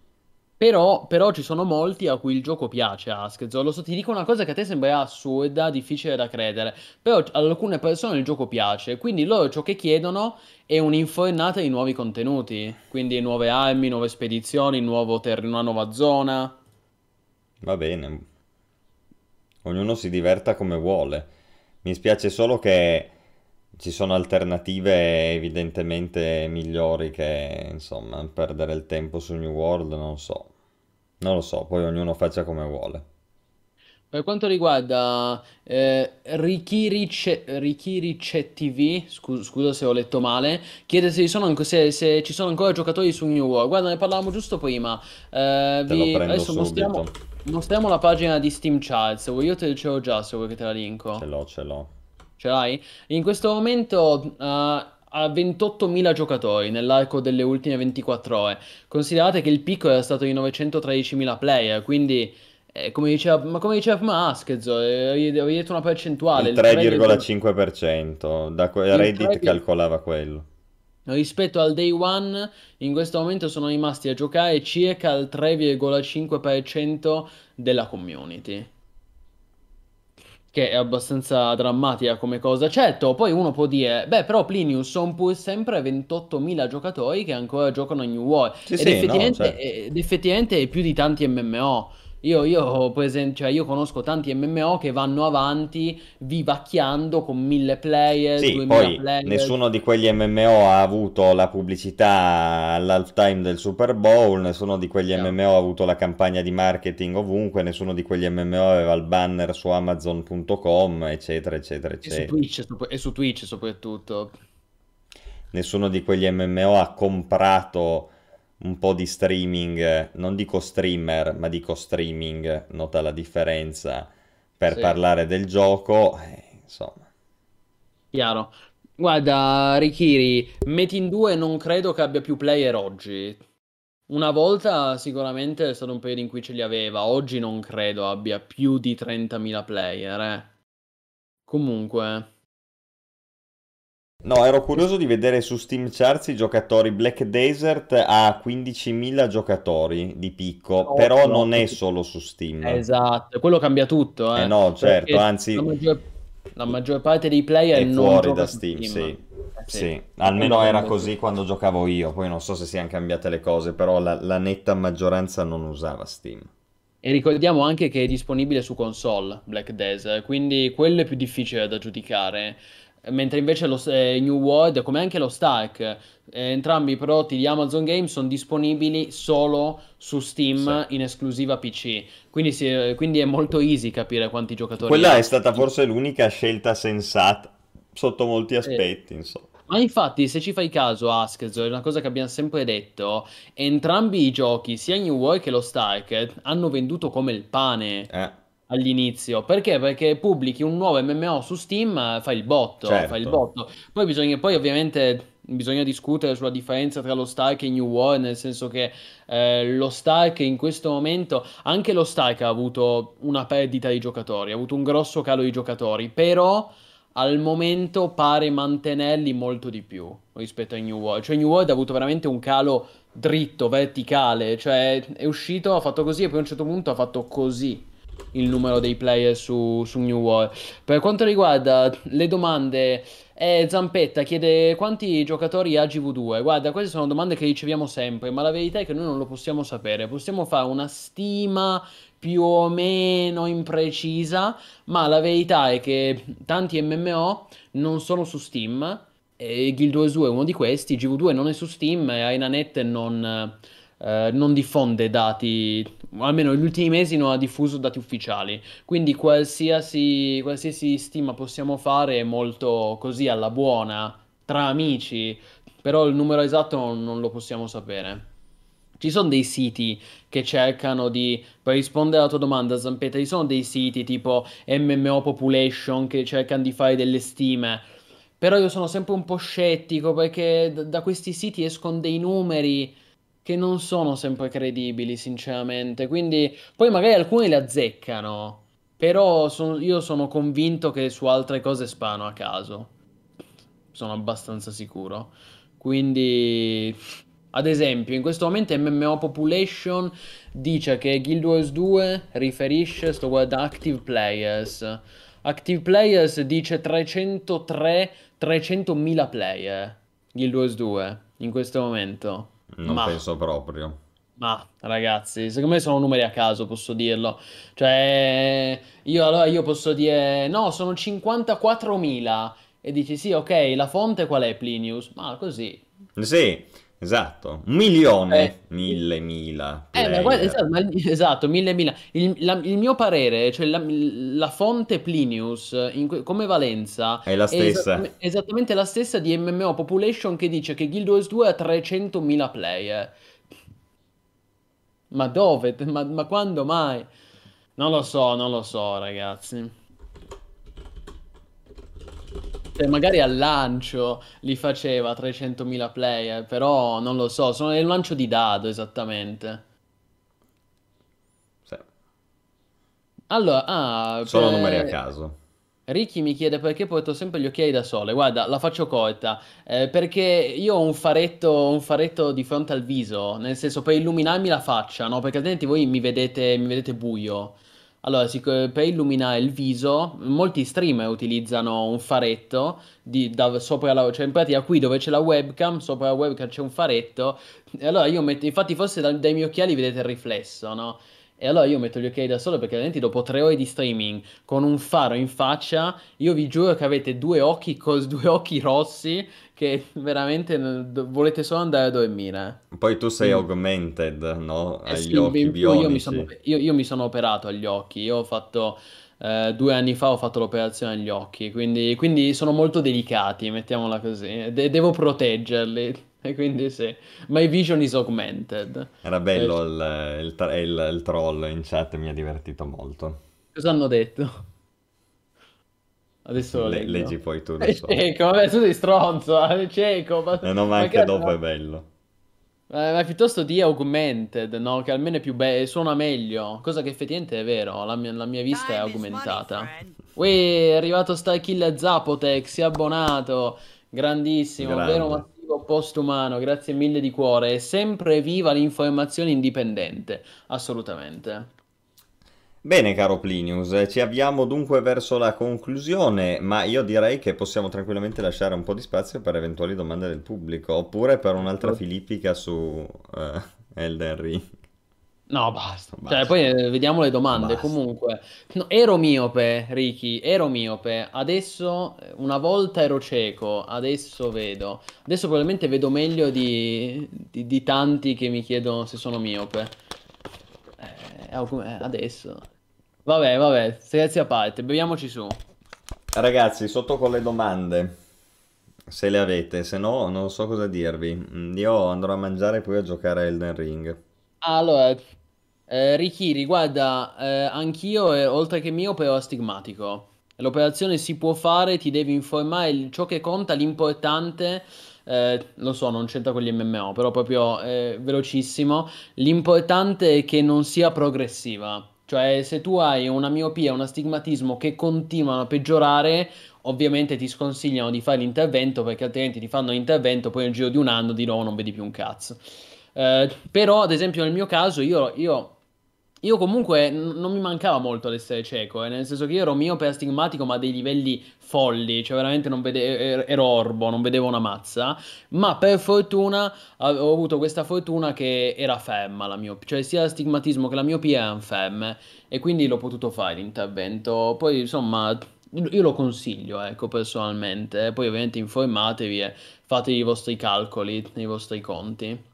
Però, però ci sono molti a cui il gioco piace, Askzo. Lo so, ti dico una cosa che a te sembra assurda, difficile da credere. Però ad alcune persone il gioco piace. Quindi loro ciò che chiedono è un'infornata di nuovi contenuti. Quindi nuove armi, nuove spedizioni, nuovo ter- una nuova zona. Va bene. Ognuno si diverta come vuole. Mi spiace solo che ci sono alternative evidentemente migliori che, insomma, perdere il tempo su New World, non so. Non lo so, poi ognuno faccia come vuole. Per quanto riguarda eh, Rikirice, Rikirice TV, scu- scusa se ho letto male, chiede se ci, anche, se, se ci sono ancora giocatori su New World. Guarda, ne parlavamo giusto prima. Eh, vi, lo prendo adesso mostriamo, mostriamo la pagina di Steam Charts. Io te l'ho già se vuoi che te la linko. Ce l'ho, ce l'ho. Ce l'hai? In questo momento uh, ha 28.000 giocatori nell'arco delle ultime 24 ore. Considerate che il picco era stato di 913.000 player, quindi eh, come diceva, ma come diceva prima Askezo, eh, avevi detto una percentuale. Il 3,5%, da que- Reddit 3... calcolava quello. Rispetto al day one, in questo momento sono rimasti a giocare circa il 3,5% della community che è abbastanza drammatica come cosa. Certo, poi uno può dire, beh, però Plinius sono pur sempre 28.000 giocatori che ancora giocano a New World. Sì, ed, sì, effettivamente, no, certo. ed effettivamente è più di tanti MMO. Io, io, per esempio, cioè io conosco tanti MMO che vanno avanti vivacchiando con mille player, sì, poi player. nessuno di quegli MMO ha avuto la pubblicità all'halftime del Super Bowl, nessuno di quegli yeah. MMO ha avuto la campagna di marketing ovunque, nessuno di quegli MMO aveva il banner su Amazon.com, eccetera, eccetera, eccetera. E su Twitch, e su Twitch soprattutto. Nessuno di quegli MMO ha comprato un po' di streaming, non dico streamer, ma dico streaming, nota la differenza, per sì. parlare del gioco, eh, insomma. Chiaro. Guarda, Rikiri, Metin 2 non credo che abbia più player oggi. Una volta sicuramente è stato un periodo in cui ce li aveva, oggi non credo abbia più di 30.000 player, eh. Comunque... No, ero curioso di vedere su Steam Charts i giocatori. Black Desert ha 15.000 giocatori di picco, oh, però no, non è solo su Steam. Esatto, quello cambia tutto. Eh, eh no, certo, anzi... La maggior, la maggior, parte dei player è fuori da Steam, Steam. Sì. Eh, sì. sì. almeno era così quando giocavo io, poi non so se siano cambiate le cose, però la, la netta maggioranza non usava Steam. E ricordiamo anche che è disponibile su console Black Desert, quindi quello è più difficile da giudicare. Mentre invece lo eh, New World, come anche lo Stark, eh, entrambi i prodotti di Amazon Games sono disponibili solo su Steam sì. in esclusiva PC. Quindi, si, quindi, è molto easy capire quanti giocatori. Quella è stata forse l'unica scelta sensata sotto molti aspetti, insomma. Ma infatti, se ci fai caso, Askezo, è una cosa che abbiamo sempre detto, entrambi i giochi, sia New World che lo Stark, hanno venduto come il pane. Eh all'inizio. Perché? Perché pubblichi un nuovo MMO su Steam, fai il botto, certo. fai il botto. Poi, bisogna, poi ovviamente bisogna discutere sulla differenza tra lo Stark e New War, nel senso che eh, lo Stark in questo momento, anche lo Stark ha avuto una perdita di giocatori, ha avuto un grosso calo di giocatori, però al momento pare mantenerli molto di più rispetto a New World. Cioè New World ha avuto veramente un calo dritto, verticale, cioè è uscito, ha fatto così e poi a un certo punto ha fatto così il numero dei player su, su New World. Per quanto riguarda le domande, eh, Zampetta chiede quanti giocatori ha GV2. Guarda, queste sono domande che riceviamo sempre, ma la verità è che noi non lo possiamo sapere. Possiamo fare una stima più o meno imprecisa, ma la verità è che tanti MMO non sono su Steam. E Guild Wars 2 è uno di questi, GV2 non è su Steam e ArenaNet non, eh, non diffonde dati almeno negli ultimi mesi non ha diffuso dati ufficiali, quindi qualsiasi, qualsiasi stima possiamo fare è molto così alla buona, tra amici, però il numero esatto non, non lo possiamo sapere. Ci sono dei siti che cercano di, per rispondere alla tua domanda Zampetta, ci sono dei siti tipo MMO Population che cercano di fare delle stime, però io sono sempre un po' scettico perché da, da questi siti escono dei numeri che non sono sempre credibili, sinceramente. Quindi poi magari alcuni le azzeccano, però son, io sono convinto che su altre cose spano a caso. Sono abbastanza sicuro. Quindi, ad esempio, in questo momento MMO Population dice che Guild Wars 2 riferisce, sto guardando, Active Players. Active Players dice 303 300.000 player. Guild Wars 2 in questo momento. Non Ma... penso proprio. Ma ragazzi, secondo me sono numeri a caso, posso dirlo. Cioè, io allora io posso dire no, sono 54.000 e dici sì, ok, la fonte qual è Plinius? Ma così. Sì, Esatto, un milione, eh, mille, mila. Eh, ma guarda, esatto, ma, esatto, mille, mila. Il, la, il, mio parere, cioè la, la fonte Plinius in, come valenza è la stessa. È esattamente la stessa di MMO Population che dice che Guild Wars 2 ha 300.000 player. Ma dove? Ma, ma quando mai? Non lo so, non lo so, ragazzi. Cioè, magari al lancio li faceva 300.000 player, però non lo so, sono nel lancio di dado esattamente. Sì. Allora, ah, Sono per... numeri a caso. Ricky mi chiede perché porto sempre gli occhiali da sole. Guarda, la faccio corta. Eh, perché io ho un faretto, un faretto di fronte al viso, nel senso per illuminarmi la faccia, no? Perché altrimenti voi mi vedete, mi vedete buio. Allora, per illuminare il viso, molti streamer utilizzano un faretto di, da, sopra la, cioè in pratica qui dove c'è la webcam, sopra la webcam c'è un faretto. E allora io metto, infatti forse dai, dai miei occhiali vedete il riflesso, no? E allora io metto gli occhiali da sole perché altrimenti dopo tre ore di streaming con un faro in faccia, io vi giuro che avete due occhi, cos- due occhi rossi che veramente volete solo andare a dormire. Poi tu sei augmented, no? Eh Agli sì, occhi bionici. Io mi, sono, io, io mi sono operato agli occhi, io ho fatto... Uh, due anni fa ho fatto l'operazione agli occhi, quindi, quindi sono molto delicati, mettiamola così. De- devo proteggerli. E quindi sì, my vision is augmented. Era bello eh, il, il, il, il, troll in chat, mi ha divertito molto. Cosa hanno detto? Adesso Le, leggi poi tu. È cieco, vabbè, tu sei stronzo, è cieco. Ma... Eh no, ma anche dopo no? è bello. Eh, ma piuttosto di augmented, no? Che almeno è più bello, suona meglio. Cosa che effettivamente è vero, la mia, la mia vista è augmentata. Ui, è arrivato Starkill Zapotec, si è abbonato. Grandissimo, Grande. vero massivo postumano, grazie mille di cuore. È sempre viva l'informazione indipendente, assolutamente. Bene, caro Plinius, ci avviamo dunque verso la conclusione, ma io direi che possiamo tranquillamente lasciare un po' di spazio per eventuali domande del pubblico, oppure per un'altra filippica su uh, Elden Ring. No, basta. Cioè, basta. Cioè, poi eh, vediamo le domande. Basta. Comunque, no, ero miope, Ricky, ero miope. Adesso, eh, una volta ero cieco, adesso vedo. Adesso probabilmente vedo meglio di, di, di tanti che mi chiedono se sono miope. Eh, adesso. Vabbè, vabbè, scherzi a parte, beviamoci su. Ragazzi, sotto con le domande. Se le avete, se no non so cosa dirvi. Io andrò a mangiare e poi a giocare a Elden Ring. Allora, eh, Rikiri, guarda, eh, anch'io, eh, oltre che miope, ho astigmatico. L'operazione si può fare, ti devi informare, ciò che conta, l'importante, eh, lo so, non c'entra con gli MMO, però proprio eh, velocissimo, l'importante è che non sia progressiva. Cioè, se tu hai una miopia, un astigmatismo che continuano a peggiorare, ovviamente ti sconsigliano di fare l'intervento perché altrimenti ti fanno l'intervento, poi nel giro di un anno di nuovo non vedi più un cazzo. Eh, però, ad esempio, nel mio caso, io, io io comunque non mi mancava molto l'essere cieco, eh, nel senso che io ero miope astigmatico ma a dei livelli folli, cioè veramente non vedevo, ero orbo, non vedevo una mazza, ma per fortuna ho avuto questa fortuna che era femma la miopia, cioè sia l'astigmatismo che la miopia erano femme e quindi l'ho potuto fare l'intervento, poi insomma io lo consiglio, ecco, personalmente, poi ovviamente informatevi e fate i vostri calcoli, i vostri conti.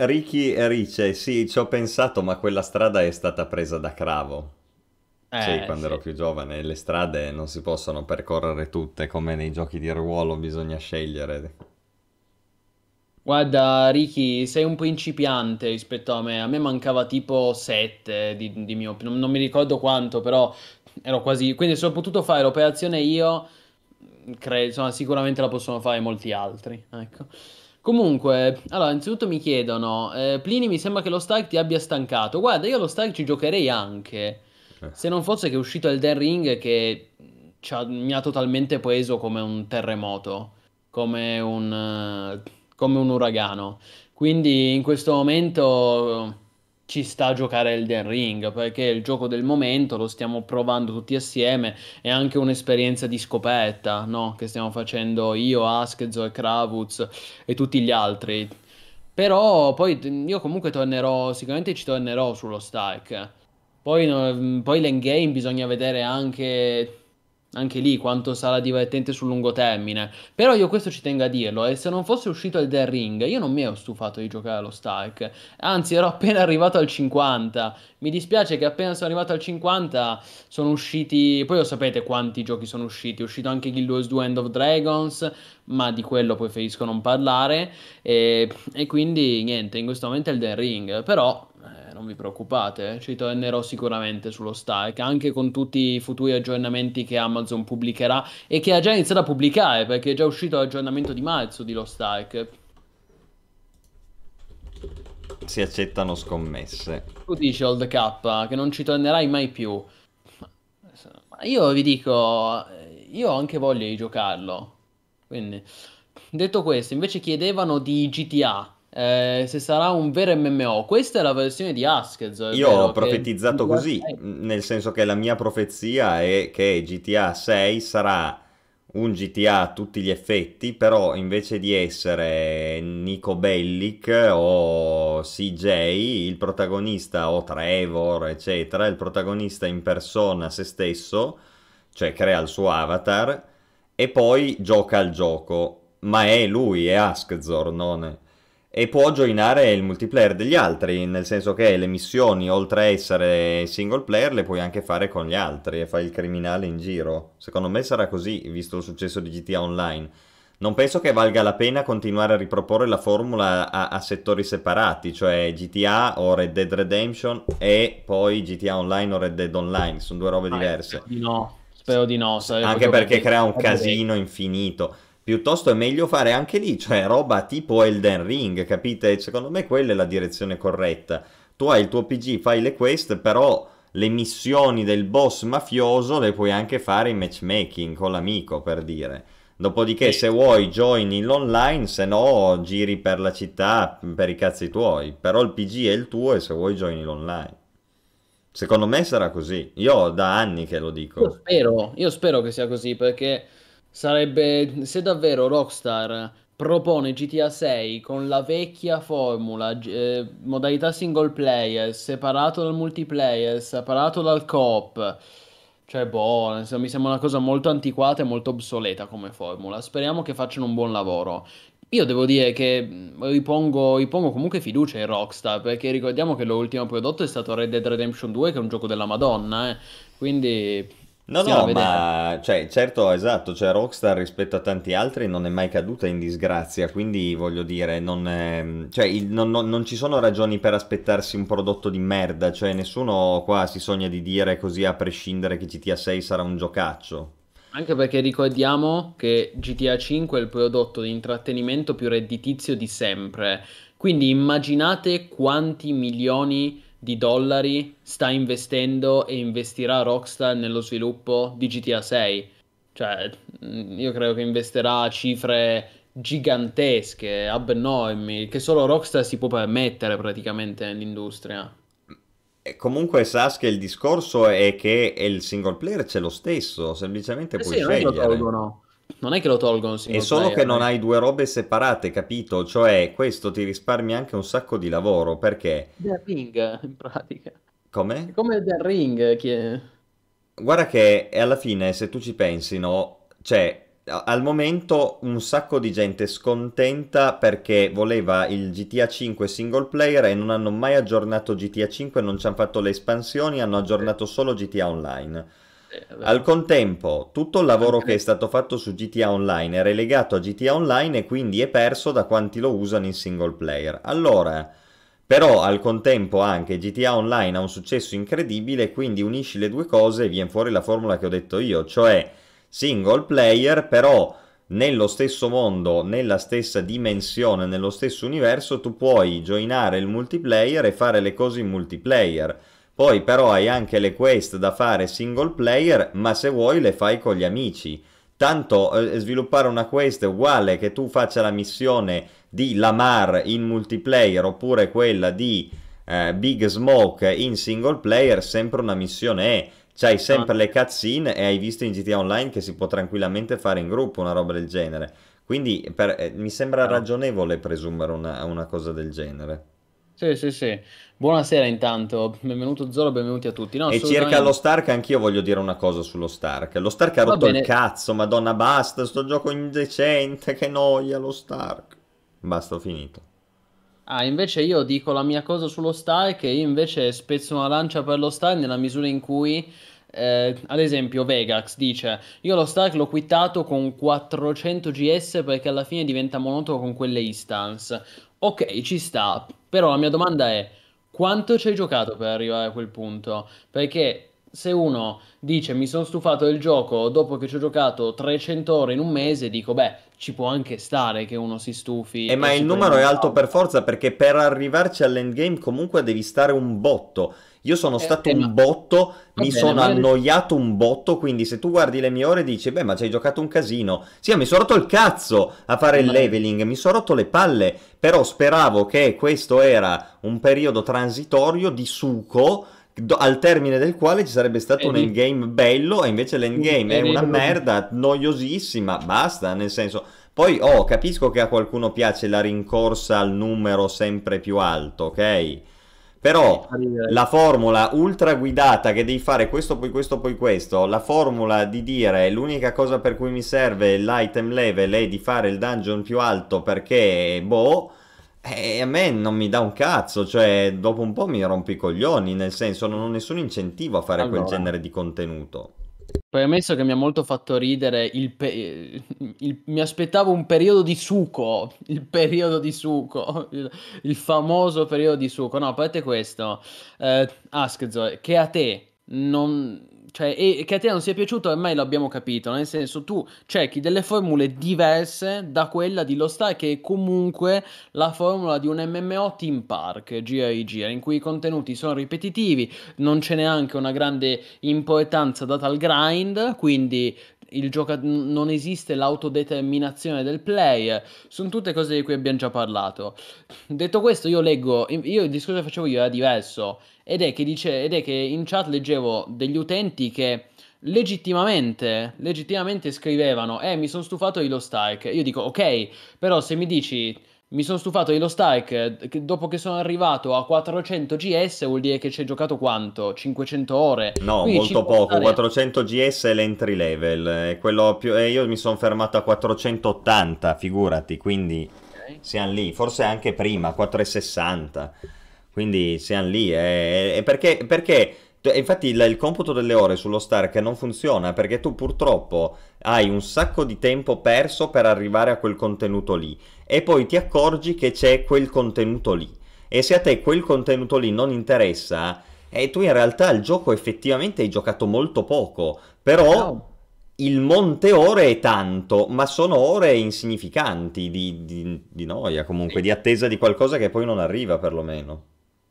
Ricky Rice, sì, ci ho pensato, ma quella strada è stata presa da Cravo. Eh, sì, quando sì. ero più giovane, le strade non si possono percorrere tutte, come nei giochi di ruolo bisogna scegliere. Guarda, Ricky, sei un principiante rispetto a me. A me mancava tipo 7 di, di mio... Non, non mi ricordo quanto, però ero quasi... Quindi se ho potuto fare l'operazione io, credo, insomma, sicuramente la possono fare molti altri, ecco. Comunque, allora, innanzitutto mi chiedono, eh, Plini mi sembra che lo Stark ti abbia stancato. Guarda, io lo Stark ci giocherei anche. Eh. Se non fosse che è uscito Elden Ring che ha, mi ha totalmente preso come un terremoto, come un, come un uragano. Quindi in questo momento ci sta a giocare Elden Ring perché è il gioco del momento, lo stiamo provando tutti assieme, è anche un'esperienza di scoperta no? che stiamo facendo io, Askezor, Kravuz e tutti gli altri. Però poi io comunque tornerò, sicuramente ci tornerò sullo Stark. Poi, poi l'endgame bisogna vedere anche anche lì quanto sarà divertente sul lungo termine. Però io questo ci tengo a dirlo, e se non fosse uscito il The Ring, io non mi ero stufato di giocare allo Stark. Anzi, ero appena arrivato al 50. Mi dispiace che appena sono arrivato al 50 sono usciti... Poi lo sapete quanti giochi sono usciti. È uscito anche Guild Wars 2 End of Dragons, ma di quello preferisco non parlare. E, e quindi niente, in questo momento è il The Ring. Però non vi preoccupate, ci tornerò sicuramente sullo Stark, anche con tutti i futuri aggiornamenti che Amazon pubblicherà e che ha già iniziato a pubblicare, perché è già uscito l'aggiornamento di marzo di Lo Stark. Si accettano scommesse. Tu dici Old K che non ci tornerai mai più. Ma io vi dico, io ho anche voglia di giocarlo. Quindi, detto questo, invece chiedevano di GTA eh, se sarà un vero MMO. Questa è la versione di Asked. Io ho profetizzato che... così, nel senso che la mia profezia è che GTA 6 sarà un GTA a tutti gli effetti, però invece di essere Nico Bellic o CJ, il protagonista o Trevor, eccetera, il protagonista in persona se stesso, cioè crea il suo avatar e poi gioca al gioco, ma è lui, è Askzor, non è e può joinare il multiplayer degli altri, nel senso che le missioni, oltre a essere single player, le puoi anche fare con gli altri e fai il criminale in giro. Secondo me sarà così, visto il successo di GTA Online. Non penso che valga la pena continuare a riproporre la formula a, a settori separati, cioè GTA o Red Dead Redemption e poi GTA Online o Red Dead Online, sono due robe diverse. Di no, spero di no. Anche perché crea un casino infinito. Piuttosto è meglio fare anche lì, cioè roba tipo Elden Ring, capite? Secondo me quella è la direzione corretta. Tu hai il tuo PG, fai le quest, però le missioni del boss mafioso le puoi anche fare in matchmaking con l'amico, per dire. Dopodiché, se vuoi, joini l'online, se no, giri per la città per i cazzi tuoi. Però il PG è il tuo e se vuoi, joini l'online. Secondo me sarà così. Io da anni che lo dico. Io spero, io spero che sia così perché Sarebbe, se davvero Rockstar propone GTA 6 con la vecchia formula, eh, modalità single player, separato dal multiplayer, separato dal co-op. Cioè, boh, mi sembra una cosa molto antiquata e molto obsoleta come formula. Speriamo che facciano un buon lavoro. Io devo dire che ripongo, ripongo comunque fiducia in Rockstar, perché ricordiamo che l'ultimo prodotto è stato Red Dead Redemption 2, che è un gioco della Madonna, eh. Quindi No, no, ma cioè, certo, esatto, cioè Rockstar rispetto a tanti altri non è mai caduta in disgrazia, quindi voglio dire, non, è, cioè, il, non, non, non, ci sono ragioni per aspettarsi un prodotto di merda, cioè nessuno qua si sogna di dire così a prescindere che GTA 6 sarà un giocaccio. Anche perché ricordiamo che GTA 5 è il prodotto di intrattenimento più redditizio di sempre, quindi immaginate quanti milioni di dollari sta investendo e investirà Rockstar nello sviluppo di GTA 6. Cioè, mm, io credo che investirà cifre gigantesche, abnormi, che solo Rockstar si può permettere praticamente nell'industria. E comunque Sasuke il discorso è che il single player c'è lo stesso, semplicemente eh puoi sì, scegliere. Non lo tolgono. Non è che lo tolgono È solo player, che non hai due robe separate, capito? Cioè, questo ti risparmia anche un sacco di lavoro, perché... The Ring, in pratica. Come? Come The Ring, chi è... Guarda che alla fine, se tu ci pensi, no? Cioè, al momento un sacco di gente scontenta perché voleva il GTA 5 single player e non hanno mai aggiornato GTA 5, non ci hanno fatto le espansioni, hanno aggiornato solo GTA Online. Al contempo, tutto il lavoro che è stato fatto su GTA Online è relegato a GTA Online e quindi è perso da quanti lo usano in single player. Allora, però al contempo anche GTA Online ha un successo incredibile, quindi unisci le due cose e viene fuori la formula che ho detto io, cioè single player, però nello stesso mondo, nella stessa dimensione, nello stesso universo, tu puoi joinare il multiplayer e fare le cose in multiplayer. Poi però hai anche le quest da fare single player, ma se vuoi le fai con gli amici. Tanto eh, sviluppare una quest è uguale che tu faccia la missione di Lamar in multiplayer oppure quella di eh, Big Smoke in single player, sempre una missione è. C'hai sempre le cutscene e hai visto in GTA Online che si può tranquillamente fare in gruppo una roba del genere. Quindi per, eh, mi sembra ragionevole presumere una, una cosa del genere. Sì, sì, sì. Buonasera intanto, benvenuto Zoro, benvenuti a tutti. No, e circa lo Stark, anch'io voglio dire una cosa sullo Stark. Lo Stark ha rotto il cazzo, madonna, basta, sto gioco indecente, che noia lo Stark. Basta, ho finito. Ah, invece io dico la mia cosa sullo Stark e io invece spezzo una lancia per lo Stark nella misura in cui... Eh, ad esempio Vegax dice io lo Stark l'ho quittato con 400 GS perché alla fine diventa monotono con quelle instance Ok, ci sta, però la mia domanda è quanto ci hai giocato per arrivare a quel punto? Perché se uno dice mi sono stufato del gioco dopo che ci ho giocato 300 ore in un mese, dico beh, ci può anche stare che uno si stufi. Eh, ma il numero è alto per forza perché per arrivarci all'endgame comunque devi stare un botto. Io sono eh, stato eh, un botto, mi bene, sono annoiato un botto, quindi se tu guardi le mie ore dici, beh, ma ci hai giocato un casino. Sì, mi sono rotto il cazzo a fare il leveling, mi sono rotto le palle, però speravo che questo era un periodo transitorio di suco al termine del quale ci sarebbe stato un endgame bello e invece l'endgame è una merda noiosissima, basta, nel senso... Poi, oh, capisco che a qualcuno piace la rincorsa al numero sempre più alto, ok? Però la formula ultra guidata che devi fare questo, poi questo, poi questo, la formula di dire l'unica cosa per cui mi serve l'item level è di fare il dungeon più alto perché, boh, eh, a me non mi dà un cazzo, cioè dopo un po' mi rompi i coglioni, nel senso non ho nessun incentivo a fare allora. quel genere di contenuto. Premesso che mi ha molto fatto ridere, il pe- il- mi aspettavo un periodo di suco, il periodo di suco, il, il famoso periodo di suco. No, a parte questo, eh, Askzo, che a te non, cioè, e che a te non sia piaciuto ormai l'abbiamo capito, nel senso tu cerchi delle formule diverse da quella di Lost Ark che è comunque la formula di un MMO Team Park, gira e gira, in cui i contenuti sono ripetitivi, non c'è neanche una grande importanza data al grind, quindi gioca- non esiste l'autodeterminazione del player, sono tutte cose di cui abbiamo già parlato. Detto questo, io leggo, io il discorso che facevo io era diverso, ed è che, dice, ed è che in chat leggevo degli utenti che legittimamente, legittimamente scrivevano, eh, mi sono stufato di Lost Ark. Io dico, ok, però se mi dici, mi sono stufato di Lost Ark, dopo che sono arrivato a 400 GS vuol dire che ci hai giocato quanto? 500 ore? No, Quindi molto poco, stare... 400 GS è l'entry level, quello più... e io mi sono fermato a 480, figurati, quindi siamo lì, forse anche prima, 460, quindi siamo lì, e, e perché... perché Infatti il, il, computo delle ore sullo Stark non funziona perché tu purtroppo hai un sacco di tempo perso per arrivare a quel contenuto lì e poi ti accorgi che c'è quel contenuto lì. E se a te quel contenuto lì non interessa, e tu in realtà il gioco effettivamente hai giocato molto poco, però no. il monte ore è tanto, ma sono ore insignificanti di, di, di noia comunque, sì. di attesa di qualcosa che poi non arriva perlomeno.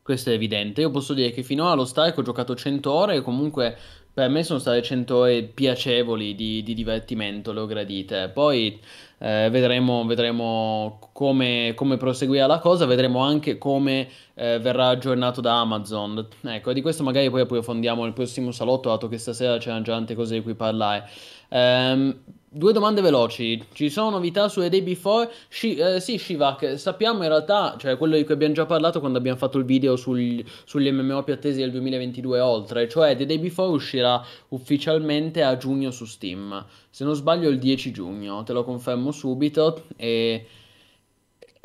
Questo è evidente. Io posso dire che fino allo Stark ho giocato 100 ore e comunque per me sono state 100 ore piacevoli di, di divertimento, le ho gradite. Poi eh, vedremo, vedremo come, come, proseguirà la cosa, vedremo anche come eh, verrà aggiornato da Amazon. Ecco, di questo magari poi approfondiamo nel prossimo salotto, dato che stasera c'erano già tante cose di cui parlare. Um, Due domande veloci. Ci sono novità su Day Before? Shi- eh, sì, Shivak, sappiamo in realtà, cioè quello di cui abbiamo già parlato quando abbiamo fatto il video sul, sugli MMO più attesi del 2022 oltre, cioè The Day Before uscirà ufficialmente a giugno su Steam. Se non sbaglio il 10 giugno, te lo confermo subito e,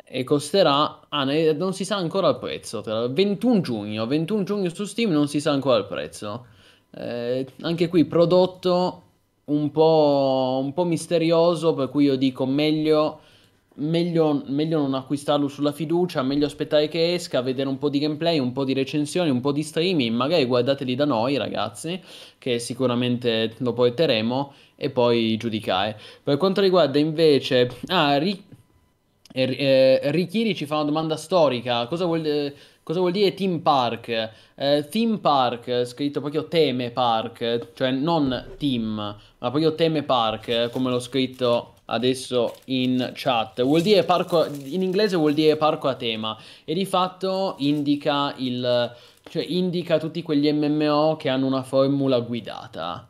e costerà, ah, ne, non si sa ancora il prezzo, 21 giugno, 21 giugno su Steam non si sa ancora il prezzo. Eh, anche qui prodotto un po', un po' misterioso, per cui io dico meglio, meglio, meglio non acquistarlo sulla fiducia, meglio aspettare che esca, vedere un po' di gameplay, un po' di recensioni, un po' di streaming, magari guardateli da noi ragazzi, che sicuramente lo porteremo, e poi giudicare. Per quanto riguarda invece... Ah, ri- eh, Rikiri ci fa una domanda storica, cosa vuol dire... Cosa vuol dire Team Park? Eh, theme Park, scritto proprio Teme Park, cioè non Team, ma proprio Teme Park, come l'ho scritto adesso in chat. Vuol dire parco, in inglese vuol dire parco a tema e di fatto indica il, cioè indica tutti quegli MMO che hanno una formula guidata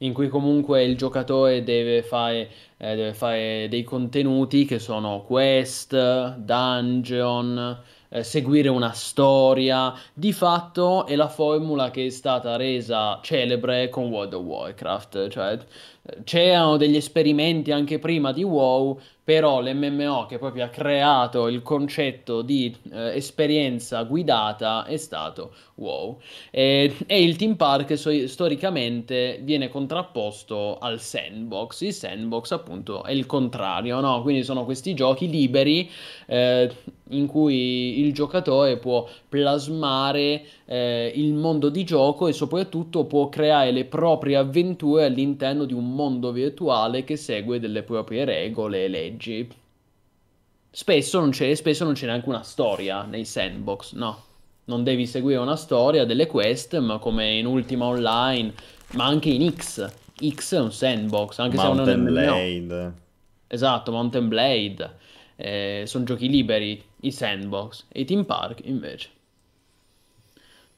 in cui comunque il giocatore deve fare, eh, deve fare dei contenuti che sono quest, dungeon, eh, seguire una storia. Di fatto è la formula che è stata resa celebre con World of Warcraft, cioè eh, c'erano degli esperimenti anche prima di WoW, però l'MMO che proprio ha creato il concetto di eh, esperienza guidata è stato WoW. E, e il Team Park so- storicamente viene contrapposto al sandbox. Il sandbox appunto è il contrario, no? Quindi sono questi giochi liberi eh, in cui il giocatore può plasmare eh, il mondo di gioco e soprattutto può creare le proprie avventure all'interno di un mondo virtuale che segue delle proprie regole e leggi. Spesso non c'è, spesso non c'è neanche una storia nei sandbox, no. Non devi seguire una storia delle quest, ma come in Ultima Online, ma anche in X. X è un sandbox, anche Mountain se è un MMO. Blade. Esatto, Mountain Blade. Eh, sono giochi liberi, i sandbox. E i Team Park invece.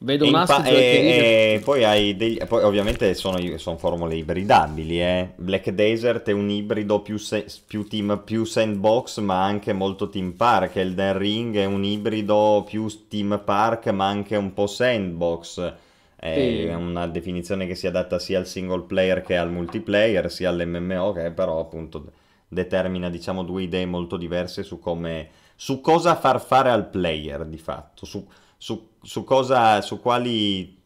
Vedo un pa- e, e poi hai degli, poi ovviamente sono, sono, formule ibridabili eh. Black Desert è un ibrido più, se, più, team, più sandbox ma anche molto team park Elden Ring è un ibrido più team park ma anche un po' sandbox è sì. una definizione che si adatta sia al single player che al multiplayer sia all'MMO che però appunto determina diciamo due idee molto diverse su come su cosa far fare al player di fatto su su, su cosa, su quali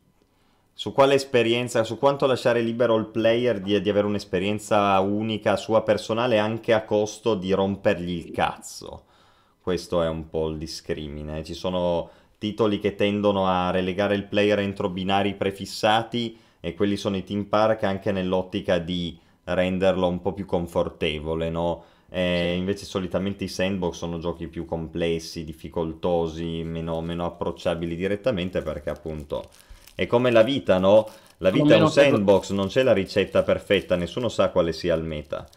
su quale esperienza, su quanto lasciare libero il player di, di, avere un'esperienza unica sua personale anche a costo di rompergli il cazzo. Questo è un po' il discrimine. Ci sono titoli che tendono a relegare il player entro binari prefissati e quelli sono i team park anche nell'ottica di renderlo un po' più confortevole, no? Eh, invece solitamente i sandbox sono giochi più complessi, difficoltosi, meno, meno, approcciabili direttamente perché appunto è come la vita, no? La vita è un sandbox, non c'è la ricetta perfetta, nessuno sa quale sia il meta.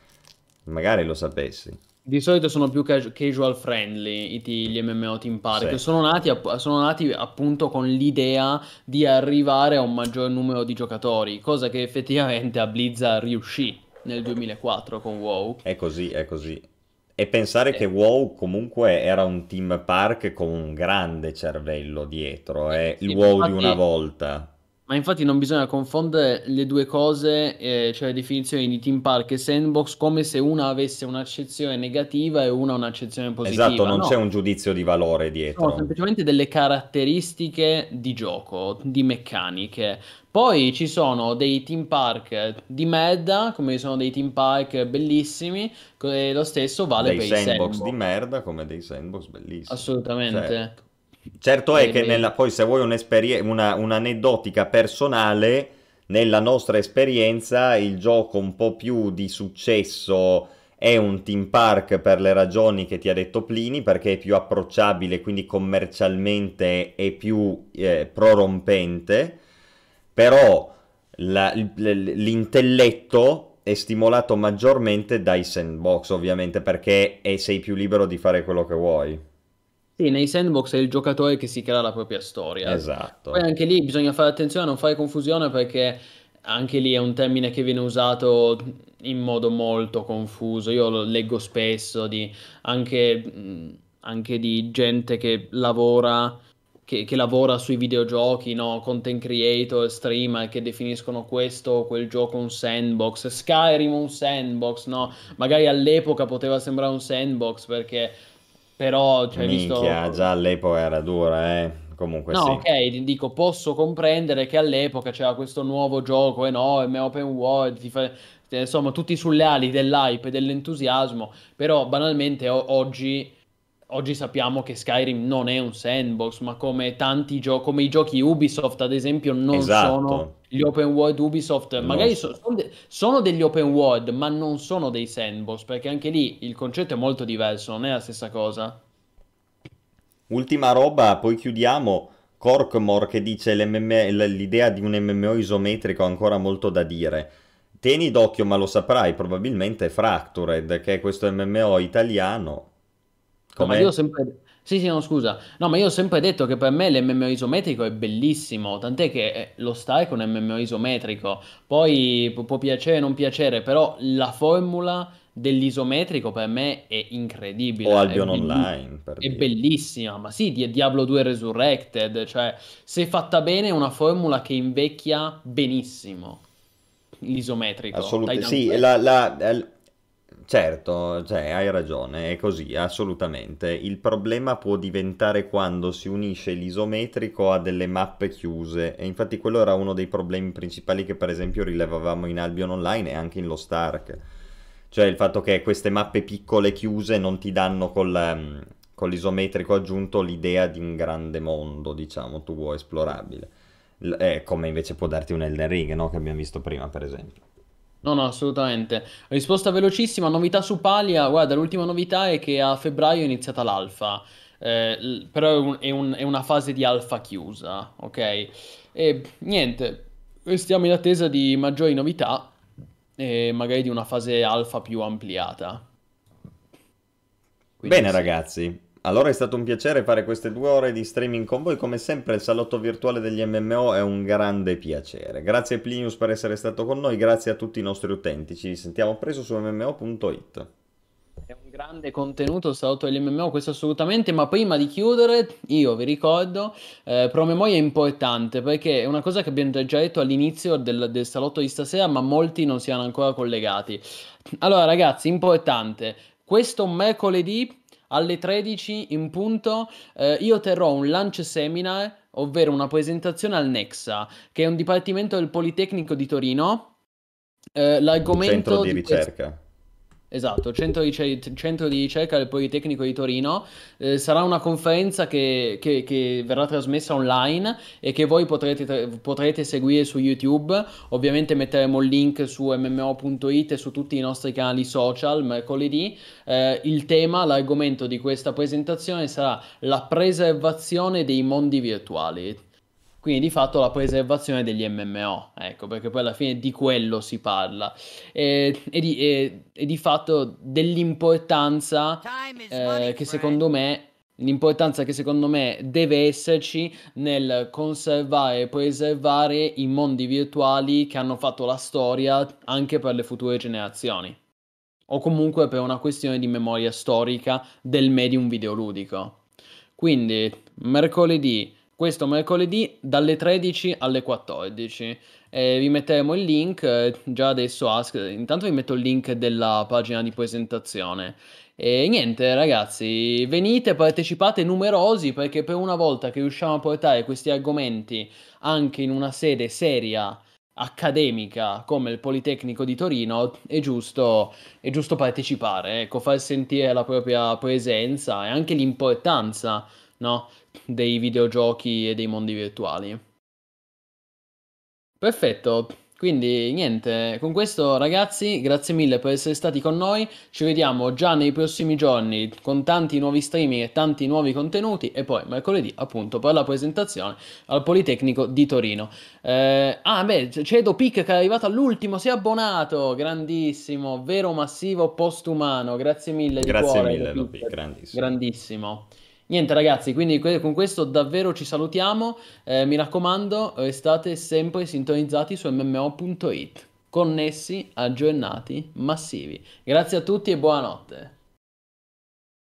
Magari lo sapessi. Di solito sono più casual friendly gli MMO Team Park, sì. sono, nati, sono nati appunto con l'idea di arrivare a un maggior numero di giocatori, cosa che effettivamente a Blizzard riuscì nel 2004 con WoW. È così, è così. E pensare eh. che WoW comunque era un team park con un grande cervello dietro, eh? il sì, WoW infatti... di una volta. Ma infatti non bisogna confondere le due cose, eh, cioè le definizioni di team park e sandbox, come se una avesse un'accezione negativa e una un'accezione positiva. Esatto, non no. c'è un giudizio di valore dietro. Sono semplicemente delle caratteristiche di gioco, di meccaniche. Poi ci sono dei team park di merda, come ci sono dei team park bellissimi, e lo stesso vale dei per sandbox i sandbox di merda come dei sandbox bellissimi. Assolutamente. Certo. Certo è che nella, poi se vuoi una, un'aneddotica personale, nella nostra esperienza il gioco un po' più di successo è un team park per le ragioni che ti ha detto Plini, perché è più approcciabile, quindi commercialmente è più eh, prorompente, però la, l'intelletto è stimolato maggiormente dai sandbox, ovviamente, perché sei più libero di fare quello che vuoi. Sì, nei sandbox è il giocatore che si crea la propria storia. Esatto. Poi anche lì bisogna fare attenzione a non fare confusione perché anche lì è un termine che viene usato in modo molto confuso. Io lo leggo spesso di, anche, anche di gente che lavora, che, che lavora sui videogiochi, no? content creator, streamer che definiscono questo o quel gioco un sandbox. Skyrim un sandbox, no? Magari all'epoca poteva sembrare un sandbox perché però, cioè, Minchia, visto... già all'epoca era dura, eh. Comunque no, sì. ok, dico, posso comprendere che all'epoca c'era questo nuovo gioco enorme, open world, fa... Eh, insomma, tutti sulle ali dell'hype e dell'entusiasmo, però banalmente o- oggi oggi sappiamo che Skyrim non è un sandbox, ma come tanti giochi, come i giochi Ubisoft, ad esempio, non esatto. sono gli open world Ubisoft. Magari so, sono, de- sono, degli open world, ma non sono dei sandbox, perché anche lì il concetto è molto diverso, non è la stessa cosa. Ultima roba, poi chiudiamo. Corkmore che dice l'idea di un MMO isometrico ha ancora molto da dire. Tieni d'occhio, ma lo saprai, probabilmente Fractured, che è questo MMO italiano, No, ma io ho sempre... Sì, sì, no, scusa. No, ma io ho sempre detto che per me l'MMO isometrico è bellissimo, tant'è che eh, lo stai con MMO isometrico. Poi può piacere o non piacere, però la formula dell'isometrico per me è incredibile. O Albion è Online. Per è dire. bellissima, ma sì, di Diablo 2 Resurrected, cioè se fatta bene è una formula che invecchia benissimo l'isometrico. Assolutamente, sì, la, la, Certo, cioè, hai ragione, è così, assolutamente. Il problema può diventare quando si unisce l'isometrico a delle mappe chiuse e infatti quello era uno dei problemi principali che per esempio rilevavamo in Albion Online e anche in Lost Ark. Cioè il fatto che queste mappe piccole chiuse non ti danno col, um, con l'isometrico aggiunto l'idea di un grande mondo, diciamo, tuo esplorabile. Eh, come invece può darti un Elden Ring, no? Che abbiamo visto prima, per esempio. No, no, assolutamente. Risposta velocissima, novità su Palia. Guarda, l'ultima novità è che a febbraio è iniziata l'alfa, eh, però è, un- è un- è una fase di alfa chiusa, ok? E niente, stiamo in attesa di maggiori novità e magari di una fase alfa più ampliata. Quindi Bene sì. ragazzi, allora è stato un piacere fare queste due ore di streaming con voi, come sempre il salotto virtuale degli MMO è un grande piacere. Grazie Plinius per essere stato con noi, grazie a tutti i nostri utenti, ci sentiamo presto su mmo.it. È un grande contenuto il salotto degli MMO, questo assolutamente, ma prima di chiudere io vi ricordo, eh, promemoria è importante perché è una cosa che abbiamo già detto all'inizio del, del salotto di stasera, ma molti non siano ancora collegati. Allora ragazzi, importante, questo mercoledì alle 13 in punto eh, io terrò un lunch seminar, ovvero una presentazione al Nexa, che è un dipartimento del Politecnico di Torino. Eh, l'argomento centro di, di ricerca. Questo... Esatto, centro di, centro di, ricerca del Politecnico di Torino. Eh, sarà una conferenza che, che, che, verrà trasmessa online e che voi potrete, potrete, seguire su YouTube. Ovviamente metteremo il link su mmo.it e su tutti i nostri canali social mercoledì. Eh, il tema, l'argomento di questa presentazione sarà la preservazione dei mondi virtuali. Quindi di fatto la preservazione degli MMO, ecco, perché poi alla fine di quello si parla. E, e, di, e, e di, fatto dell'importanza eh, che secondo me l'importanza che secondo me deve esserci nel conservare e preservare i mondi virtuali che hanno fatto la storia anche per le future generazioni o comunque per una questione di memoria storica del medium videoludico. Quindi mercoledì, questo mercoledì dalle 13 alle 14. Eh, vi metteremo il link eh, già adesso. Ask, intanto vi metto il link della pagina di presentazione. E niente, ragazzi, venite, partecipate numerosi perché per una volta che riusciamo a portare questi argomenti anche in una sede seria accademica come il Politecnico di Torino, è giusto, è giusto partecipare, ecco, far sentire la propria presenza e anche l'importanza no, dei videogiochi e dei mondi virtuali. Perfetto, quindi niente, con questo ragazzi, grazie mille per essere stati con noi. Ci vediamo già nei prossimi giorni con tanti nuovi streaming e tanti nuovi contenuti e poi mercoledì appunto per la presentazione al Politecnico di Torino. Eh, ah beh, c'è Dopic che è arrivato all'ultimo, si è abbonato, grandissimo, vero massivo postumano, grazie mille. Grazie cuore, mille Dopic, grandissimo. Grandissimo. Niente ragazzi, quindi con questo davvero ci salutiamo, eh, mi raccomando restate sempre sintonizzati su mmo.it, connessi, aggiornati, massivi. Grazie a tutti e buonanotte.